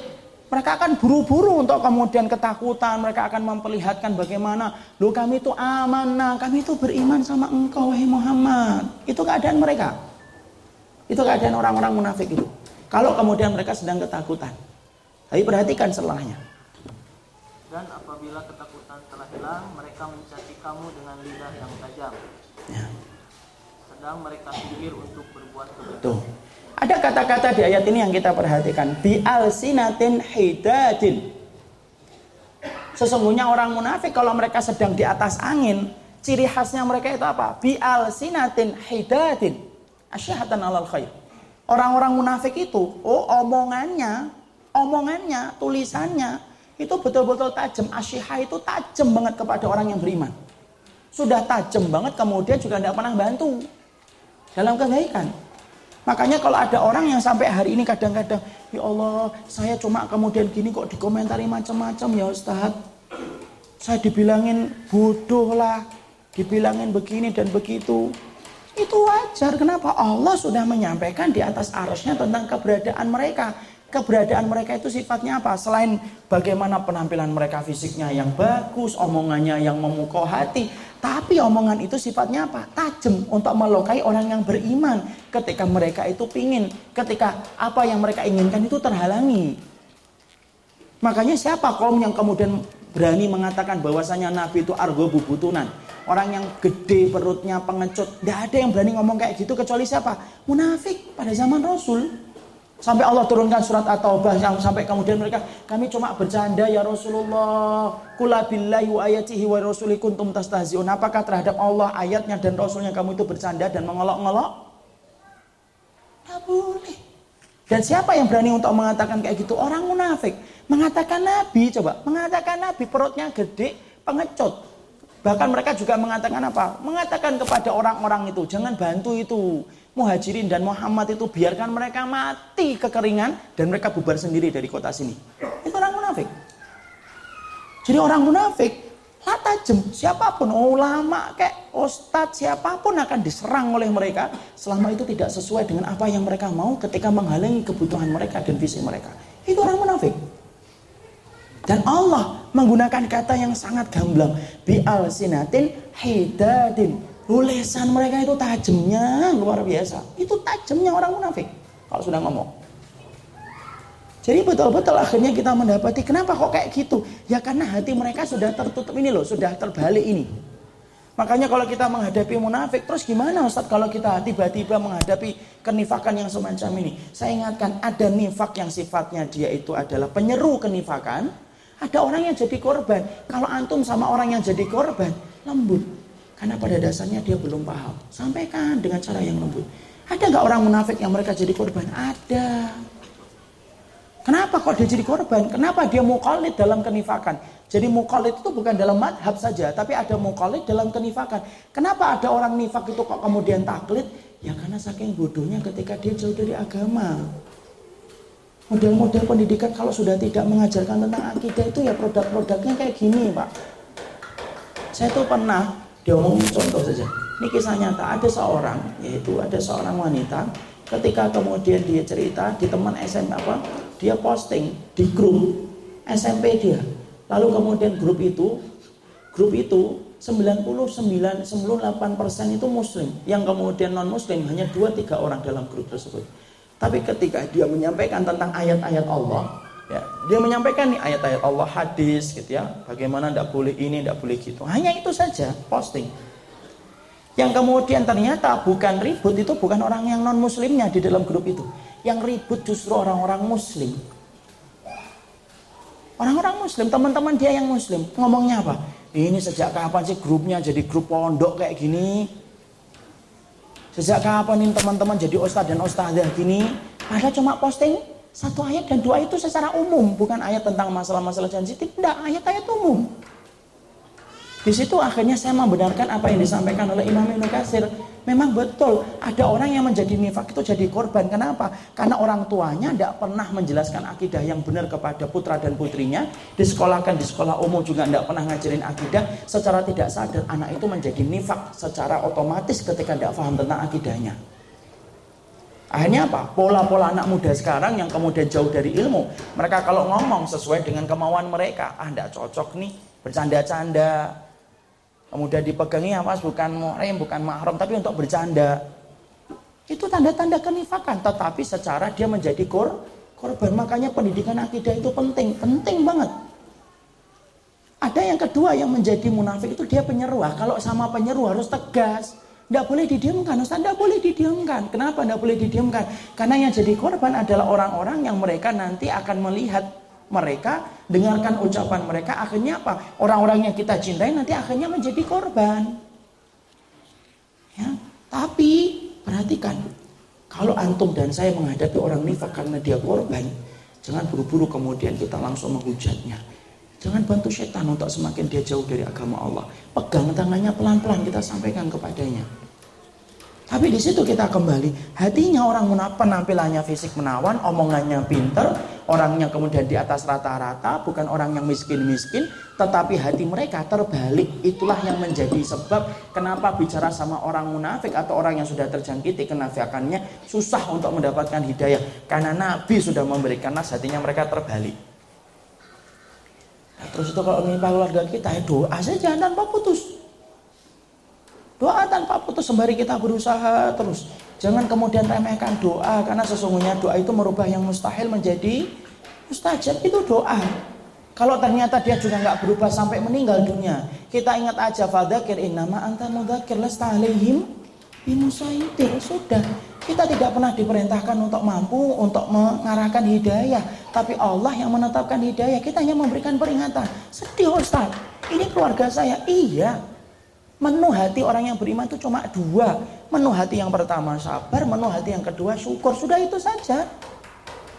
mereka akan buru-buru untuk kemudian ketakutan. Mereka akan memperlihatkan bagaimana, lo kami itu amanah, kami itu beriman sama engkau, wahai Muhammad. Itu keadaan mereka. Itu keadaan orang-orang munafik itu. Kalau kemudian mereka sedang ketakutan. Tapi perhatikan setelahnya. Dan apabila ketakutan mereka mencaci kamu dengan lidah yang tajam. Ya. Sedang mereka sihir untuk berbuat. Tuh. Ada kata-kata di ayat ini yang kita perhatikan. Bi al sinatin hidadin. Sesungguhnya orang munafik kalau mereka sedang di atas angin, ciri khasnya mereka itu apa? Bi al sinatin hidadin. Asyahatan alal khair. Orang-orang munafik itu, oh omongannya, omongannya, tulisannya itu betul-betul tajam. Asyihah itu tajam banget kepada orang yang beriman. Sudah tajam banget kemudian juga tidak pernah bantu dalam kebaikan. Makanya kalau ada orang yang sampai hari ini kadang-kadang, ya Allah, saya cuma kemudian gini kok dikomentari macam-macam ya Ustadz. Saya dibilangin bodoh lah, dibilangin begini dan begitu. Itu wajar, kenapa? Allah sudah menyampaikan di atas arusnya tentang keberadaan mereka. Keberadaan mereka itu sifatnya apa? Selain bagaimana penampilan mereka fisiknya yang bagus, omongannya yang memukau hati, tapi omongan itu sifatnya apa? Tajam untuk melukai orang yang beriman. Ketika mereka itu pingin, ketika apa yang mereka inginkan itu terhalangi. Makanya siapa kaum yang kemudian berani mengatakan bahwasanya Nabi itu argo bubutunan. Orang yang gede perutnya pengecut. Tidak ada yang berani ngomong kayak gitu kecuali siapa? Munafik pada zaman Rasul. Sampai Allah turunkan surat At-Taubah yang sampai kemudian mereka kami cuma bercanda ya Rasulullah. Kula billahi wa ayatihi wa rasuli kuntum tastahzi'un. Apakah terhadap Allah ayatnya dan rasulnya kamu itu bercanda dan mengolok-ngolok? Tak boleh. Dan siapa yang berani untuk mengatakan kayak gitu? Orang munafik. Mengatakan Nabi coba, mengatakan Nabi perutnya gede, pengecut. Bahkan mereka juga mengatakan apa? Mengatakan kepada orang-orang itu, jangan bantu itu muhajirin dan Muhammad itu biarkan mereka mati kekeringan dan mereka bubar sendiri dari kota sini. Itu orang munafik. Jadi orang munafik lah siapa pun ulama kayak ustadz siapa pun akan diserang oleh mereka selama itu tidak sesuai dengan apa yang mereka mau ketika menghalangi kebutuhan mereka dan visi mereka. Itu orang munafik. Dan Allah menggunakan kata yang sangat gamblang. Bi al sinatin hidadin Tulisan mereka itu tajamnya luar biasa. Itu tajamnya orang munafik kalau sudah ngomong. Jadi betul-betul akhirnya kita mendapati kenapa kok kayak gitu? Ya karena hati mereka sudah tertutup ini loh, sudah terbalik ini. Makanya kalau kita menghadapi munafik, terus gimana Ustaz kalau kita tiba-tiba menghadapi kenifakan yang semacam ini? Saya ingatkan ada nifak yang sifatnya dia itu adalah penyeru kenifakan. Ada orang yang jadi korban. Kalau antum sama orang yang jadi korban, lembut. Karena pada dasarnya dia belum paham. Sampaikan dengan cara yang lembut. Ada nggak orang munafik yang mereka jadi korban? Ada. Kenapa kok dia jadi korban? Kenapa dia mukallid dalam kenifakan? Jadi mukallid itu bukan dalam madhab saja, tapi ada mukallid dalam kenifakan. Kenapa ada orang nifak itu kok kemudian taklid? Ya karena saking bodohnya ketika dia jauh dari agama. Model-model pendidikan kalau sudah tidak mengajarkan tentang akidah itu ya produk-produknya kayak gini Pak. Saya tuh pernah diomongin contoh saja. Ini kisah nyata, ada seorang, yaitu ada seorang wanita, ketika kemudian dia cerita di teman SMP apa, dia posting di grup SMP dia. Lalu kemudian grup itu, grup itu 99, 98% itu muslim. Yang kemudian non muslim hanya 2-3 orang dalam grup tersebut. Tapi ketika dia menyampaikan tentang ayat-ayat Allah, Ya, dia menyampaikan nih ayat-ayat Allah hadis gitu ya. Bagaimana tidak boleh ini, tidak boleh gitu. Hanya itu saja posting. Yang kemudian ternyata bukan ribut itu bukan orang yang non muslimnya di dalam grup itu. Yang ribut justru orang-orang muslim. Orang-orang muslim, teman-teman dia yang muslim. Ngomongnya apa? Ini sejak kapan sih grupnya jadi grup pondok kayak gini? Sejak kapan ini teman-teman jadi ustadz dan ustadzah gini? Ada cuma posting satu ayat dan dua itu secara umum. Bukan ayat tentang masalah-masalah sensitif. Tidak, ayat-ayat umum. Di situ akhirnya saya membenarkan apa yang disampaikan oleh Imam Ibnu Katsir. Memang betul ada orang yang menjadi nifak itu jadi korban. Kenapa? Karena orang tuanya tidak pernah menjelaskan akidah yang benar kepada putra dan putrinya. Disekolahkan di sekolah umum juga tidak pernah ngajarin akidah. Secara tidak sadar anak itu menjadi nifak secara otomatis ketika tidak paham tentang akidahnya. Akhirnya apa? Pola-pola anak muda sekarang yang kemudian jauh dari ilmu. Mereka kalau ngomong sesuai dengan kemauan mereka. Ah tidak cocok nih. Bercanda-canda kemudian dipegangi mas bukan muhrim, bukan mahram, tapi untuk bercanda. Itu tanda-tanda kenifakan, tetapi secara dia menjadi kor korban. Makanya pendidikan akidah itu penting, penting banget. Ada yang kedua yang menjadi munafik itu dia penyeruah. Kalau sama penyeru harus tegas. Tidak boleh didiamkan, Ustaz. Tidak boleh didiamkan. Kenapa tidak boleh didiamkan? Karena yang jadi korban adalah orang-orang yang mereka nanti akan melihat mereka, dengarkan ucapan mereka, akhirnya apa? Orang-orang yang kita cintai nanti akhirnya menjadi korban. Ya, tapi perhatikan, kalau antum dan saya menghadapi orang nifak karena dia korban, jangan buru-buru kemudian kita langsung menghujatnya. Jangan bantu setan untuk semakin dia jauh dari agama Allah. Pegang tangannya pelan-pelan kita sampaikan kepadanya. Tapi di situ kita kembali, hatinya orang penampilannya fisik menawan, omongannya pinter, orangnya kemudian di atas rata-rata, bukan orang yang miskin-miskin, tetapi hati mereka terbalik. Itulah yang menjadi sebab kenapa bicara sama orang munafik atau orang yang sudah terjangkiti kenafikannya susah untuk mendapatkan hidayah. Karena Nabi sudah memberikan nas, hatinya mereka terbalik. Terus itu kalau menimpa keluarga kita, ya doa saja tanpa putus. Doa tanpa putus sembari kita berusaha terus. Jangan kemudian remehkan doa karena sesungguhnya doa itu merubah yang mustahil menjadi mustajab itu doa. Kalau ternyata dia juga nggak berubah sampai meninggal dunia, kita ingat aja fadzakir innama anta mudzakir lasta bimusaitir. Sudah, kita tidak pernah diperintahkan untuk mampu untuk mengarahkan hidayah, tapi Allah yang menetapkan hidayah. Kita hanya memberikan peringatan. Sedih Ustaz, ini keluarga saya. Iya, Menu hati orang yang beriman itu cuma dua. Menu hati yang pertama sabar, menu hati yang kedua syukur. Sudah itu saja.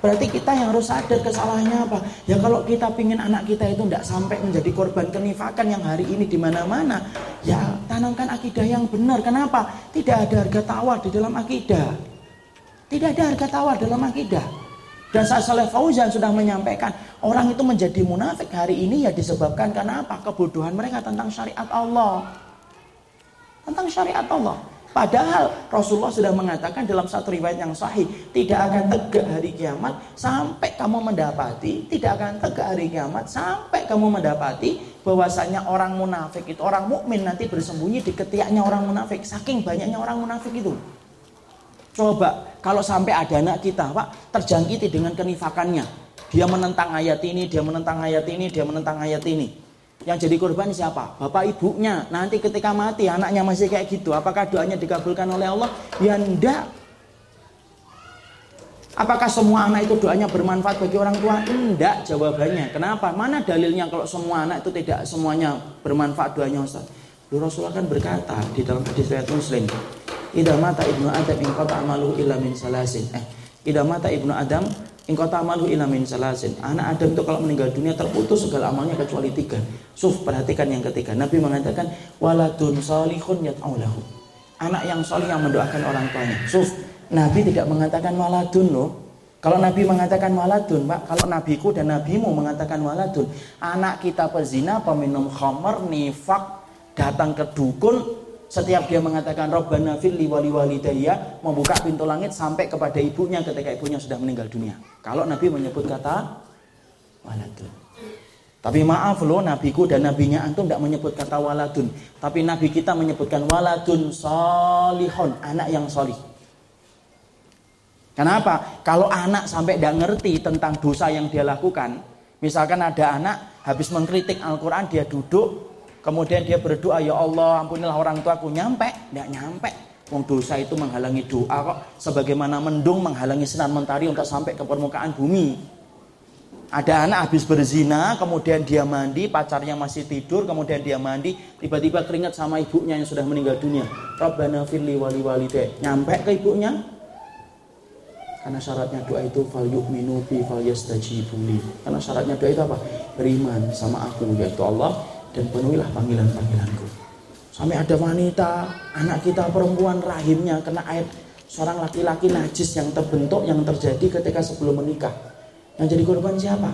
Berarti kita yang harus sadar kesalahannya apa? Ya kalau kita pingin anak kita itu tidak sampai menjadi korban kenifakan yang hari ini di mana-mana, ya tanamkan akidah yang benar. Kenapa? Tidak ada harga tawar di dalam akidah. Tidak ada harga tawar dalam akidah. Dan saat Saleh Fauzan sudah menyampaikan orang itu menjadi munafik hari ini ya disebabkan karena apa? Kebodohan mereka tentang syariat Allah tentang syariat Allah. Padahal Rasulullah sudah mengatakan dalam satu riwayat yang sahih, tidak akan tegak hari kiamat sampai kamu mendapati, tidak akan tegak hari kiamat sampai kamu mendapati bahwasanya orang munafik itu orang mukmin nanti bersembunyi di ketiaknya orang munafik. Saking banyaknya orang munafik itu. Coba kalau sampai ada anak kita, Pak, terjangkiti dengan kenifakannya. Dia menentang ayat ini, dia menentang ayat ini, dia menentang ayat ini. Yang jadi korban siapa? Bapak ibunya. Nanti ketika mati anaknya masih kayak gitu. Apakah doanya dikabulkan oleh Allah? Ya enggak. Apakah semua anak itu doanya bermanfaat bagi orang tua? Enggak jawabannya. Kenapa? Mana dalilnya kalau semua anak itu tidak semuanya bermanfaat doanya Ustaz? Lalu Rasulullah kan berkata di dalam hadis riwayat Muslim, "Idza mata ibnu Adam in qata amalu illa min salasin." Eh, idza mata ibnu Adam Engkau tamalu ilamin salasin. Anak Adam itu kalau meninggal dunia terputus segala amalnya kecuali tiga. Suf, perhatikan yang ketiga. Nabi mengatakan waladun salihun yat'aulahu. Anak yang solih yang mendoakan orang tuanya. Suf, Nabi tidak mengatakan waladun loh. Kalau Nabi mengatakan waladun, Pak, kalau nabiku dan nabimu mengatakan waladun, anak kita pezina, peminum khamar, nifak, datang ke dukun, setiap dia mengatakan Rabbana fili wali walidayya membuka pintu langit sampai kepada ibunya ketika ibunya sudah meninggal dunia. Kalau Nabi menyebut kata waladun. Tapi maaf loh nabiku dan nabinya antum tidak menyebut kata waladun. Tapi nabi kita menyebutkan waladun solihon, anak yang solih. Kenapa? Kalau anak sampai tidak ngerti tentang dosa yang dia lakukan, misalkan ada anak habis mengkritik Al-Quran, dia duduk, kemudian dia berdoa ya Allah ampunilah orang tua aku nyampe tidak nyampe Wong dosa itu menghalangi doa kok sebagaimana mendung menghalangi sinar mentari untuk sampai ke permukaan bumi. Ada anak habis berzina, kemudian dia mandi, pacarnya masih tidur, kemudian dia mandi, tiba-tiba teringat sama ibunya yang sudah meninggal dunia. Rabbana firli wali wali Nyampe ke ibunya, karena syaratnya doa itu fal yu'minu bi fal yastajibuli. Karena syaratnya doa itu apa? Beriman sama aku yaitu Allah dan penuhilah panggilan-panggilanku. Sampai ada wanita, anak kita perempuan rahimnya kena air seorang laki-laki najis yang terbentuk yang terjadi ketika sebelum menikah. Yang jadi korban siapa?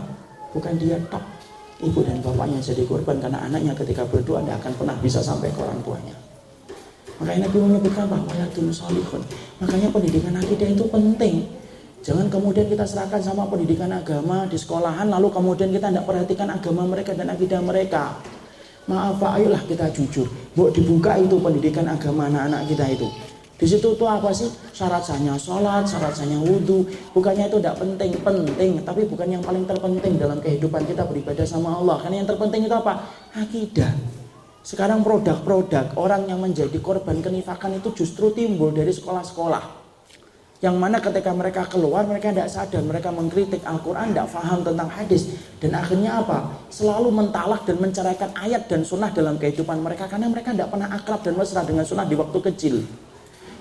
Bukan dia tok. Ibu dan bapaknya jadi korban karena anaknya ketika berdoa tidak akan pernah bisa sampai ke orang tuanya. Makanya Nabi menyebutkan bahwa ya solihun. Makanya pendidikan akidah itu penting. Jangan kemudian kita serahkan sama pendidikan agama di sekolahan lalu kemudian kita tidak perhatikan agama mereka dan akidah mereka. Maaf Pak, ayolah kita jujur. Bu dibuka itu pendidikan agama anak-anak kita itu. Di situ tuh apa sih? Syarat sahnya sholat, syarat sahnya wudhu. Bukannya itu tidak penting, penting. Tapi bukan yang paling terpenting dalam kehidupan kita beribadah sama Allah. Karena yang terpenting itu apa? Akidah. Sekarang produk-produk orang yang menjadi korban kenifakan itu justru timbul dari sekolah-sekolah yang mana ketika mereka keluar mereka tidak sadar. Mereka mengkritik Al-Quran tidak faham tentang hadis. Dan akhirnya apa? Selalu mentalak dan menceraikan ayat dan sunnah dalam kehidupan mereka. Karena mereka tidak pernah akrab dan mesra dengan sunnah di waktu kecil.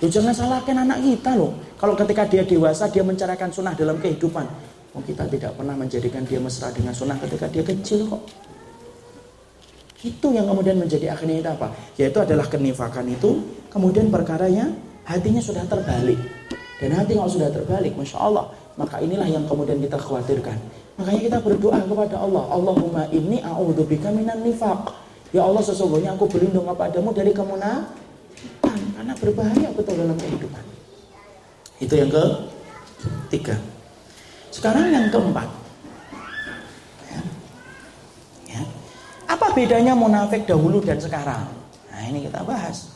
Loh, jangan salahkan anak kita loh. Kalau ketika dia dewasa dia menceraikan sunnah dalam kehidupan. Oh, kita tidak pernah menjadikan dia mesra dengan sunnah ketika dia kecil kok. Itu yang kemudian menjadi akhirnya itu apa? Yaitu adalah kenifakan itu kemudian perkaranya hatinya sudah terbalik dan hati kalau sudah terbalik, Masya Allah, maka inilah yang kemudian kita khawatirkan. Makanya kita berdoa kepada Allah, Allahumma inni a'udzubika minan nifaq. Ya Allah sesungguhnya aku berlindung kepadamu dari kemunafikan karena berbahaya betul dalam kehidupan. Itu yang ketiga. Sekarang yang keempat. Ya. Ya. Apa bedanya munafik dahulu dan sekarang? Nah ini kita bahas.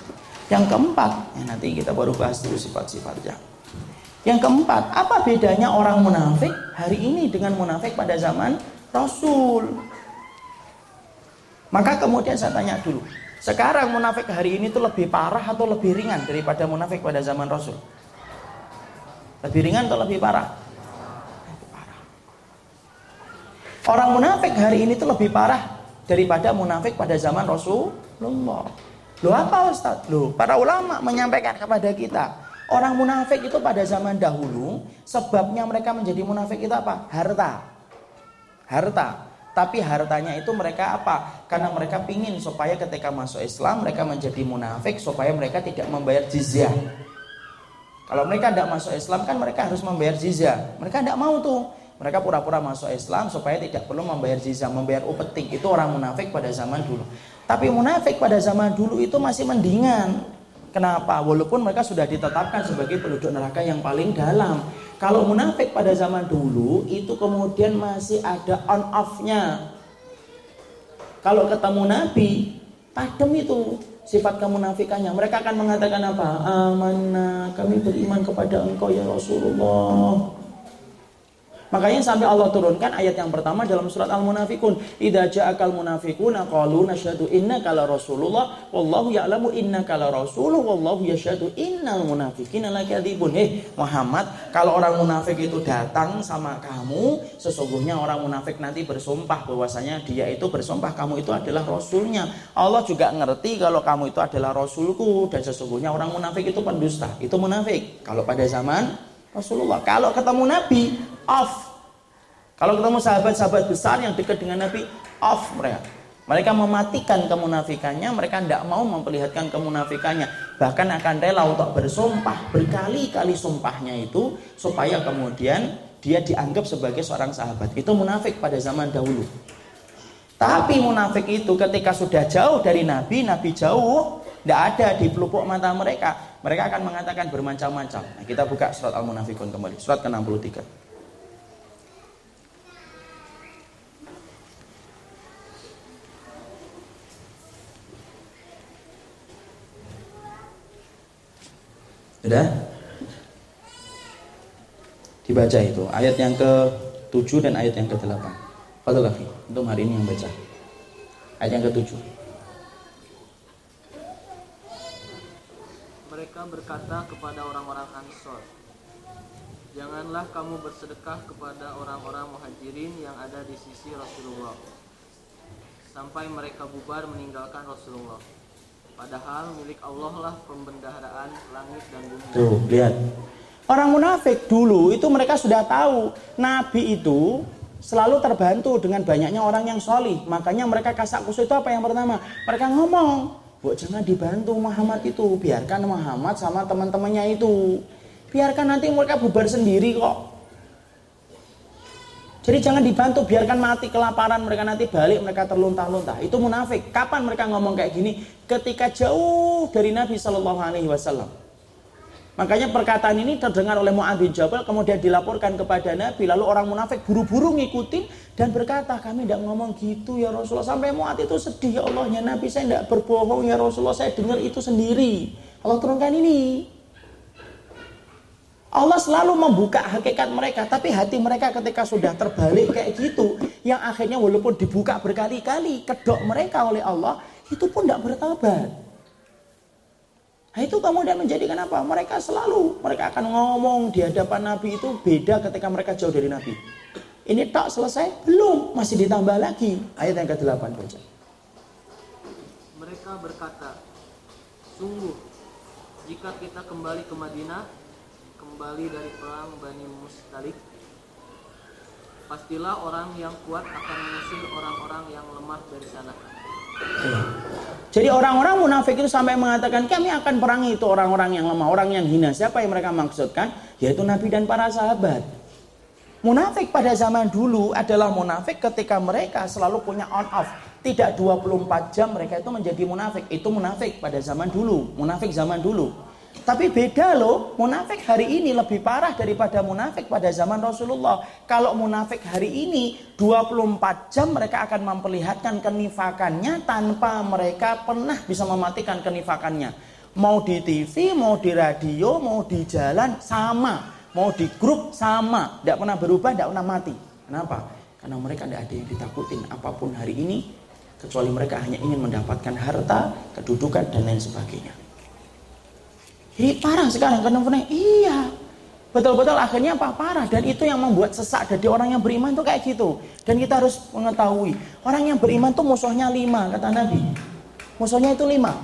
Yang keempat, ya nanti kita baru bahas dulu sifat-sifatnya. Yang keempat, apa bedanya orang munafik hari ini dengan munafik pada zaman Rasul? Maka kemudian saya tanya dulu, sekarang munafik hari ini itu lebih parah atau lebih ringan daripada munafik pada zaman Rasul? Lebih ringan atau lebih parah? Orang munafik hari ini itu lebih parah daripada munafik pada zaman Rasulullah. Loh apa Ustaz? Loh, para ulama menyampaikan kepada kita, Orang munafik itu pada zaman dahulu sebabnya mereka menjadi munafik itu apa? Harta. Harta. Tapi hartanya itu mereka apa? Karena mereka pingin supaya ketika masuk Islam mereka menjadi munafik supaya mereka tidak membayar jizyah. Kalau mereka tidak masuk Islam kan mereka harus membayar jizyah. Mereka tidak mau tuh. Mereka pura-pura masuk Islam supaya tidak perlu membayar jizyah, membayar upeti. Itu orang munafik pada zaman dulu. Tapi munafik pada zaman dulu itu masih mendingan. Kenapa? Walaupun mereka sudah ditetapkan sebagai penduduk neraka yang paling dalam. Kalau munafik pada zaman dulu itu kemudian masih ada on off-nya. Kalau ketemu Nabi, padam itu sifat kemunafikannya. Mereka akan mengatakan apa? Amanah, kami beriman kepada engkau ya Rasulullah. Makanya sampai Allah turunkan ayat yang pertama dalam surat Al-Munafikun. Idza ja'akal munafiquna qalu nasyhadu innaka la rasulullah wallahu ya'lamu innaka la rasuluh wallahu yashhadu innal munafiqina lakadzibun. Eh Muhammad, kalau orang munafik itu datang sama kamu, sesungguhnya orang munafik nanti bersumpah bahwasanya dia itu bersumpah kamu itu adalah rasulnya. Allah juga ngerti kalau kamu itu adalah rasulku dan sesungguhnya orang munafik itu pendusta. Itu munafik. Kalau pada zaman Rasulullah. Kalau ketemu Nabi, off. Kalau ketemu sahabat-sahabat besar yang dekat dengan Nabi, off mereka. Mereka mematikan kemunafikannya, mereka tidak mau memperlihatkan kemunafikannya. Bahkan akan rela untuk bersumpah berkali-kali sumpahnya itu supaya kemudian dia dianggap sebagai seorang sahabat. Itu munafik pada zaman dahulu. Tapi munafik itu ketika sudah jauh dari Nabi, Nabi jauh, tidak ada di pelupuk mata mereka. Mereka akan mengatakan bermacam-macam. Nah, kita buka surat Al-Munafikun kembali, surat ke-63. Sudah? Dibaca itu ayat yang ke-7 dan ayat yang ke-8. Padahal lagi untuk hari ini yang baca. Ayat yang ke-7. Mereka berkata kepada orang-orang Ansor, Janganlah kamu bersedekah kepada orang-orang muhajirin yang ada di sisi Rasulullah Sampai mereka bubar meninggalkan Rasulullah Padahal milik Allah lah pembendaharaan langit dan bumi Tuh, lihat Orang munafik dulu itu mereka sudah tahu Nabi itu selalu terbantu dengan banyaknya orang yang solih Makanya mereka kasak kusuk itu apa yang pertama? Mereka ngomong Buat jangan dibantu Muhammad itu Biarkan Muhammad sama teman-temannya itu biarkan nanti mereka bubar sendiri kok. Jadi jangan dibantu, biarkan mati kelaparan mereka nanti balik mereka terluntah-luntah. Itu munafik. Kapan mereka ngomong kayak gini? Ketika jauh dari Nabi Shallallahu Alaihi Wasallam. Makanya perkataan ini terdengar oleh Mu'ad bin Jabal kemudian dilaporkan kepada Nabi lalu orang munafik buru-buru ngikutin dan berkata kami tidak ngomong gitu ya Rasulullah sampai Mu'ad itu sedih ya Allah ya Nabi saya tidak berbohong ya Rasulullah saya dengar itu sendiri Allah turunkan ini Allah selalu membuka hakikat mereka, tapi hati mereka ketika sudah terbalik kayak gitu, yang akhirnya walaupun dibuka berkali-kali, kedok mereka oleh Allah, itu pun tidak bertobat. Nah, itu kemudian menjadikan apa? Mereka selalu, mereka akan ngomong di hadapan Nabi itu beda ketika mereka jauh dari Nabi. Ini tak selesai? Belum, masih ditambah lagi. Ayat yang ke-8 baca. Mereka berkata, sungguh, jika kita kembali ke Madinah, kembali dari perang Bani Mustalik pastilah orang yang kuat akan mengusir orang-orang yang lemah dari sana jadi orang-orang munafik itu sampai mengatakan kami akan perangi itu orang-orang yang lemah, orang yang hina. Siapa yang mereka maksudkan? Yaitu Nabi dan para sahabat. Munafik pada zaman dulu adalah munafik ketika mereka selalu punya on off. Tidak 24 jam mereka itu menjadi munafik. Itu munafik pada zaman dulu. Munafik zaman dulu. Tapi beda loh, munafik hari ini lebih parah daripada munafik pada zaman Rasulullah. Kalau munafik hari ini 24 jam mereka akan memperlihatkan kenifakannya tanpa mereka pernah bisa mematikan kenifakannya. Mau di TV, mau di radio, mau di jalan sama. Mau di grup sama. Tidak pernah berubah, tidak pernah mati. Kenapa? Karena mereka tidak ada yang ditakutin apa pun hari ini. Kecuali mereka hanya ingin mendapatkan harta, kedudukan, dan lain sebagainya. Jadi parah sekarang karena iya. Betul-betul akhirnya apa? Parah. Dan itu yang membuat sesak dari orang yang beriman itu kayak gitu. Dan kita harus mengetahui. Orang yang beriman itu musuhnya lima, kata Nabi. Musuhnya itu lima.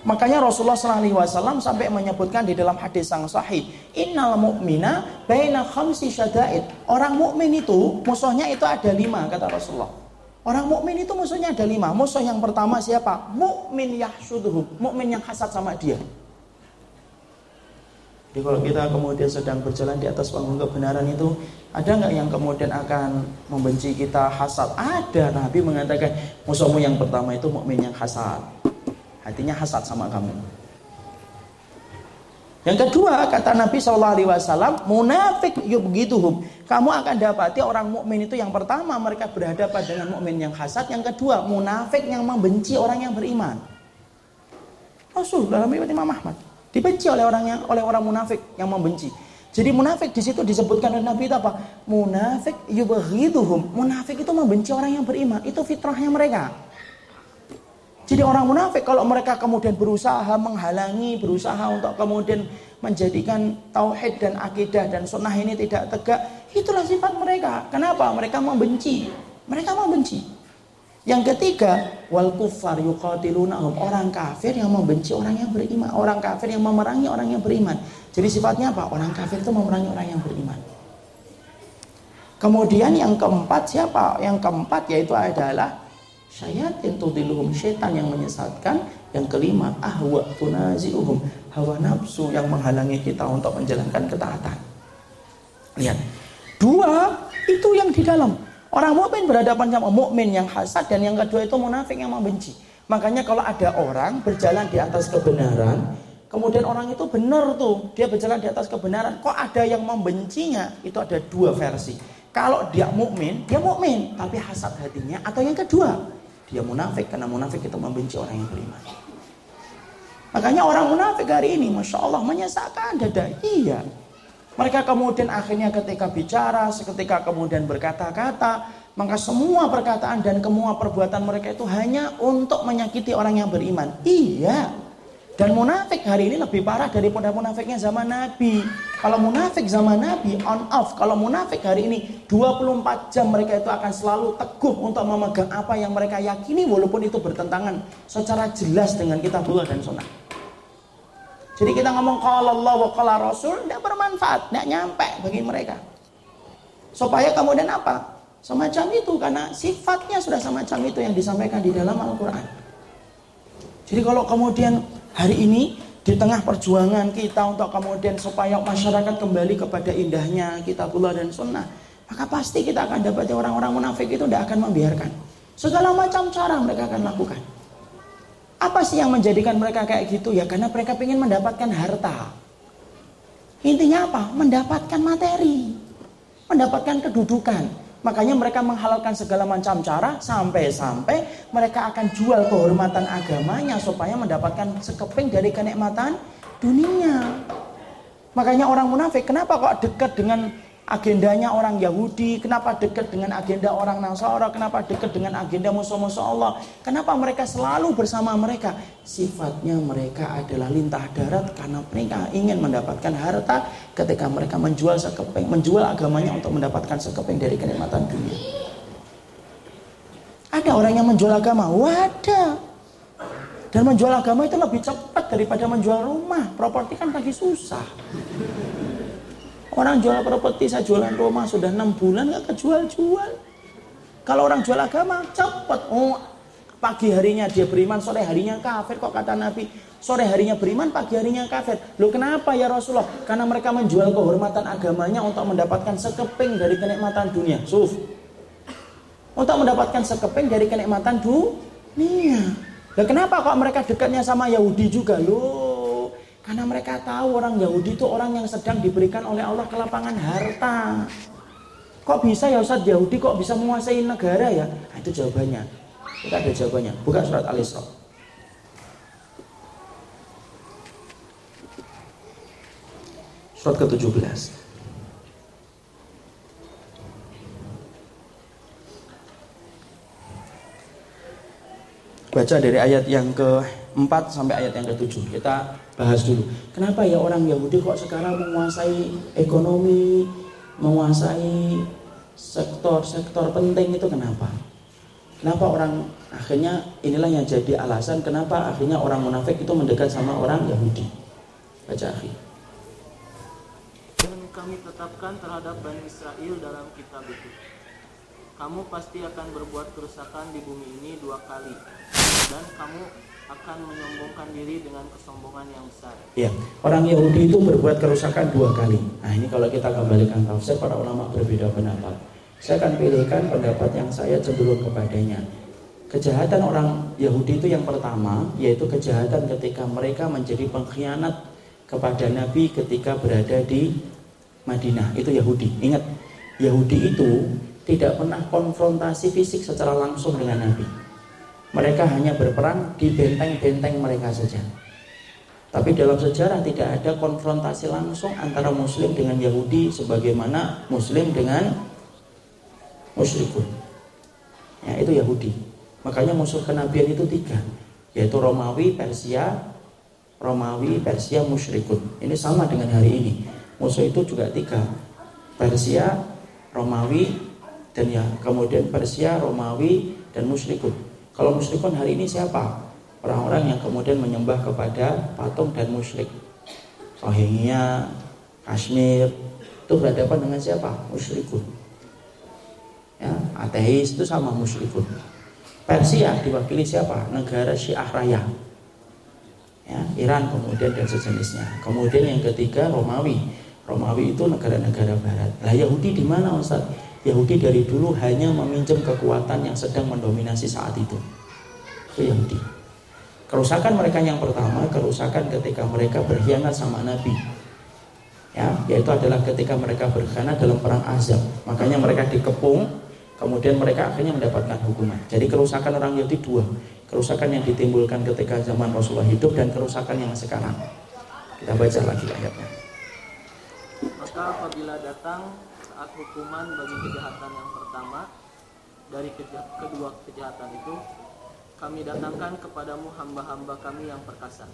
Makanya Rasulullah SAW sampai menyebutkan di dalam hadis yang sahih, Innal mu'mina baina khamsi syada'id. Orang mukmin itu musuhnya itu ada lima, kata Rasulullah. Orang mukmin itu musuhnya ada lima. Musuh yang pertama siapa? Mukmin yahsuduhu. Mukmin yang hasad sama dia. Jadi kalau kita kemudian sedang berjalan di atas panggung kebenaran itu ada nggak yang kemudian akan membenci kita hasad? Ada. Nabi mengatakan musuhmu yang pertama itu mukmin yang hasad. Hatinya hasad sama kamu. Yang kedua kata Nabi Shallallahu Alaihi Wasallam munafik yubgituhum. Kamu akan dapati orang mukmin itu yang pertama mereka berhadapan dengan mukmin yang hasad. Yang kedua munafik yang membenci orang yang beriman. Rasul dalam riwayat Imam Ahmad. Dibenci oleh orang yang oleh orang munafik yang membenci. Jadi munafik di situ disebutkan oleh Nabi itu apa? Munafik yubghiduhum. Munafik itu membenci orang yang beriman. Itu fitrahnya mereka. Jadi orang munafik kalau mereka kemudian berusaha menghalangi, berusaha untuk kemudian menjadikan tauhid dan akidah dan sunnah ini tidak tegak, itulah sifat mereka. Kenapa? Mereka membenci. Mereka membenci. Yang ketiga, wal kufar yuqatilunahum. Orang kafir yang membenci orang yang beriman, orang kafir yang memerangi orang yang beriman. Jadi sifatnya apa? Orang kafir itu memerangi orang yang beriman. Kemudian yang keempat siapa? Yang keempat yaitu adalah syayatin tudiluhum, setan yang menyesatkan. Yang kelima, ahwa tunaziuhum, hawa nafsu yang menghalangi kita untuk menjalankan ketaatan. Lihat, dua itu yang di dalam. Orang mukmin berhadapan sama mukmin yang hasad dan yang kedua itu munafik yang membenci. Makanya kalau ada orang berjalan di atas kebenaran, kemudian orang itu benar tuh, dia berjalan di atas kebenaran, kok ada yang membencinya? Itu ada dua versi. Kalau dia mukmin, dia mukmin, tapi hasad hatinya atau yang kedua, dia munafik karena munafik itu membenci orang yang beriman. Makanya orang munafik hari ini, masya Allah menyesakkan dada. Iya, mereka kemudian akhirnya ketika bicara, seketika kemudian berkata-kata, maka semua perkataan dan semua perbuatan mereka itu hanya untuk menyakiti orang yang beriman. Iya. Dan munafik hari ini lebih parah daripada munafiknya zaman Nabi. Kalau munafik zaman Nabi on off, kalau munafik hari ini 24 jam mereka itu akan selalu teguh untuk memegang apa yang mereka yakini walaupun itu bertentangan secara jelas dengan kitabullah dan sunnah. Jadi kita ngomong kalau Allah wa Rasul tidak bermanfaat, tidak nyampe bagi mereka. Supaya kemudian apa? Semacam itu karena sifatnya sudah semacam itu yang disampaikan di dalam Al-Quran. Jadi kalau kemudian hari ini di tengah perjuangan kita untuk kemudian supaya masyarakat kembali kepada indahnya kitabullah dan sunnah maka pasti kita akan dapat orang-orang munafik itu tidak akan membiarkan segala macam cara mereka akan lakukan apa sih yang menjadikan mereka kayak gitu? Ya karena mereka ingin mendapatkan harta. Intinya apa? Mendapatkan materi. Mendapatkan kedudukan. Makanya mereka menghalalkan segala macam cara sampai-sampai mereka akan jual kehormatan agamanya supaya mendapatkan sekeping dari kenikmatan dunia. Makanya orang munafik kenapa kok dekat dengan agendanya orang Yahudi, kenapa dekat dengan agenda orang Nasara, kenapa dekat dengan agenda musuh-musuh Allah, kenapa mereka selalu bersama mereka? Sifatnya mereka adalah lintah darat karena mereka ingin mendapatkan harta ketika mereka menjual sekeping, menjual agamanya untuk mendapatkan sekeping dari kenikmatan dunia. Ada orang yang menjual agama, wadah. Dan menjual agama itu lebih cepat daripada menjual rumah. Properti kan lagi susah. Orang jual properti, saya jualan rumah sudah enam bulan nggak kejual-jual. Kalau orang jual agama cepet. Oh, pagi harinya dia beriman, sore harinya kafir kok kata Nabi. Sore harinya beriman, pagi harinya kafir. Loh kenapa ya Rasulullah? Karena mereka menjual kehormatan agamanya untuk mendapatkan sekeping dari kenikmatan dunia. Suf. Untuk mendapatkan sekeping dari kenikmatan dunia. Loh kenapa kok mereka dekatnya sama Yahudi juga? Loh karena mereka tahu orang Yahudi itu orang yang sedang diberikan oleh Allah kelapangan harta. Kok bisa ya Ustaz Yahudi kok bisa menguasai negara ya? Nah, itu jawabannya. Kita ada jawabannya. Buka surat Al-Isra. Surat ke-17. Baca dari ayat yang ke-4 sampai ayat yang ke-7. Kita bahas dulu. Kenapa ya orang Yahudi kok sekarang menguasai ekonomi, menguasai sektor-sektor penting itu kenapa? Kenapa orang akhirnya inilah yang jadi alasan kenapa akhirnya orang munafik itu mendekat sama orang Yahudi. Baca akhir. Dan kami tetapkan terhadap Bani Israel dalam kitab itu. Kamu pasti akan berbuat kerusakan di bumi ini dua kali. Dan kamu akan menyombongkan diri dengan kesombongan yang besar. Ya, orang Yahudi itu berbuat kerusakan dua kali. Nah, ini kalau kita kembalikan tafsir para ulama berbeda pendapat. Saya akan pilihkan pendapat yang saya cenderung kepadanya. Kejahatan orang Yahudi itu yang pertama, yaitu kejahatan ketika mereka menjadi pengkhianat kepada Nabi ketika berada di Madinah. Itu Yahudi. Ingat, Yahudi itu tidak pernah konfrontasi fisik secara langsung dengan Nabi mereka hanya berperang di benteng-benteng mereka saja. Tapi dalam sejarah tidak ada konfrontasi langsung antara Muslim dengan Yahudi sebagaimana Muslim dengan musyrikun. Ya, itu Yahudi. Makanya musuh kenabian itu tiga, yaitu Romawi, Persia, Romawi, Persia, musyrikun. Ini sama dengan hari ini. Musuh itu juga tiga, Persia, Romawi, dan ya kemudian Persia, Romawi, dan musyrikun. Kalau musyrikun hari ini siapa? Orang-orang yang kemudian menyembah kepada patung dan musyrik. Rohingya, Kashmir, itu berhadapan dengan siapa? Musyrikun. Ya, ateis itu sama musyrikun. Persia diwakili siapa? Negara Syiah Raya. Ya, Iran kemudian dan sejenisnya. Kemudian yang ketiga Romawi. Romawi itu negara-negara barat. Lah Yahudi di mana Ustaz? Yahudi dari dulu hanya meminjam kekuatan yang sedang mendominasi saat itu. Itu Yahudi. Kerusakan mereka yang pertama, kerusakan ketika mereka berkhianat sama Nabi. Ya, yaitu adalah ketika mereka berkhianat dalam perang Azab. Makanya mereka dikepung, kemudian mereka akhirnya mendapatkan hukuman. Jadi kerusakan orang Yahudi dua. Kerusakan yang ditimbulkan ketika zaman Rasulullah hidup dan kerusakan yang sekarang. Kita baca lagi ayatnya. Maka apabila datang saat hukuman bagi kejahatan yang pertama dari keja kedua kejahatan itu kami datangkan kepadamu hamba-hamba kami yang perkasa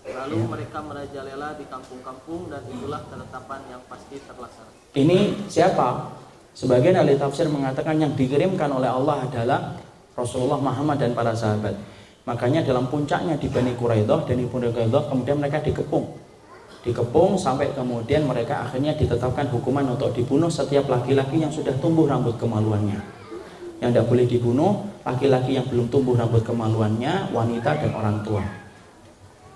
Lalu Ya. mereka merajalela di kampung-kampung dan itulah ketetapan yang pasti terlaksana. Ini siapa? Sebagian ahli tafsir mengatakan yang dikirimkan oleh Allah adalah Rasulullah Muhammad dan para sahabat. Makanya dalam puncaknya di Bani Quraidah dan Ibnu Quraidah kemudian mereka dikepung. Dikepung sampai kemudian mereka akhirnya ditetapkan hukuman untuk dibunuh setiap laki-laki yang sudah tumbuh rambut kemaluannya. Yang tidak boleh dibunuh laki-laki yang belum tumbuh rambut kemaluannya, wanita dan orang tua.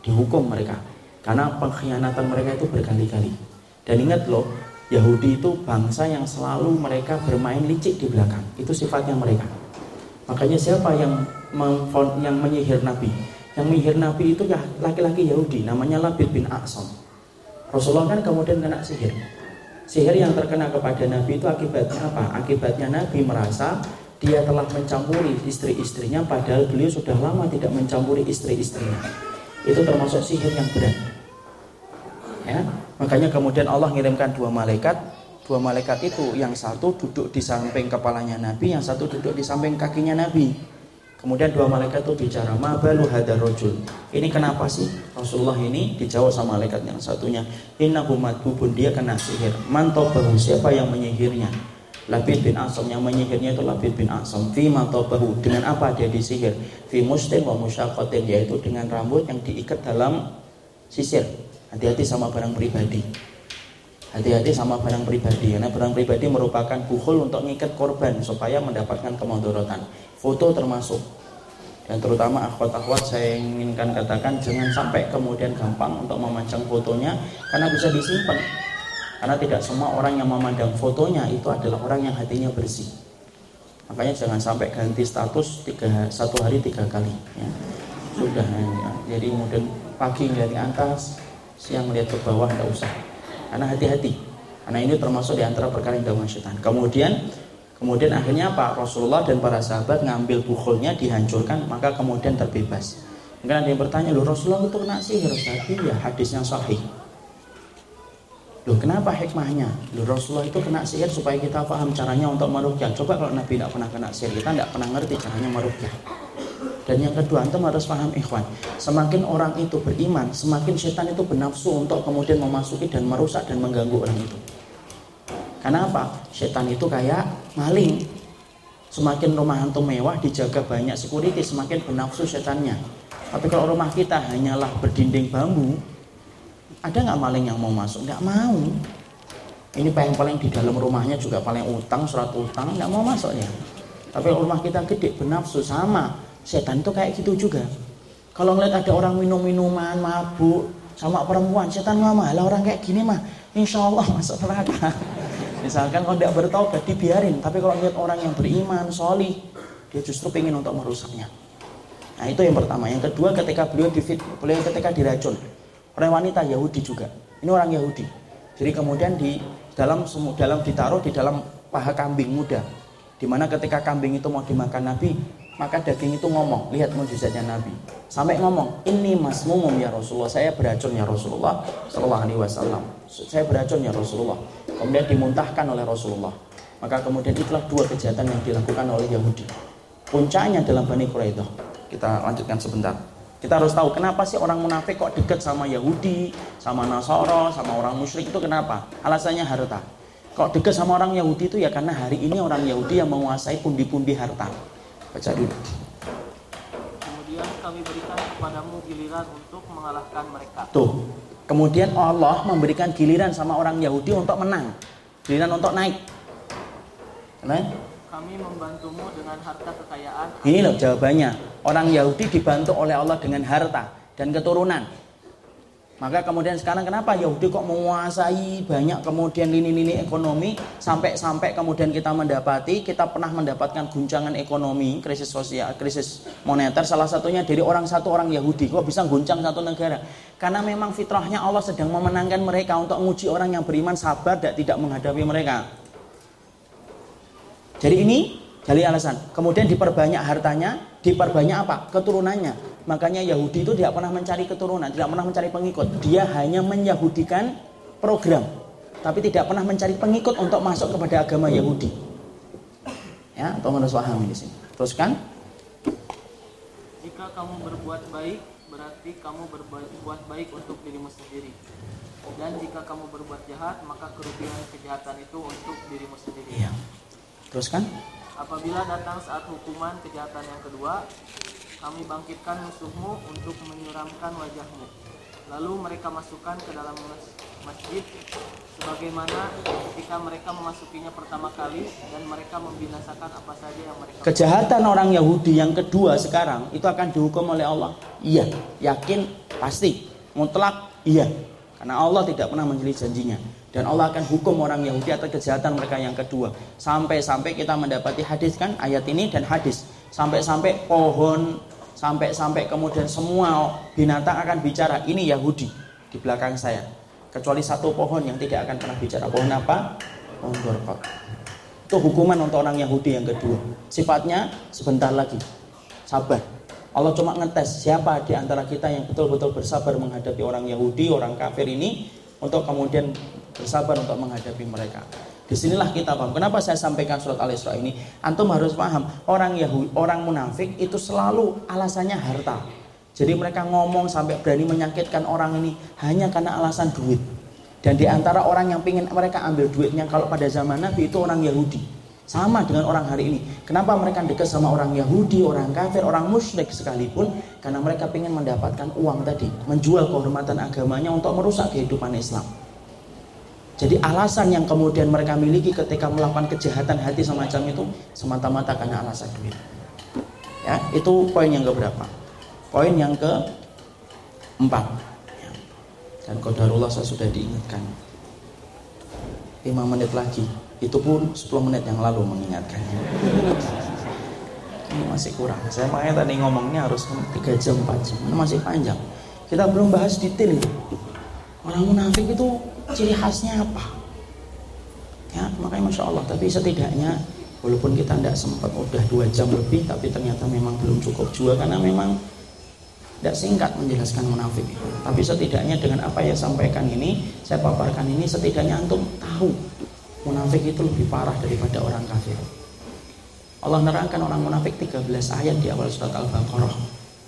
Dihukum mereka karena pengkhianatan mereka itu berkali-kali. Dan ingat loh, Yahudi itu bangsa yang selalu mereka bermain licik di belakang. Itu sifatnya mereka. Makanya siapa yang yang menyihir Nabi? Yang menyihir Nabi itu ya laki-laki Yahudi, namanya Labid bin Aqsam. Rasulullah kan kemudian kena sihir. Sihir yang terkena kepada Nabi itu akibatnya apa? Akibatnya Nabi merasa dia telah mencampuri istri-istrinya padahal beliau sudah lama tidak mencampuri istri-istrinya. Itu termasuk sihir yang berat. Ya, makanya kemudian Allah mengirimkan dua malaikat. Dua malaikat itu yang satu duduk di samping kepalanya Nabi, yang satu duduk di samping kakinya Nabi. Kemudian dua malaikat itu bicara, "Mabalu hadar rojul." Ini kenapa sih Rasulullah ini dijawab sama malaikat yang satunya, "Innahu madbubun dia kena sihir." Mantobahu siapa yang menyihirnya? Labid bin Asam yang menyihirnya itu Labid bin Asam. Fi mantobahu dengan apa dia disihir? Fi mustin wa musyaqatin yaitu dengan rambut yang diikat dalam sisir. Hati-hati sama barang pribadi. Hati-hati sama barang pribadi karena barang pribadi merupakan buhul untuk ngikat korban supaya mendapatkan kemudorotan. Foto termasuk. Dan terutama akhwat-akhwat saya inginkan katakan jangan sampai kemudian gampang untuk memajang fotonya karena bisa disimpan. Karena tidak semua orang yang memandang fotonya itu adalah orang yang hatinya bersih. Makanya jangan sampai ganti status tiga, satu hari tiga kali. Ya. Sudah, ya. jadi kemudian pagi melihat ke atas, siang melihat ke bawah, tidak usah. Karena hati-hati. Karena ini termasuk di antara perkara yang dalam syaitan. Kemudian Kemudian akhirnya apa? Rasulullah dan para sahabat ngambil bukulnya dihancurkan maka kemudian terbebas. Mungkin ada yang bertanya, loh Rasulullah itu kena sihir Ustaz? Iya, hadisnya sahih. Loh kenapa hikmahnya? Loh Rasulullah itu kena sihir supaya kita paham caranya untuk merukyah. Coba kalau Nabi tidak pernah kena sihir, kita tidak pernah ngerti caranya merukyah. Dan yang kedua, antum harus paham ikhwan. Semakin orang itu beriman, semakin setan itu bernafsu untuk kemudian memasuki dan merusak dan mengganggu orang itu. Karena apa? Setan itu kayak maling. Semakin rumah antum mewah, dijaga banyak security, semakin bernafsu setannya. Tapi kalau rumah kita hanyalah berdinding bambu, ada nggak maling yang mau masuk? Nggak mau. Ini paling-paling di dalam rumahnya juga paling utang, surat utang, nggak mau masuknya. Tapi rumah kita gede, bernafsu sama. Setan itu kayak gitu juga. Kalau ngeliat ada orang minum minuman, mabuk, sama perempuan, setan ngomong, lah orang kayak gini mah, insya Allah masuk neraka. Misalkan kalau tidak bertobat dibiarin, tapi kalau lihat orang yang beriman, solih, dia justru ingin untuk merusaknya. Nah itu yang pertama. Yang kedua ketika beliau difit, beliau ketika diracun, orang wanita Yahudi juga. Ini orang Yahudi. Jadi kemudian di dalam dalam ditaruh di dalam paha kambing muda. Di mana ketika kambing itu mau dimakan Nabi, maka daging itu ngomong, lihat mujizatnya Nabi. Sampai ngomong, ini masmumum ya Rasulullah, saya beracun ya Rasulullah Sallallahu Alaihi Wasallam. Saya beracun ya Rasulullah. Kemudian dimuntahkan oleh Rasulullah. Maka kemudian itulah dua kejahatan yang dilakukan oleh Yahudi. Puncaknya dalam Bani Quraidah. Kita lanjutkan sebentar. Kita harus tahu kenapa sih orang munafik kok dekat sama Yahudi, sama Nasoro, sama orang musyrik itu kenapa? Alasannya harta. Kok dekat sama orang Yahudi itu ya karena hari ini orang Yahudi yang menguasai pundi-pundi harta. Baca dulu. Kemudian kami berikan kepadamu giliran untuk mengalahkan mereka. Tuh. Kemudian Allah memberikan giliran sama orang Yahudi untuk menang. Giliran untuk naik. Nah, Kami membantumu dengan harta kekayaan. ini loh jawabannya. Orang Yahudi dibantu oleh Allah dengan harta dan keturunan. Maka kemudian sekarang kenapa Yahudi kok menguasai banyak kemudian lini-lini ekonomi sampai-sampai kemudian kita mendapati kita pernah mendapatkan guncangan ekonomi, krisis sosial, krisis moneter salah satunya dari orang satu orang Yahudi kok bisa guncang satu negara. Karena memang fitrahnya Allah sedang memenangkan mereka untuk menguji orang yang beriman sabar dan tidak menghadapi mereka. Jadi ini dari alasan. Kemudian diperbanyak hartanya, diperbanyak apa? Keturunannya. Makanya Yahudi itu tidak pernah mencari keturunan, tidak pernah mencari pengikut. Dia hanya menyahudikan program, tapi tidak pernah mencari pengikut untuk masuk kepada agama Yahudi. Ya, atau harus paham di sini. Teruskan. Jika kamu berbuat baik, berarti kamu berbuat baik untuk dirimu sendiri. Dan jika kamu berbuat jahat, maka kerugian kejahatan itu untuk dirimu sendiri. Iya. Teruskan. Apabila datang saat hukuman kejahatan yang kedua, kami bangkitkan musuhmu untuk menyuramkan wajahmu. Lalu mereka masukkan ke dalam masjid sebagaimana ketika mereka memasukinya pertama kali dan mereka membinasakan apa saja yang mereka Kejahatan orang Yahudi yang kedua sekarang itu akan dihukum oleh Allah. Iya, yakin, pasti, mutlak, iya. Karena Allah tidak pernah menjadi janjinya dan Allah akan hukum orang Yahudi atas kejahatan mereka yang kedua. Sampai-sampai kita mendapati hadis kan ayat ini dan hadis. Sampai-sampai pohon sampai-sampai kemudian semua binatang akan bicara ini Yahudi di belakang saya. Kecuali satu pohon yang tidak akan pernah bicara. Pohon apa? Pohon gorkot itu hukuman untuk orang Yahudi yang kedua. Sifatnya sebentar lagi. Sabar. Allah cuma ngetes siapa di antara kita yang betul-betul bersabar menghadapi orang Yahudi orang kafir ini untuk kemudian bersabar untuk menghadapi mereka Di sinilah kita paham. Kenapa saya sampaikan surat Al-Isra ini? Antum harus paham, orang Yahudi, orang munafik itu selalu alasannya harta. Jadi mereka ngomong sampai berani menyakitkan orang ini hanya karena alasan duit. Dan di antara orang yang ingin mereka ambil duitnya kalau pada zaman Nabi itu orang Yahudi. Sama dengan orang hari ini. Kenapa mereka dekat sama orang Yahudi, orang kafir, orang musyrik sekalipun? Karena mereka ingin mendapatkan uang tadi. Menjual kehormatan agamanya untuk merusak kehidupan Islam. Jadi alasan yang kemudian mereka miliki ketika melakukan kejahatan hati semacam itu semata-mata karena alasan duit. Ya, itu poin yang keberapa? Poin yang ke empat. Ya. Dan kodarullah saya sudah diingatkan. 5 menit lagi. Itu pun 10 menit yang lalu mengingatkannya. Ini masih kurang. Saya makanya tadi ngomongnya harus 3 jam 4 jam. Ini masih panjang. Kita belum bahas detail itu. Orang munafik itu ciri khasnya apa? Ya makanya masya Allah. Tapi setidaknya walaupun kita tidak sempat udah dua jam lebih tapi ternyata memang belum cukup juga karena memang tidak singkat menjelaskan munafik. Tapi setidaknya dengan apa yang sampaikan ini saya paparkan ini setidaknya antum tahu munafik itu lebih parah daripada orang kafir. Allah nerangkan orang munafik 13 ayat di awal surat Al-Baqarah.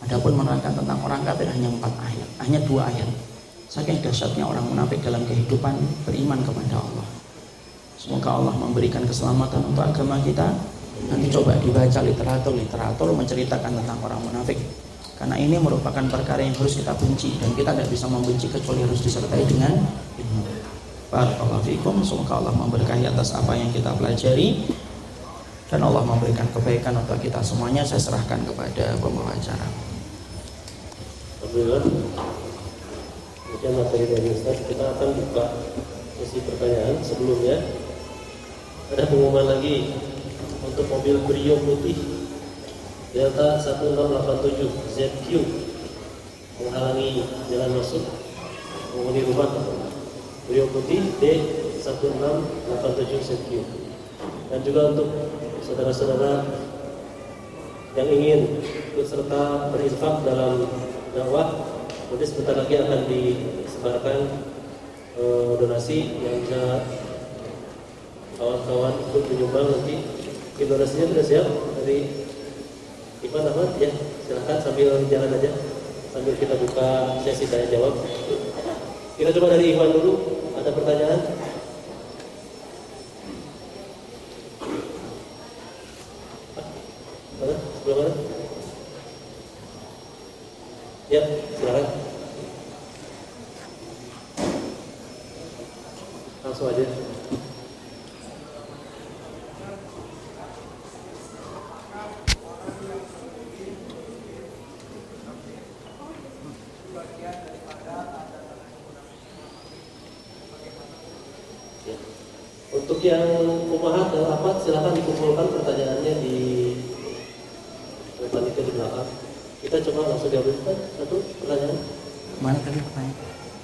Adapun menerangkan tentang orang kafir hanya 4 ayat, hanya dua ayat. Saking dahsyatnya orang munafik dalam kehidupan beriman kepada Allah. Semoga Allah memberikan keselamatan untuk agama kita. Nanti coba dibaca literatur-literatur menceritakan tentang orang munafik. Karena ini merupakan perkara yang harus kita benci dan kita tidak bisa membenci kecuali harus disertai dengan ilmu. Barakallahu fikum. Semoga Allah memberkahi atas apa yang kita pelajari dan Allah memberikan kebaikan untuk kita semuanya. Saya serahkan kepada pembawa acara. Demikian materi dari Ustaz kita akan buka sesi pertanyaan sebelumnya. Ada pengumuman lagi untuk mobil Brio putih Delta 1687 ZQ menghalangi jalan masuk penghuni rumah. Brio putih D1687 ZQ dan juga untuk saudara-saudara yang ingin ikut serta berinfak dalam dakwah Nanti sebentar lagi akan disebarkan e, donasi yang bisa kawan-kawan ikut menyumbang nanti. Donasinya sudah siap dari Ivan Ahmad ya silahkan sambil jalan aja sambil kita buka sesi tanya jawab. Kita coba dari Ivan dulu. Ada pertanyaan? Mana? Sebelah mana? Ya, silakan. Langsung aja. Ya. Untuk yang umahat dan rapat silakan dikumpulkan pertanyaannya di panitia di belakang. Kita coba langsung jawab satu pertanyaan. Mana tadi pertanyaan?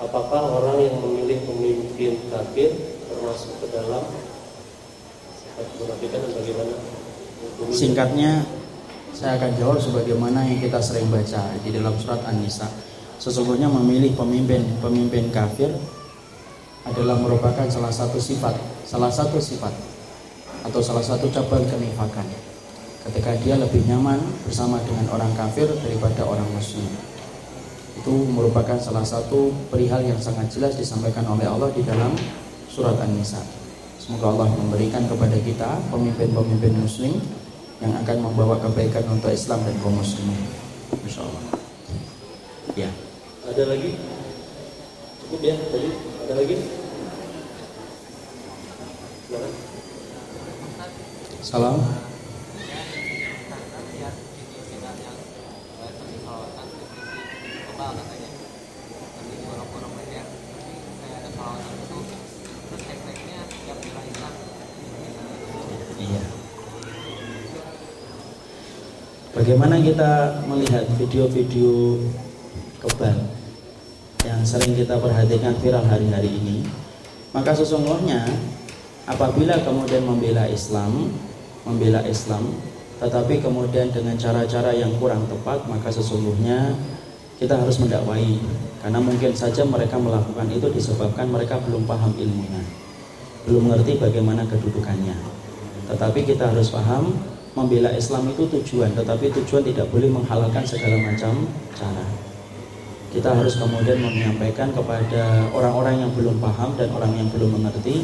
Apakah orang yang memilih pemimpin kafir termasuk ke dalam sifat kemunafikan dan bagaimana? hukumnya? Singkatnya saya akan jawab sebagaimana yang kita sering baca di dalam surat An-Nisa. Sesungguhnya memilih pemimpin pemimpin kafir adalah merupakan salah satu sifat, salah satu sifat atau salah satu cabang kenifakan. Ketika dia lebih nyaman bersama dengan orang kafir daripada orang muslim. itu merupakan salah satu perihal yang sangat jelas disampaikan oleh Allah di dalam surat An-Nisa. Semoga Allah memberikan kepada kita pemimpin-pemimpin muslim yang akan membawa kebaikan untuk Islam dan kaum muslimin. Insyaallah. Ya. Ada lagi? Cukup ya tadi? Ada lagi? Salam. Bagaimana kita melihat video-video kebal yang sering kita perhatikan viral hari-hari ini? Maka sesungguhnya apabila kemudian membela Islam, membela Islam, tetapi kemudian dengan cara-cara yang kurang tepat, maka sesungguhnya kita harus mendakwai karena mungkin saja mereka melakukan itu disebabkan mereka belum paham ilmunya, belum mengerti bagaimana kedudukannya. Tetapi kita harus paham membela Islam itu tujuan, tetapi tujuan tidak boleh menghalalkan segala macam cara. Kita harus kemudian menyampaikan kepada orang-orang yang belum paham dan orang yang belum mengerti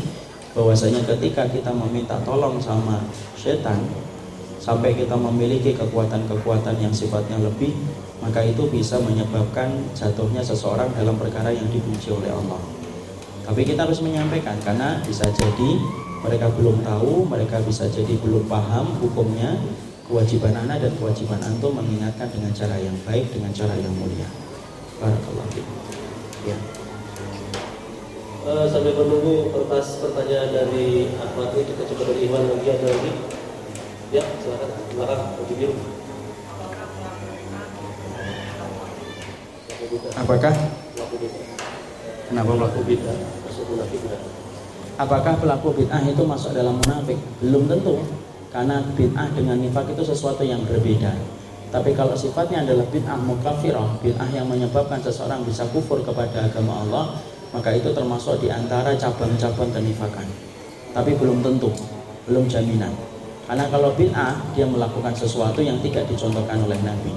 bahwasanya ketika kita meminta tolong sama setan sampai kita memiliki kekuatan-kekuatan yang sifatnya lebih maka itu bisa menyebabkan jatuhnya seseorang dalam perkara yang dibenci oleh Allah. Tapi kita harus menyampaikan karena bisa jadi mereka belum tahu, mereka bisa jadi belum paham hukumnya. Kewajiban anak dan kewajiban antum mengingatkan dengan cara yang baik, dengan cara yang mulia. Barakallahu Ya. Uh, sambil menunggu kertas pertanyaan dari Ahmad ini kita coba dari Iwan lagi ada lagi. Ya, silakan. Belakang, baju biru. Apakah? Kenapa pelaku bid'ah? Apakah pelaku bid'ah itu masuk dalam munafik? Belum tentu. Karena bid'ah dengan nifak itu sesuatu yang berbeda. Tapi kalau sifatnya adalah bid'ah mukafirah, bid'ah yang menyebabkan seseorang bisa kufur kepada agama Allah, maka itu termasuk di antara cabang-cabang kenifakan. Tapi belum tentu, belum jaminan. Karena kalau bid'ah dia melakukan sesuatu yang tidak dicontohkan oleh Nabi.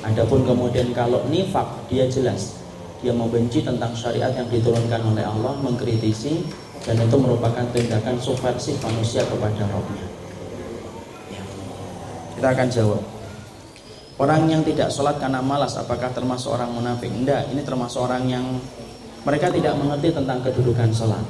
Adapun kemudian kalau nifak dia jelas dia membenci tentang syariat yang diturunkan oleh Allah, mengkritisi dan itu merupakan tindakan subversif manusia kepada rohnya ya. kita akan jawab. Orang yang tidak sholat karena malas apakah termasuk orang munafik? Enggak ini termasuk orang yang mereka tidak mengerti tentang kedudukan sholat.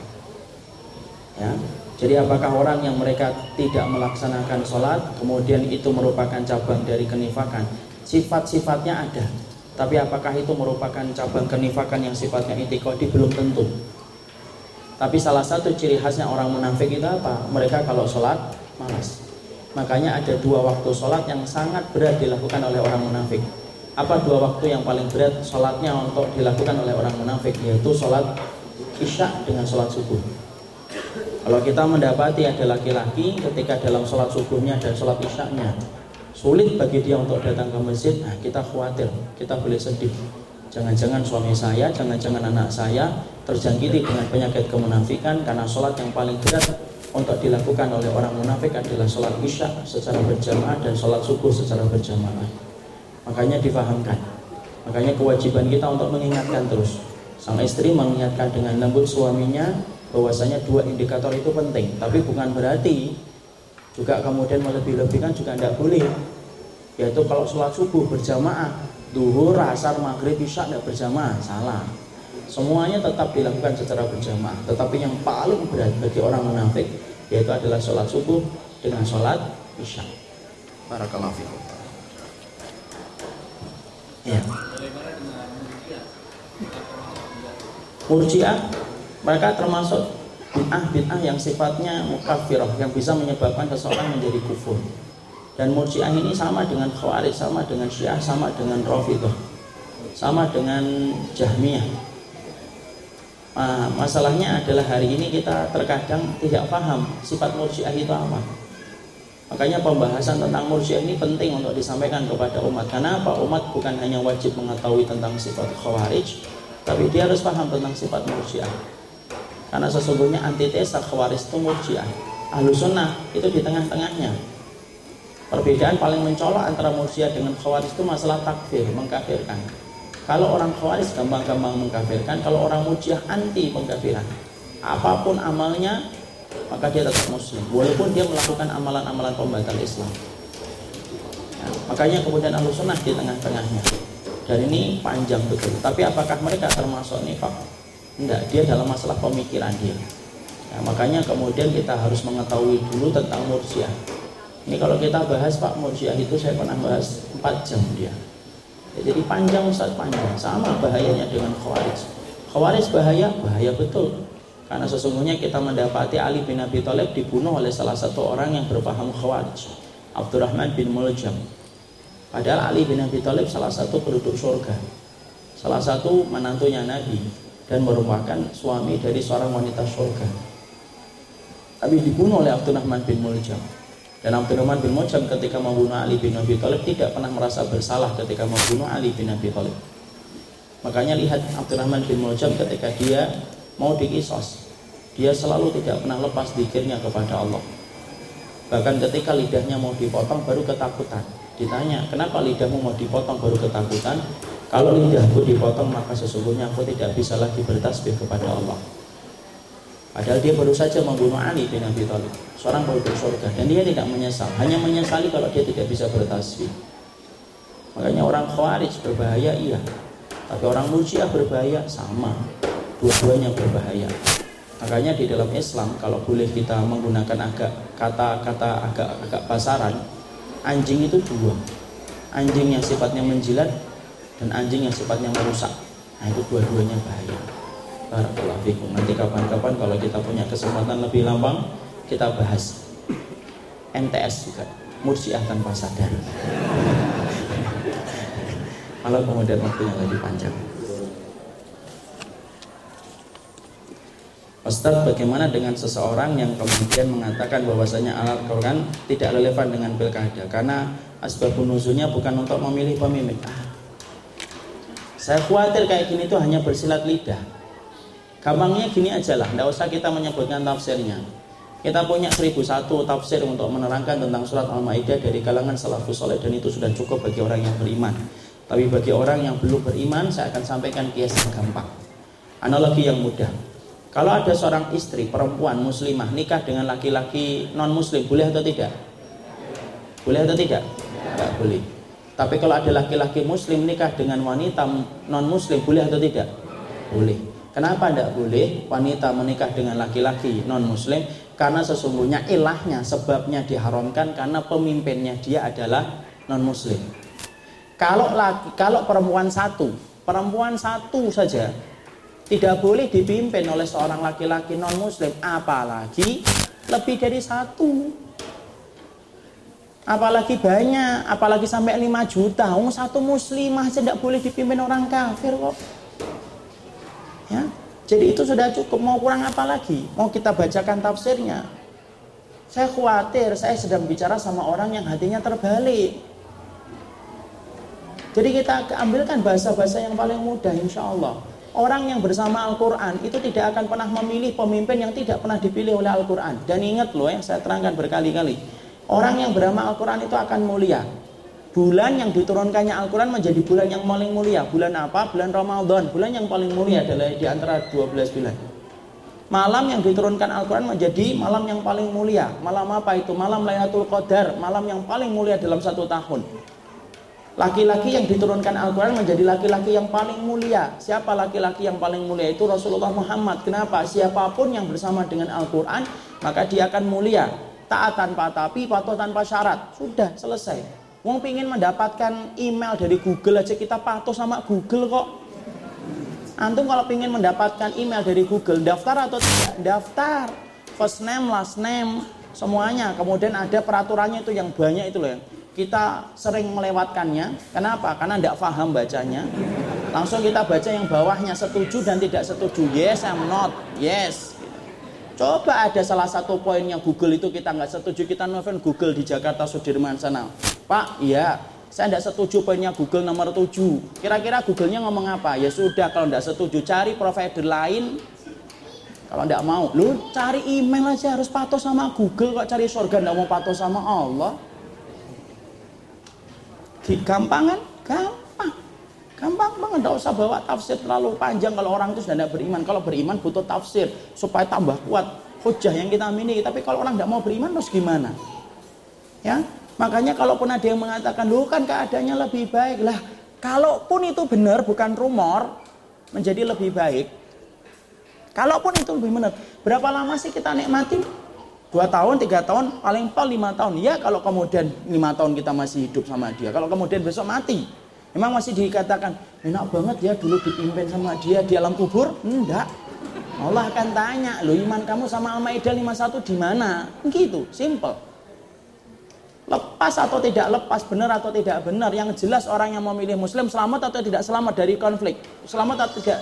Ya. Jadi apakah orang yang mereka tidak melaksanakan sholat kemudian itu merupakan cabang dari kenifakan? Sifat-sifatnya ada tapi apakah itu merupakan cabang kenifakan yang sifatnya itikodi belum tentu tapi salah satu ciri khasnya orang munafik itu apa? Mereka kalau sholat malas. Makanya ada dua waktu sholat yang sangat berat dilakukan oleh orang munafik. Apa dua waktu yang paling berat sholatnya untuk dilakukan oleh orang munafik? Yaitu sholat isya dengan sholat subuh. Kalau kita mendapati ada laki-laki ketika dalam sholat subuhnya dan sholat isyaknya sulit bagi dia untuk datang ke masjid, nah kita khawatir, kita boleh sedih. Jangan-jangan suami saya, jangan-jangan anak saya terjangkiti dengan penyakit kemunafikan karena sholat yang paling berat untuk dilakukan oleh orang munafik adalah sholat isya secara berjamaah dan sholat subuh secara berjamaah. Makanya difahamkan. Makanya kewajiban kita untuk mengingatkan terus. Sang istri mengingatkan dengan lembut suaminya bahwasanya dua indikator itu penting. Tapi bukan berarti juga kemudian melebih-lebihkan juga tidak boleh. Yaitu kalau sholat subuh berjamaah, duhur, asar, maghrib, isya tidak berjamaah, salah. Semuanya tetap dilakukan secara berjamaah. Tetapi yang paling berat bagi orang munafik yaitu adalah sholat subuh dengan sholat isya. Barakallahu fikum. Ya Murji'ah mereka termasuk bid'ah-bid'ah yang sifatnya mukafirah yang bisa menyebabkan seseorang menjadi kufur dan murji'ah ini sama dengan khawarij sama dengan syiah sama dengan rafidah sama dengan jahmiyah Nah, masalahnya adalah hari ini kita terkadang tidak paham sifat murjiah itu apa. Makanya pembahasan tentang murjiah ini penting untuk disampaikan kepada umat. Karena apa? Umat bukan hanya wajib mengetahui tentang sifat khawarij, tapi dia harus paham tentang sifat murjiah. Karena sesungguhnya antitesa khawarij itu murjiah. Ahlu sunnah itu di tengah-tengahnya. Perbedaan paling mencolok antara murjiah dengan khawarij itu masalah takfir, mengkafirkan. Kalau orang khawarij gampang-gampang mengkafirkan, kalau orang mujiah anti pengkafiran. Apa pun amalnya, maka dia tetap muslim. Walaupun dia melakukan amalan-amalan pembatal Islam. Ya, makanya kemudian ahlu sunnah di tengah-tengahnya. Dan ini panjang betul. Tapi apakah mereka termasuk nifak? Enggak, dia dalam masalah pemikiran dia. Ya, makanya kemudian kita harus mengetahui dulu tentang murjiah. Ini kalau kita bahas Pak Murjiah itu saya pernah bahas 4 jam dia. Ya, jadi panjang Ustaz panjang. Sama bahayanya dengan Khawarij. Khawarij bahaya, bahaya betul. Karena sesungguhnya kita mendapati Ali bin Abi Thalib dibunuh oleh salah satu orang yang berpaham Khawarij. Abdurrahman bin Muljam. Padahal Ali bin Abi Thalib salah satu penduduk surga. Salah satu menantunya Nabi dan merupakan suami dari seorang wanita surga. Tapi dibunuh oleh Abdurrahman bin Muljam. Dan Abdurrahman bin Muljam ketika membunuh Ali bin Abi Thalib tidak pernah merasa bersalah ketika membunuh Ali bin Abi Thalib. Makanya lihat Abdurrahman bin Muljam ketika dia mau dikisos. Dia selalu tidak pernah lepas dikirnya kepada Allah. Bahkan ketika lidahnya mau dipotong baru ketakutan. Ditanya, kenapa lidahmu mau dipotong baru ketakutan? Kalau lidahku dipotong maka sesungguhnya aku tidak bisa lagi bertasbih kepada Allah. Padahal dia baru saja membunuh Ali bin Abi Thalib, seorang penduduk surga, dan dia tidak menyesal, hanya menyesali kalau dia tidak bisa bertasbih. Makanya orang khawarij berbahaya iya, tapi orang murjiah berbahaya sama, dua-duanya berbahaya. Makanya di dalam Islam kalau boleh kita menggunakan agak kata-kata agak agak pasaran, anjing itu dua, anjing yang sifatnya menjilat dan anjing yang sifatnya merusak. Nah itu dua-duanya bahaya. Barakallahu. Nanti kapan-kapan kalau kita punya kesempatan lebih lambang kita bahas MTS juga mursiah tanpa sadar. Malah kemudian waktunya lebih panjang. Ustaz, bagaimana dengan seseorang yang kemudian mengatakan bahwasanya alat Quran tidak relevan dengan pilkada karena asbabun nuzulnya bukan untuk memilih pemimpin. Ah, saya khawatir kayak gini tuh hanya bersilat lidah Gampangnya gini aja lah, tidak usah kita menyebutkan tafsirnya. Kita punya 1001 tafsir untuk menerangkan tentang surat Al-Maidah dari kalangan salafus soleh dan itu sudah cukup bagi orang yang beriman. Tapi bagi orang yang belum beriman, saya akan sampaikan kias yang gampang. Analogi yang mudah. Kalau ada seorang istri perempuan muslimah nikah dengan laki-laki non muslim, boleh atau tidak? Boleh atau tidak? Tidak boleh. Tapi kalau ada laki-laki muslim nikah dengan wanita non muslim, boleh atau tidak? Boleh. Kenapa tidak boleh wanita menikah dengan laki-laki non muslim? Karena sesungguhnya ilahnya sebabnya diharamkan karena pemimpinnya dia adalah non muslim. Kalau laki, kalau perempuan satu, perempuan satu saja tidak boleh dipimpin oleh seorang laki-laki non muslim, apalagi lebih dari satu. Apalagi banyak, apalagi sampai 5 juta. Oh, satu muslimah tidak boleh dipimpin orang kafir kok. Jadi itu sudah cukup. Mau kurang apa lagi? Mau kita bacakan tafsirnya? Saya khawatir saya sedang bicara sama orang yang hatinya terbalik. Jadi kita ambilkan bahasa-bahasa yang paling mudah insya Allah. Orang yang bersama Al-Quran itu tidak akan pernah memilih pemimpin yang tidak pernah dipilih oleh Al-Quran. Dan ingat loh yang saya terangkan berkali-kali. Orang yang beramal Al-Quran itu akan mulia bulan yang diturunkannya Al-Quran menjadi bulan yang paling mulia. Bulan apa? Bulan Ramadan. Bulan yang paling mulia adalah di antara 12 bulan. Malam yang diturunkan Al-Quran menjadi malam yang paling mulia. Malam apa itu? Malam Lailatul Qadar. Malam yang paling mulia dalam satu tahun. Laki-laki yang diturunkan Al-Quran menjadi laki-laki yang paling mulia. Siapa laki-laki yang paling mulia? Itu Rasulullah Muhammad. Kenapa? Siapa pun yang bersama dengan Al-Quran, maka dia akan mulia. Taat tanpa tapi, patuh tanpa syarat. Sudah, selesai. Wong pingin mendapatkan email dari Google aja kita patuh sama Google kok. Antum kalau pingin mendapatkan email dari Google, daftar atau tidak? Daftar. First name, last name, semuanya. Kemudian ada peraturannya itu yang banyak itu loh. Kita sering melewatkannya. Kenapa? Karena tidak paham bacanya. Langsung kita baca yang bawahnya setuju dan tidak setuju. Yes, I'm not. Yes. Coba ada salah satu poinnya Google itu kita nggak setuju kita nelfon Google di Jakarta Sudirman sana. Pak, iya, saya tidak setuju poinnya Google nomor 7. Kira-kira Google-nya ngomong apa? Ya sudah, kalau tidak setuju, cari provider lain. Kalau tidak mau, lu cari email aja harus patuh sama Google kok cari surga tidak mau patuh sama Allah. Gampang kan? Gampang. Gampang banget, tidak usah bawa tafsir terlalu panjang kalau orang itu sudah tidak beriman. Kalau beriman butuh tafsir supaya tambah kuat hujah yang kita miliki. Tapi kalau orang tidak mau beriman terus gimana? Ya, makanya kalaupun ada yang mengatakan, lu kan keadaannya lebih baik lah. Kalaupun itu benar bukan rumor, menjadi lebih baik. Kalaupun itu lebih benar, berapa lama sih kita nikmati? Dua tahun, tiga tahun, paling pol lima tahun. Ya kalau kemudian lima tahun kita masih hidup sama dia. Kalau kemudian besok mati, memang masih dikatakan enak banget ya dulu dipimpin sama dia di alam kubur? Enggak. Allah akan tanya, lo iman kamu sama Al-Maidah 51 di mana? Gitu, simple. Lepas atau tidak lepas, benar atau tidak benar. Yang jelas orang yang memilih Muslim selamat atau tidak selamat dari konflik. Selamat atau tidak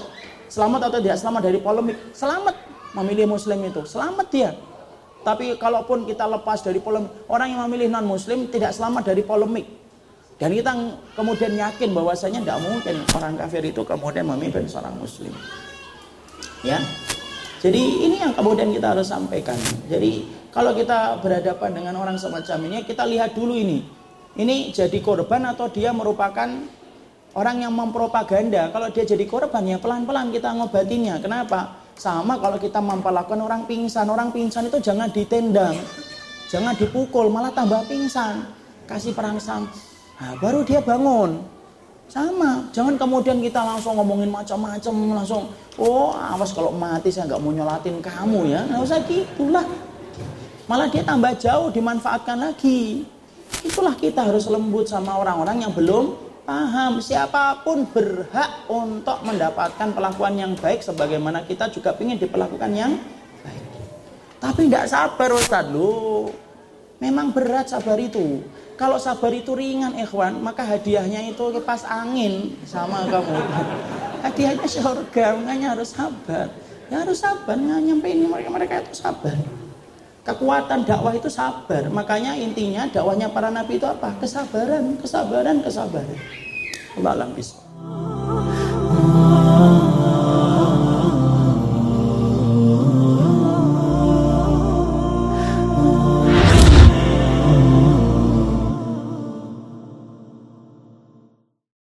selamat atau tidak selamat dari polemik. Selamat memilih Muslim itu, selamat dia. Tapi kalaupun kita lepas dari polemik, orang yang memilih non Muslim tidak selamat dari polemik. Dan kita kemudian yakin bahwasanya tidak mungkin orang kafir itu kemudian memimpin seorang Muslim. Ya, jadi ini yang kemudian kita harus sampaikan. Jadi kalau kita berhadapan dengan orang semacam ini, kita lihat dulu ini. Ini jadi korban atau dia merupakan orang yang mempropaganda. Kalau dia jadi korban ya pelan-pelan kita ngobatinya. Kenapa? Sama kalau kita memperlakukan orang pingsan. Orang pingsan itu jangan ditendang. Jangan dipukul, malah tambah pingsan. Kasih perangsang. Nah, baru dia bangun. Sama, jangan kemudian kita langsung ngomongin macam-macam, langsung, oh awas kalau mati saya nggak mau nyolatin kamu ya, nggak usah gitulah. Malah dia tambah jauh dimanfaatkan lagi. Itulah kita harus lembut sama orang-orang yang belum paham. Siapa pun berhak untuk mendapatkan perlakuan yang baik sebagaimana kita juga ingin diperlakukan yang baik. Tapi tidak sabar Ustaz lu. Memang berat sabar itu. Kalau sabar itu ringan ikhwan, maka hadiahnya itu kipas angin sama kamu. Hadiahnya surga, makanya harus sabar. Ya harus sabar, nyampein mereka mereka itu sabar. Kekuatan dakwah itu sabar. Makanya intinya dakwahnya para nabi itu apa? Kesabaran, kesabaran, kesabaran. Allah alam.